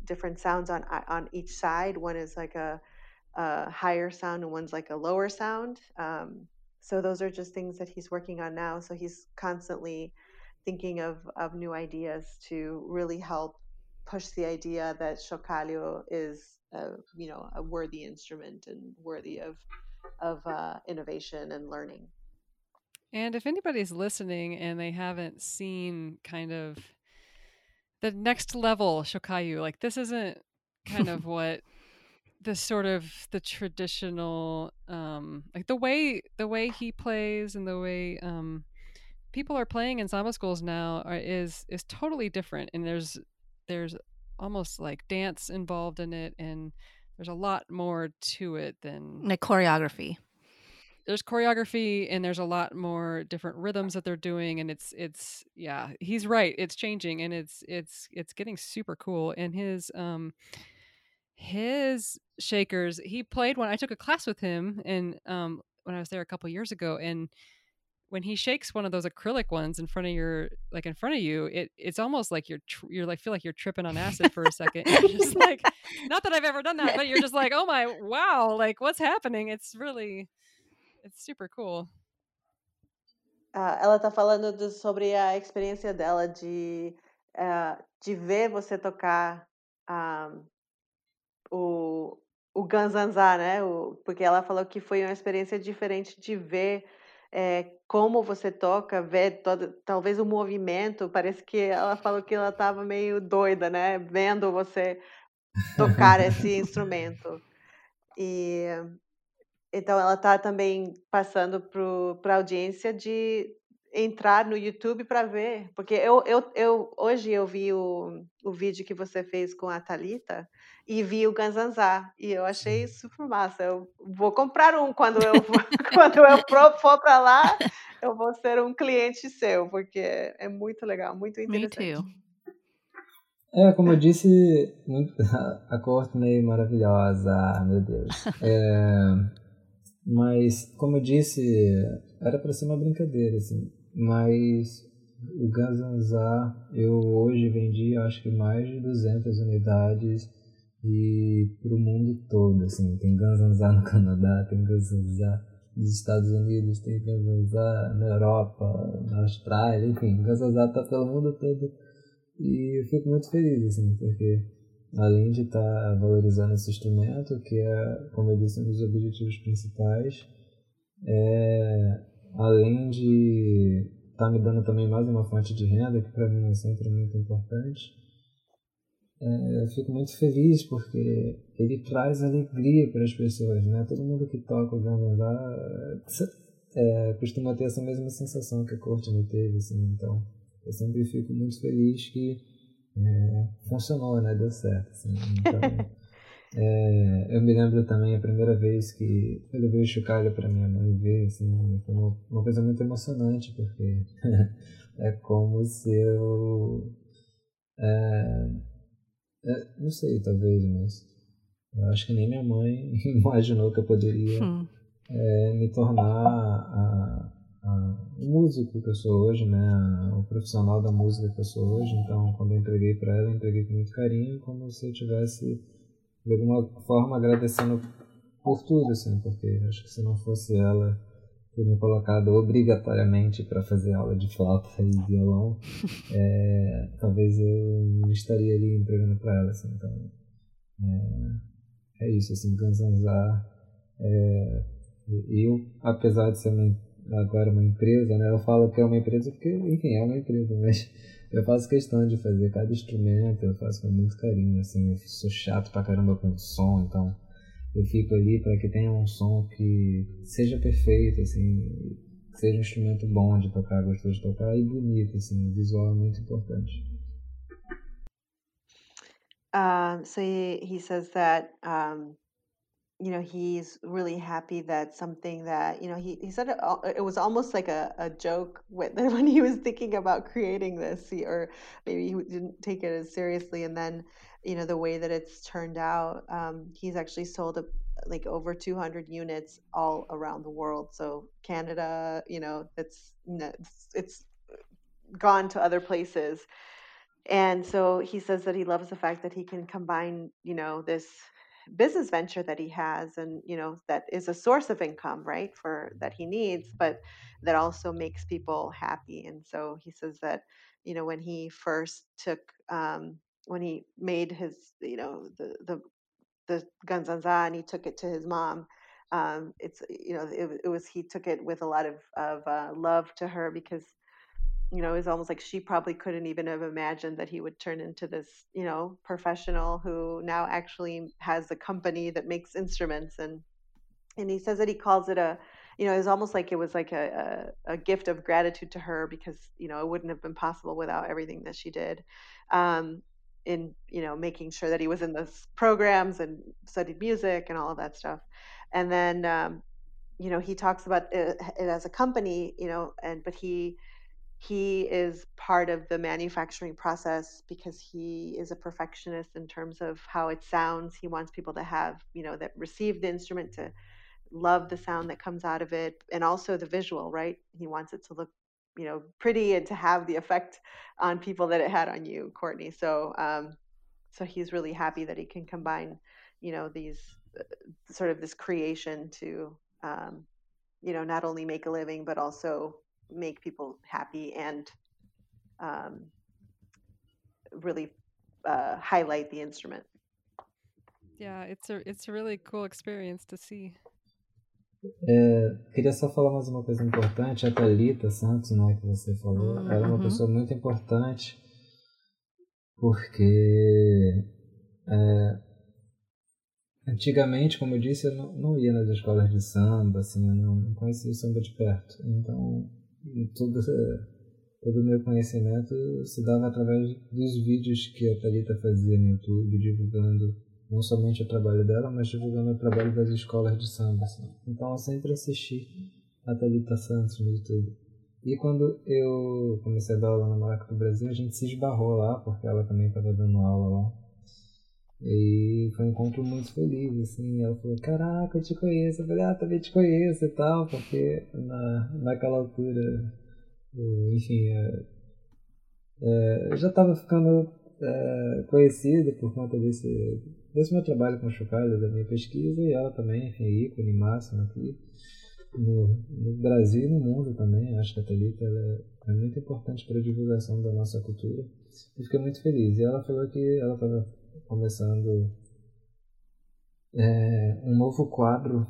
different sounds on on each side. One is like a, a higher sound, and one's like a lower sound. Um, so those are just things that he's working on now. So he's constantly thinking of of new ideas to really help push the idea that chocalho is a, you know a worthy instrument and worthy of of uh, innovation and learning. And if anybody's listening and they haven't seen kind of the next level chocalho, like this isn't kind of what the sort of the traditional um like the way the way he plays and the way um people are playing in samba schools now are, is is totally different, and there's there's almost like dance involved in it, and there's a lot more to it than like choreography. There's choreography and there's a lot more different rhythms that they're doing and it's it's yeah he's right it's changing and it's it's it's getting super cool and his um his shakers he played one i took a class with him and um when i was there a couple years ago and when he shakes one of those acrylic ones in front of your like in front of you it it's almost like you're tr- you're like feel like you're tripping on acid for a second you're just like not that i've ever done that but you're just like oh my wow like what's happening it's really it's super cool uh, ela tá falando do, sobre a experiência dela de uh, de ver você tocar um, o o Ganzanzá, né? O, porque ela falou que foi uma experiência diferente de ver é, como você toca, ver todo, talvez o movimento, parece que ela falou que ela estava meio doida, né? Vendo você tocar esse instrumento. E então ela está também passando para a audiência de entrar no YouTube para ver, porque eu, eu, eu hoje eu vi o, o vídeo que você fez com a Talita e vi o Ganzanzá e eu achei super massa. Eu vou comprar um quando eu quando eu for para lá, eu vou ser um cliente seu, porque é muito legal, muito interessante. Me too. É, como eu disse, a Courtney maravilhosa, meu Deus. É, mas, como eu disse, era para ser uma brincadeira, assim. Mas o Ganzanzá, eu hoje vendi acho que mais de 200 unidades e para o mundo todo, assim, tem Ganzanzá no Canadá, tem Ganzanzá nos Estados Unidos, tem Ganzanzá na Europa, na Austrália, enfim, Ganzanzá tá pelo mundo todo. E eu fico muito feliz, assim, porque além de estar tá valorizando esse instrumento, que é, como eu disse, um dos objetivos principais, é, além de estar tá me dando também mais uma fonte de renda, que para mim é sempre muito importante, é, eu fico muito feliz porque ele traz alegria para as pessoas, né? Todo mundo que toca o Gandalá é, costuma ter essa mesma sensação que a Courtney teve, assim, então eu sempre fico muito feliz que é, funcionou, né? Deu certo, assim, então... É, eu me lembro também a primeira vez que eu levei o chocalho para minha mãe ver, assim, foi uma, uma coisa muito emocionante, porque é como se eu. É, é, não sei, talvez, mas eu acho que nem minha mãe imaginou que eu poderia hum. É, me tornar a, a, o músico que eu sou hoje, né? O profissional da música que eu sou hoje. Então, quando eu entreguei para ela, eu entreguei com muito carinho, como se eu tivesse de alguma forma agradecendo por tudo, assim, porque acho que se não fosse ela ter me colocado obrigatoriamente para fazer aula de flauta e violão, é, talvez eu não estaria ali entregando para ela, assim, então é, é isso, assim, Ganzanzar, é, eu, apesar de ser uma, agora uma empresa, né, eu falo que é uma empresa porque, enfim, é uma empresa, mas eu faço questão de fazer cada instrumento, eu faço com muito carinho, assim, eu sou chato pra caramba com som, então eu fico ali para que tenha um som que seja perfeito, assim, seja um instrumento bom de tocar, gostoso de tocar e bonito, assim, visual é muito importante. Uh, so he, he says that um, you know he's really happy that something that you know he, he said it, it was almost like a, a joke with, when he was thinking about creating this he, or maybe he didn't take it as seriously and then you know the way that it's turned out um, he's actually sold a, like over 200 units all around the world so canada you know it's, it's gone to other places. And so he says that he loves the fact that he can combine you know this business venture that he has and you know that is a source of income right for that he needs but that also makes people happy. And so he says that you know when he first took um, when he made his you know the the the Ganzanzá and he took it to his mom um, it's you know it, it was he took it with a lot of of uh, love to her because you know, it was almost like she probably couldn't even have imagined that he would turn into this, you know, professional who now actually has a company that makes instruments and and he says that he calls it a you know, it was almost like it was like a, a, a, gift of gratitude to her because, you know, it wouldn't have been possible without everything that she did. Um, in you know making sure that he was in those programs and studied music and all of that stuff and then um, you know he talks about it, it, as a company you know and but he he is part of the manufacturing process because he is a perfectionist in terms of how it sounds. He wants people to have you know that receive the instrument to love the sound that comes out of it and also the visual right? He wants it to look you know pretty and to have the effect on people that it had on you courtney. So um so he's really happy that he can combine you know these uh, sort of this creation to um you know not only make a living but also make people happy and um really uh, highlight the instrument yeah it's a it's a really cool experience to see É, queria só falar mais uma coisa importante. A Thalita Santos, né, que você falou, uhum. ela é uma uhum. pessoa muito importante porque é, antigamente, como eu disse, eu não, não, ia nas escolas de samba, assim, eu não, não conhecia o samba de perto. Então, tudo, todo o meu conhecimento se dava através dos vídeos que a Thalita fazia no YouTube, divulgando não somente o trabalho dela, mas divulgando o trabalho das escolas de samba. Assim. Então eu sempre assisti a Thalita Santos no YouTube. E quando eu comecei a dar aula na Maraca do Brasil, a gente se esbarrou lá, porque ela também estava dando aula lá. E foi um encontro muito feliz, assim. Ela falou: Caraca, eu te conheço. Eu falei: Ah, também te conheço e tal, porque na, naquela altura, enfim, é, é, eu já estava ficando é, conhecido por conta desse, desse meu trabalho com chocalho, da minha pesquisa, e ela também, enfim, ícone máximo aqui. No, no, Brasil e no mundo também, acho que a Thalita é, muito importante para a divulgação da nossa cultura. E fiquei muito feliz. E ela falou que ela estava começando é, um novo quadro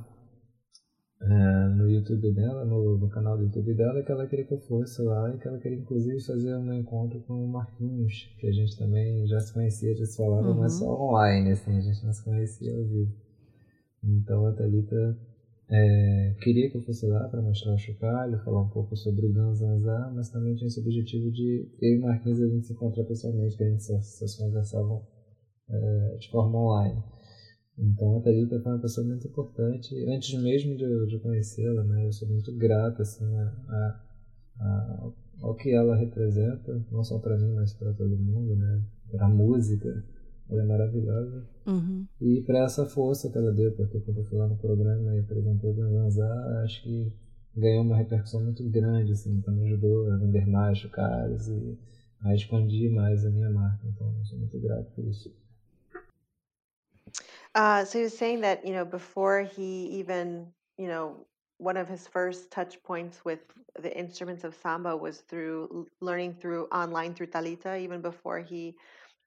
é, no YouTube dela, no, no, canal do YouTube dela, que ela queria que eu fosse lá e que ela queria inclusive fazer um encontro com o Marquinhos, que a gente também já se conhecia, já se falava, uhum. mas só online, assim, a gente não se conhecia ao vivo. Então a Thalita é, queria que eu fosse lá para mostrar o chocalho, falar um pouco sobre o Ganzanzá, mas também tinha esse objetivo de eu e Marquinhos a gente se encontrar pessoalmente, que a gente só, só se conversavam é, de forma online. Então a Thalita foi uma pessoa muito importante, antes mesmo de, de conhecê-la, né? Eu sou muito grato assim, a, a, a, ao que ela representa, não só para mim, mas para todo mundo, né? Para a música, ela é maravilhosa. Uhum. E para essa força que ela deu, porque quando eu fui lá no programa e apresentei o Ganzá, acho que ganhou uma repercussão muito grande, assim, então me ajudou a vender mais chocalhos e a expandir mais a minha marca. Então, eu sou muito grato por isso. Uh, so he was saying that, you know, before he even, you know, one of his first touch points with the instruments of samba was through learning through online through Thalita, even before he,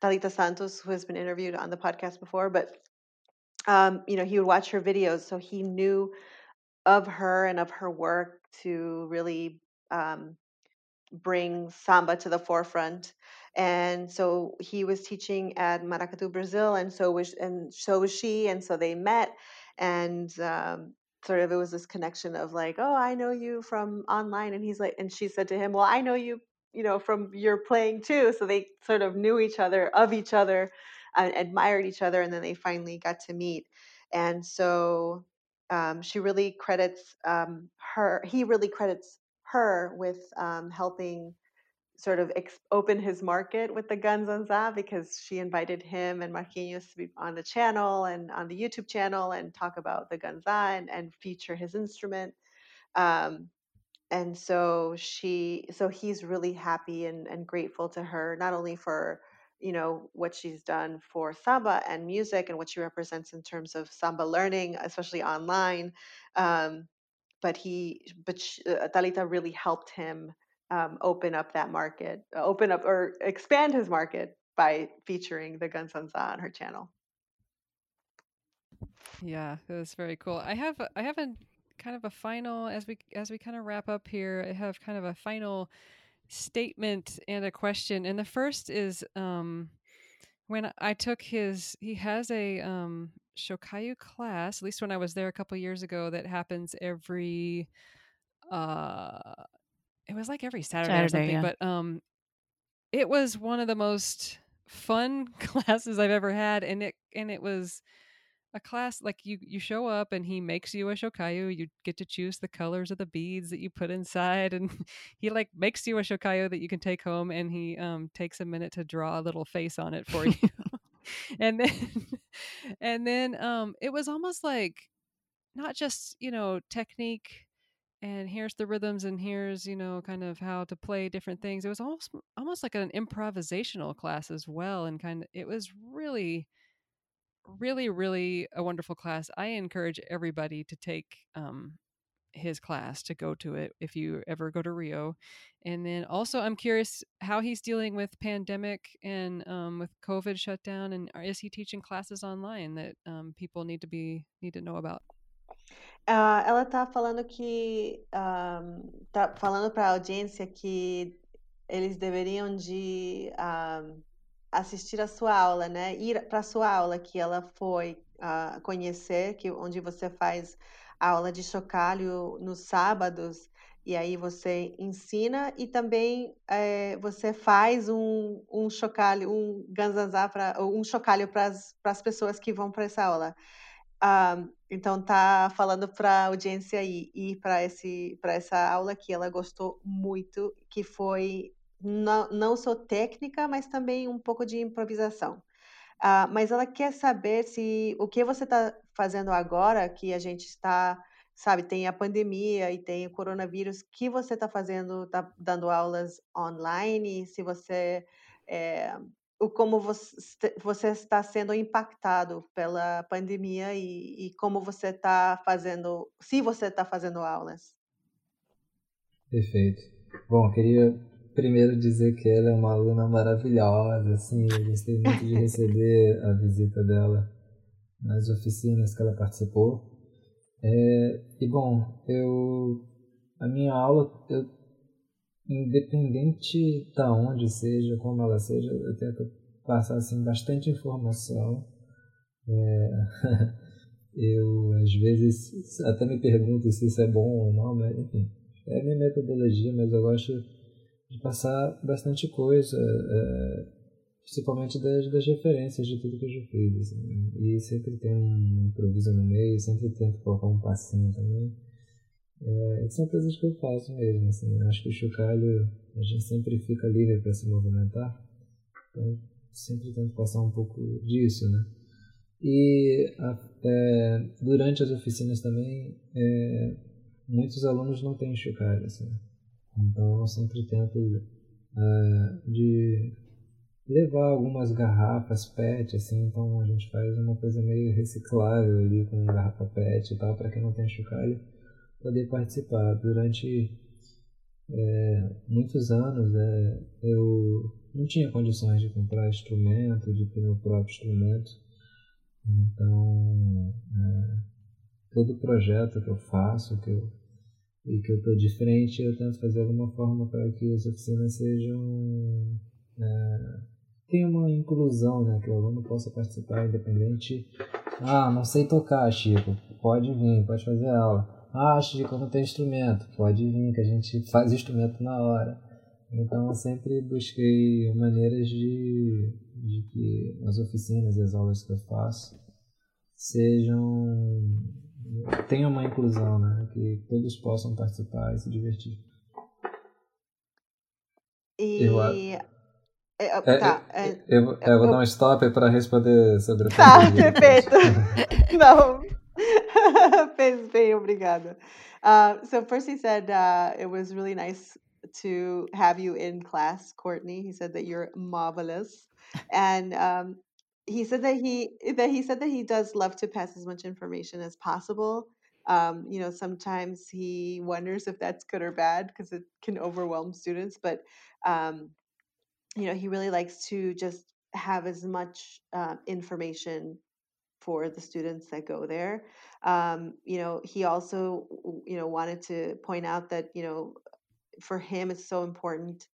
Thalita Santos, who has been interviewed on the podcast before, but, um, you know, he would watch her videos. So he knew of her and of her work to really um, bring samba to the forefront and so he was teaching at Maracatu, Brazil, and so was and so was she, and so they met, and um, sort of it was this connection of like, oh, I know you from online, and he's like, and she said to him, well, I know you, you know, from your playing too. So they sort of knew each other, of each other, and admired each other, and then they finally got to meet, and so um, she really credits um, her. He really credits her with um, helping sort of ex- open his market with the Ganzanzá because she invited him and Marquinhos to be on the channel and on the YouTube channel and talk about the Guns and, and feature his instrument. Um, and so she, so he's really happy and, and grateful to her, not only for you know what she's done for samba and music and what she represents in terms of samba learning, especially online. Um, but he, but she, uh, Thalita really helped him um, open up that market, uh, open up or expand his market by featuring the Ganzanzá on her channel. Yeah, that was very cool. I have I have a kind of a final as we as we kind of wrap up here. I have kind of a final statement and a question. And the first is um, when I took his, he has a um, chocalho class. At least when I was there a couple years ago, that happens every. uh It was like every Saturday, or something. yeah. But um, it was one of the most fun classes I've ever had, and it and it was a class like you you show up and he makes you a chocalho you get to choose the colors of the beads that you put inside and he like makes you a chocalho that you can take home and he um takes a minute to draw a little face on it for you. And then and then um it was almost like not just you know technique and here's the rhythms and here's you know kind of how to play different things. It was almost almost like an improvisational class as well and kind of it was really really really a wonderful class. I encourage everybody to take um, his class to go to it if you ever go to rio. And then also i'm curious how he's dealing with pandemic and um, with covid shutdown and is he teaching classes online that um, people need to be need to know about? Ah, ela tá falando que ahm, tá falando para a audiência que eles deveriam de ahm, assistir a sua aula, né? Ir para a sua aula que ela foi ah, conhecer, que onde você faz a aula de chocalho nos sábados e aí você ensina e também eh, você faz um, um chocalho, um ganzazá para um chocalho para as pessoas que vão para essa aula. Ah, então tá falando para a audiência ir, ir para esse para essa aula que ela gostou muito, que foi não, não só técnica, mas também um pouco de improvisação. Ah, mas ela quer saber se o que você está fazendo agora, que a gente está, sabe, tem a pandemia e tem o coronavírus, que você está fazendo, está dando aulas online, se você é, o como você, você está sendo impactado pela pandemia e, e como você está fazendo, se você está fazendo aulas. Perfeito. Bom, queria primeiro dizer que ela é uma aluna maravilhosa, assim, eu gostei muito de receber a visita dela nas oficinas que ela participou. É, e bom, eu a minha aula, eu, independente da onde seja, como ela seja, eu tento passar assim bastante informação. É, eu às vezes até me pergunto se isso é bom ou não, mas enfim, é a minha metodologia, mas eu gosto de passar bastante coisa, é, principalmente das, das referências de tudo que eu já fiz. Assim, e sempre tem um improviso no meio, sempre tento colocar um passinho também. É, são coisas que eu faço mesmo. Assim, acho que o chocalho a gente sempre fica livre para se movimentar, então sempre tento passar um pouco disso, né? E é, durante as oficinas também, é, muitos alunos não têm chocalho, assim. Então eu sempre tento é, de levar algumas garrafas PET, assim, então a gente faz uma coisa meio reciclável ali com garrafa PET e tal, para quem não tem chocalho poder participar. Durante é, muitos anos é, eu não tinha condições de comprar instrumento, de ter meu próprio instrumento, então é, todo projeto que eu faço, que eu e que eu estou de frente, eu tento fazer alguma forma para que as oficinas sejam. É, tenham uma inclusão, né? Que o aluno possa participar independente. Ah, não sei tocar, Chico. Pode vir, pode fazer aula. Ah, Chico, não tenho instrumento. Pode vir, que a gente faz instrumento na hora. Então, eu sempre busquei maneiras de, de que as oficinas e as aulas que eu faço sejam tenha uma inclusão, né? Que todos possam participar e se divertir. E Eu é, É, tá, eu, é, eu, vou- eu vou dar um stop para responder sobre a Tá, pandemia perfeito. Não. Fez bem, obrigada. Uh, so first he said uh, it was really nice to have you in class, Courtney. He said that you're marvelous, and um, he said that he that he said that he does love to pass as much information as possible. Um, you know, sometimes he wonders if that's good or bad because it can overwhelm students, but um, you know, he really likes to just have as much uh, information for the students that go there. Um, you know, he also, you know, wanted to point out that, you know, for him, it's so important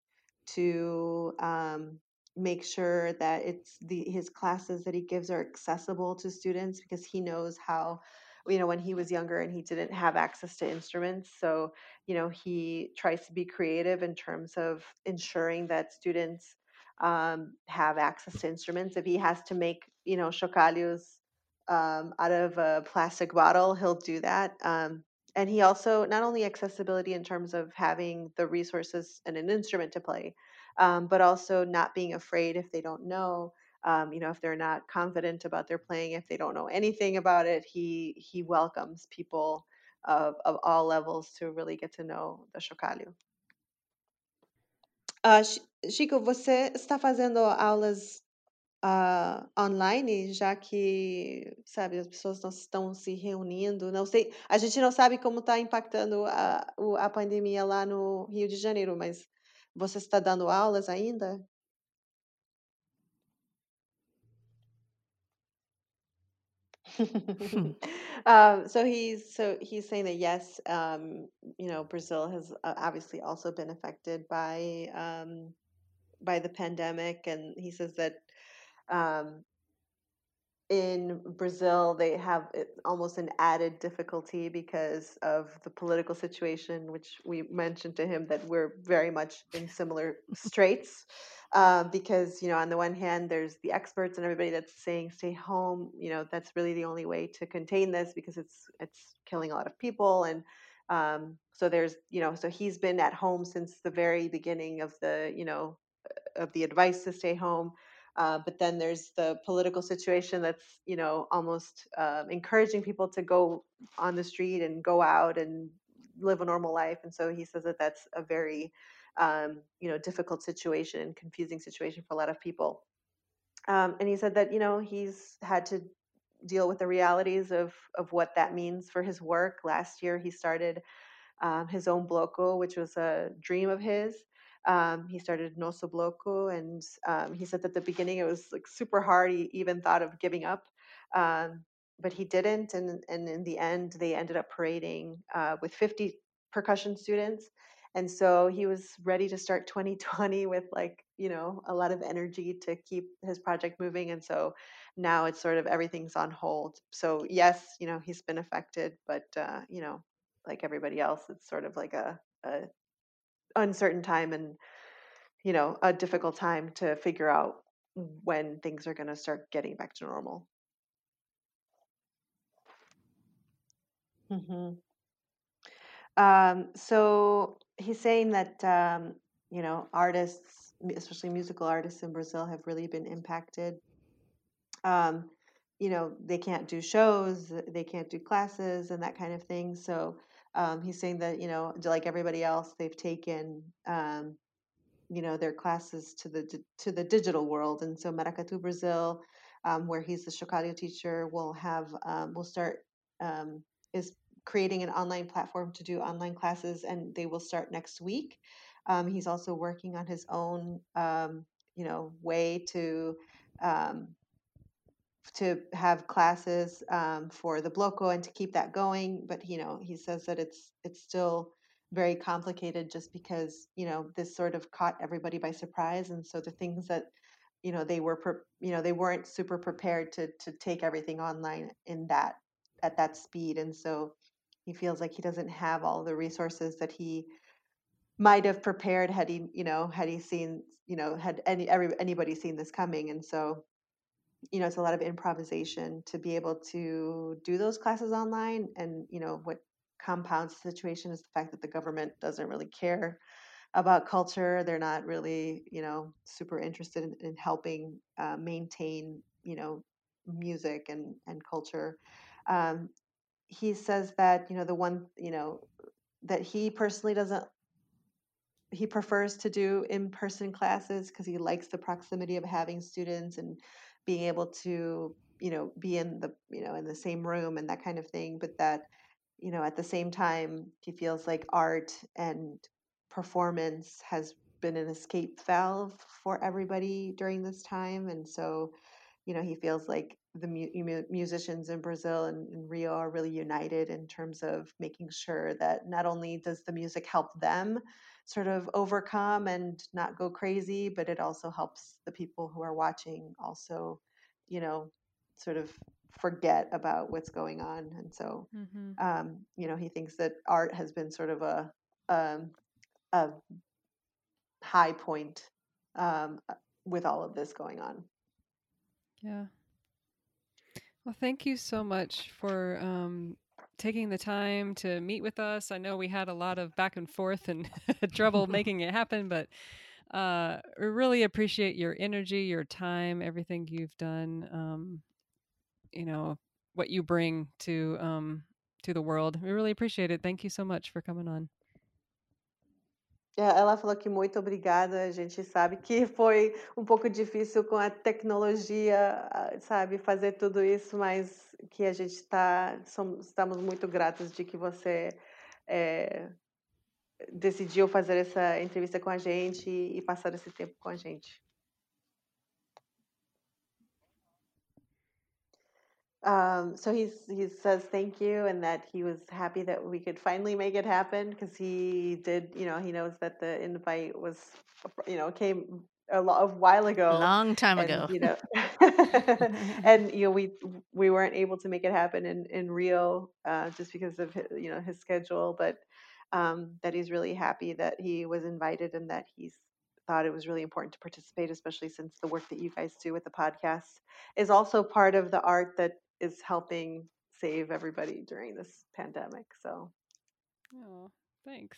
to um, make sure that it's the his classes that he gives are accessible to students because he knows how you know when he was younger and he didn't have access to instruments. So you know he tries to be creative in terms of ensuring that students um, have access to instruments. If he has to make you know chocalhos um, out of a plastic bottle he'll do that. Um, and he also not only accessibility in terms of having the resources and an instrument to play um, but also not being afraid if they don't know um, you know if they're not confident about their playing if they don't know anything about it he he welcomes people of, of all levels to really get to know the chocalho. Uh, Chico, você está fazendo aulas uh, online, já que, sabe, as pessoas não estão se reunindo, não sei, a gente não sabe como está impactando a, a pandemia lá no Rio de Janeiro, mas você está dando aulas ainda? um, so he's so he's saying that yes, um, you know, Brazil has uh, obviously also been affected by um, by the pandemic, and he says that um, in Brazil, they have almost an added difficulty because of the political situation, which we mentioned to him that we're very much in similar straits. Uh, because you know, on the one hand, there's the experts and everybody that's saying stay home. You know, that's really the only way to contain this because it's it's killing a lot of people, and um, so there's you know, so he's been at home since the very beginning of the you know of the advice to stay home. Uh, but then there's the political situation that's you know almost uh, encouraging people to go on the street and go out and live a normal life and so he says that that's a very um, you know difficult situation and confusing situation for a lot of people. Um, and he said that you know he's had to deal with the realities of of what that means for his work. Last year he started um, his own bloco which was a dream of his um, he started Nosso Bloco, and um, he said that at the beginning it was like super hard. He even thought of giving up, um, but he didn't. And and in the end, they ended up parading uh, with 50 percussion students, and so he was ready to start 2020 with like you know a lot of energy to keep his project moving. And so now it's sort of everything's on hold. So yes, you know he's been affected, but uh, you know like everybody else, it's sort of like a, a uncertain time and you know a difficult time to figure out when things are going to start getting back to normal. Hmm um, so he's saying that um, you know artists especially musical artists in brazil have really been impacted. Um, you know they can't do shows they can't do classes and that kind of thing so um, he's saying that you know like everybody else they've taken um, you know their classes to the to the digital world and so maracatu brazil um, where he's the chocalho teacher will have um, will start um, is creating an online platform to do online classes and they will start next week. Um, he's also working on his own you know way to to have classes um, for the bloco and to keep that going but you know he says that it's it's still very complicated just because you know this sort of caught everybody by surprise and so the things that you know they were pre- you know they weren't super prepared to to take everything online in that at that speed and so he feels like he doesn't have all the resources that he might have prepared had he you know had he seen you know had any every, anybody seen this coming and so you know it's a lot of improvisation to be able to do those classes online and you know what compounds the situation is the fact that the government doesn't really care about culture. They're not really you know super interested in, in helping uh, maintain you know music and and culture. Um, he says that you know the one you know that he personally doesn't he prefers to do in-person classes because he likes the proximity of having students and being able to you know be in the you know in the same room and that kind of thing but that you know at the same time he feels like art and performance has been an escape valve for everybody during this time and so you know he feels like the mu- musicians in Brazil and in Rio are really united in terms of making sure that not only does the music help them sort of overcome and not go crazy, but it also helps the people who are watching also, you know, sort of forget about what's going on. And so, mm-hmm. um, you know, he thinks that art has been sort of a, um, a high point um, with all of this going on. Yeah. Well, thank you so much for um, taking the time to meet with us. I know we had a lot of back and forth and trouble making it happen, but uh, we really appreciate your energy, your time, everything you've done. Um, you know what you bring to um, to the world. We really appreciate it. Thank you so much for coming on. É, ela falou que muito obrigada. A gente sabe que foi um pouco difícil com a tecnologia, sabe, fazer tudo isso, mas que a gente está, estamos muito gratos de que você é, decidiu fazer essa entrevista com a gente e passar esse tempo com a gente. Um, so he's he says thank you and that he was happy that we could finally make it happen because he did you know he knows that the invite was you know came a lot of while ago long time and, ago. you know and you know we we weren't able to make it happen in in Rio uh, just because of his, you know his schedule but um, that he's really happy that he was invited and that he's thought it was really important to participate especially since the work that you guys do with the podcast is also part of the art that is helping save everybody during this pandemic. So, oh, thanks.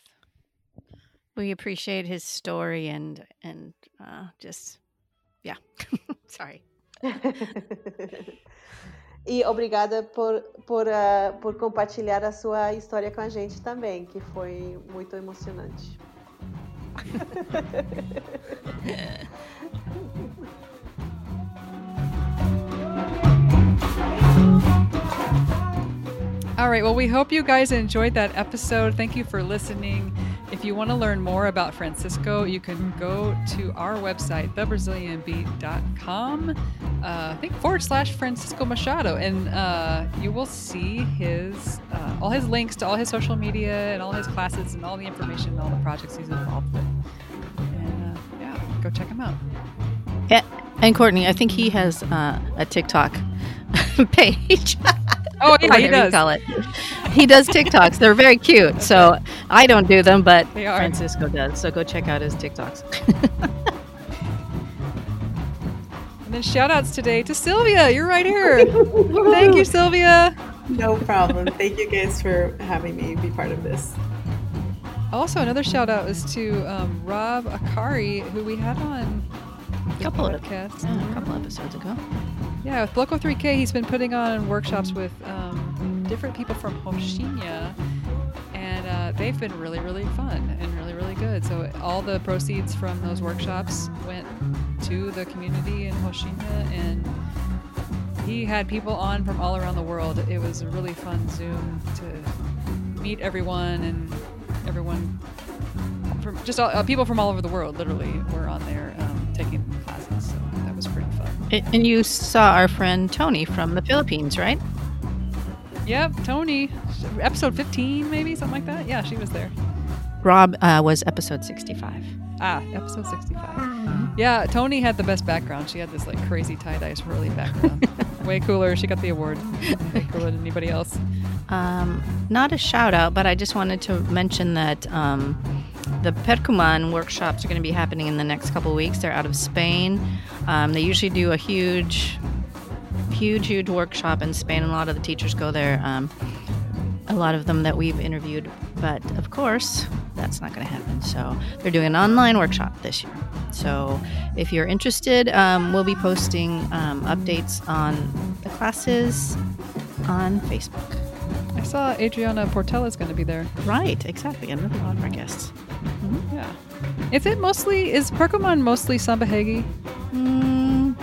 We appreciate his story and and uh, just yeah. Sorry. e obrigada por, por, uh, por compartilhar a sua história com a gente também, que foi muito emocionante. All right. Well, we hope you guys enjoyed that episode. Thank you for listening. If you want to learn more about Francisco, you can go to our website, thebrazilianbeat.com, uh, I think forward slash Francisco Machado, and uh, you will see his uh, all his links to all his social media and all his classes and all the information and all the projects he's involved with. And uh, yeah, go check him out. Yeah, and Courtney, I think he has uh, a TikTok page. Oh yeah, he does. Call it. He does TikToks. They're very cute. So I don't do them, but Francisco does. So go check out his TikToks. and then shout outs today to Sylvia. You're right here. Thank you, Sylvia. No problem. Thank you guys for having me be part of this. Also, another shout out is to um, Rob Akari, who we had on a couple of podcasts, yeah, a couple episodes ago. Yeah, with Bloco 3K, he's been putting on workshops with um, different people from Rocinha, and uh, they've been really, really fun and really, really good. So all the proceeds from those workshops went to the community in Rocinha, and he had people on from all around the world. It was a really fun Zoom to meet everyone and everyone from just all, uh, people from all over the world. Literally, were on there um, taking And you saw our friend Tony from the Philippines, right? Yep, Tony. Episode 15, maybe something like that. Yeah, she was there. Rob uh, was episode 65. Ah, episode 65. Mm-hmm. Yeah, Tony had the best background. She had this like crazy tie dye swirly background. Way cooler. She got the award. Way cooler than anybody else. Um, not a shout out, but I just wanted to mention that um, the Percuman workshops are going to be happening in the next couple weeks. They're out of Spain. Um, they usually do a huge, huge, huge workshop in Spain, and a lot of the teachers go there. Um, a lot of them that we've interviewed, but of course, that's not going to happen. So they're doing an online workshop this year. So if you're interested, um, we'll be posting um, updates on the classes on Facebook. I saw Adriana Portela is going to be there. Right, exactly. Another one of our guests. Mm-hmm. Yeah. Is it mostly, is Percomon mostly samba-reggae? Mm,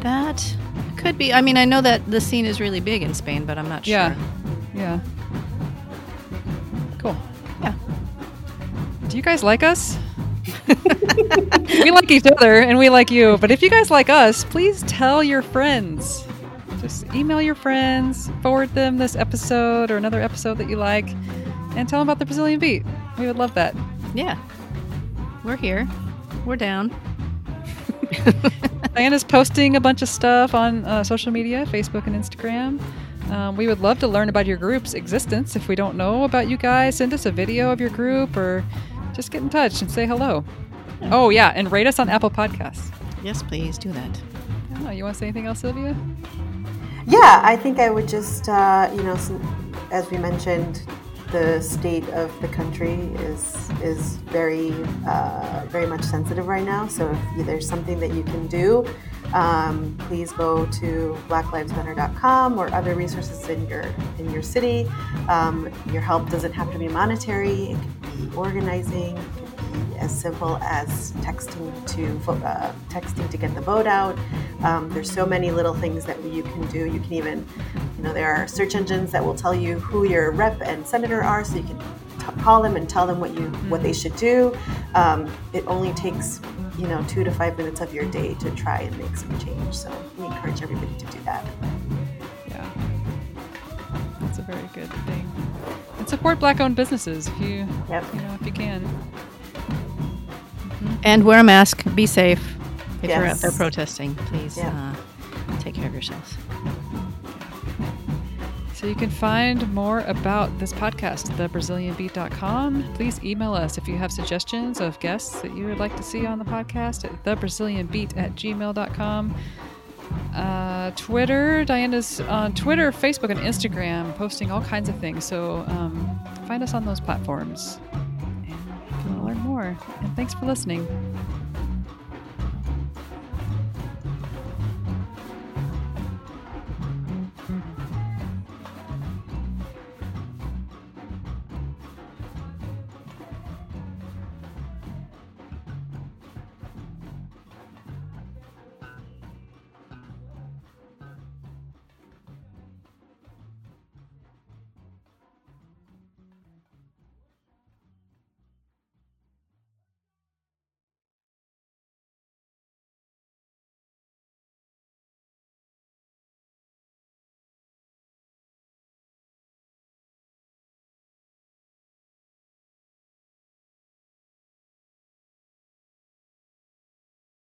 that could be. I mean, I know that the scene is really big in Spain, but I'm not sure. Yeah. Yeah. Cool. Yeah. Do you guys like us? we like each other and we like you, but if you guys like us, please tell your friends. just email your friends, forward them this episode or another episode that you like, and tell them about the Brazilian beat. We would love that. Yeah. We're here. We're down. Diana's posting a bunch of stuff on uh, social media, Facebook and Instagram. Um, we would love to learn about your group's existence. If we don't know about you guys, send us a video of your group or just get in touch and say hello. Oh, yeah, and rate us on Apple Podcasts. Yes, please do that. I know, you want to say anything else, Sylvia? Yeah, I think I would just, uh, you know, as we mentioned, the state of the country is is very uh, very much sensitive right now. So if there's something that you can do, um, please go to blacklivesmatter.com or other resources in your in your city. Um, your help doesn't have to be monetary; it can be organizing. It can be as simple as texting to uh, texting to get the vote out. Um, there's so many little things that you can do. You can even, you know, there are search engines that will tell you who your rep and senator are, so you can t- call them and tell them what you what they should do. Um, it only takes you know two to five minutes of your day to try and make some change. So we encourage everybody to do that. Yeah. That's a very good thing. And support black owned businesses if you Yep. you know if you can. And wear a mask. Be safe. If you're out there protesting, please Yeah. uh, take care of yourselves. So you can find more about this podcast at thebrazilianbeat.com. Please email us if you have suggestions of guests that you would like to see on the podcast at thebrazilianbeat at gmail.com. Uh, Twitter, Diana's on Twitter, Facebook, and Instagram, posting all kinds of things. So um, find us on those platforms. Learn more. And thanks for listening.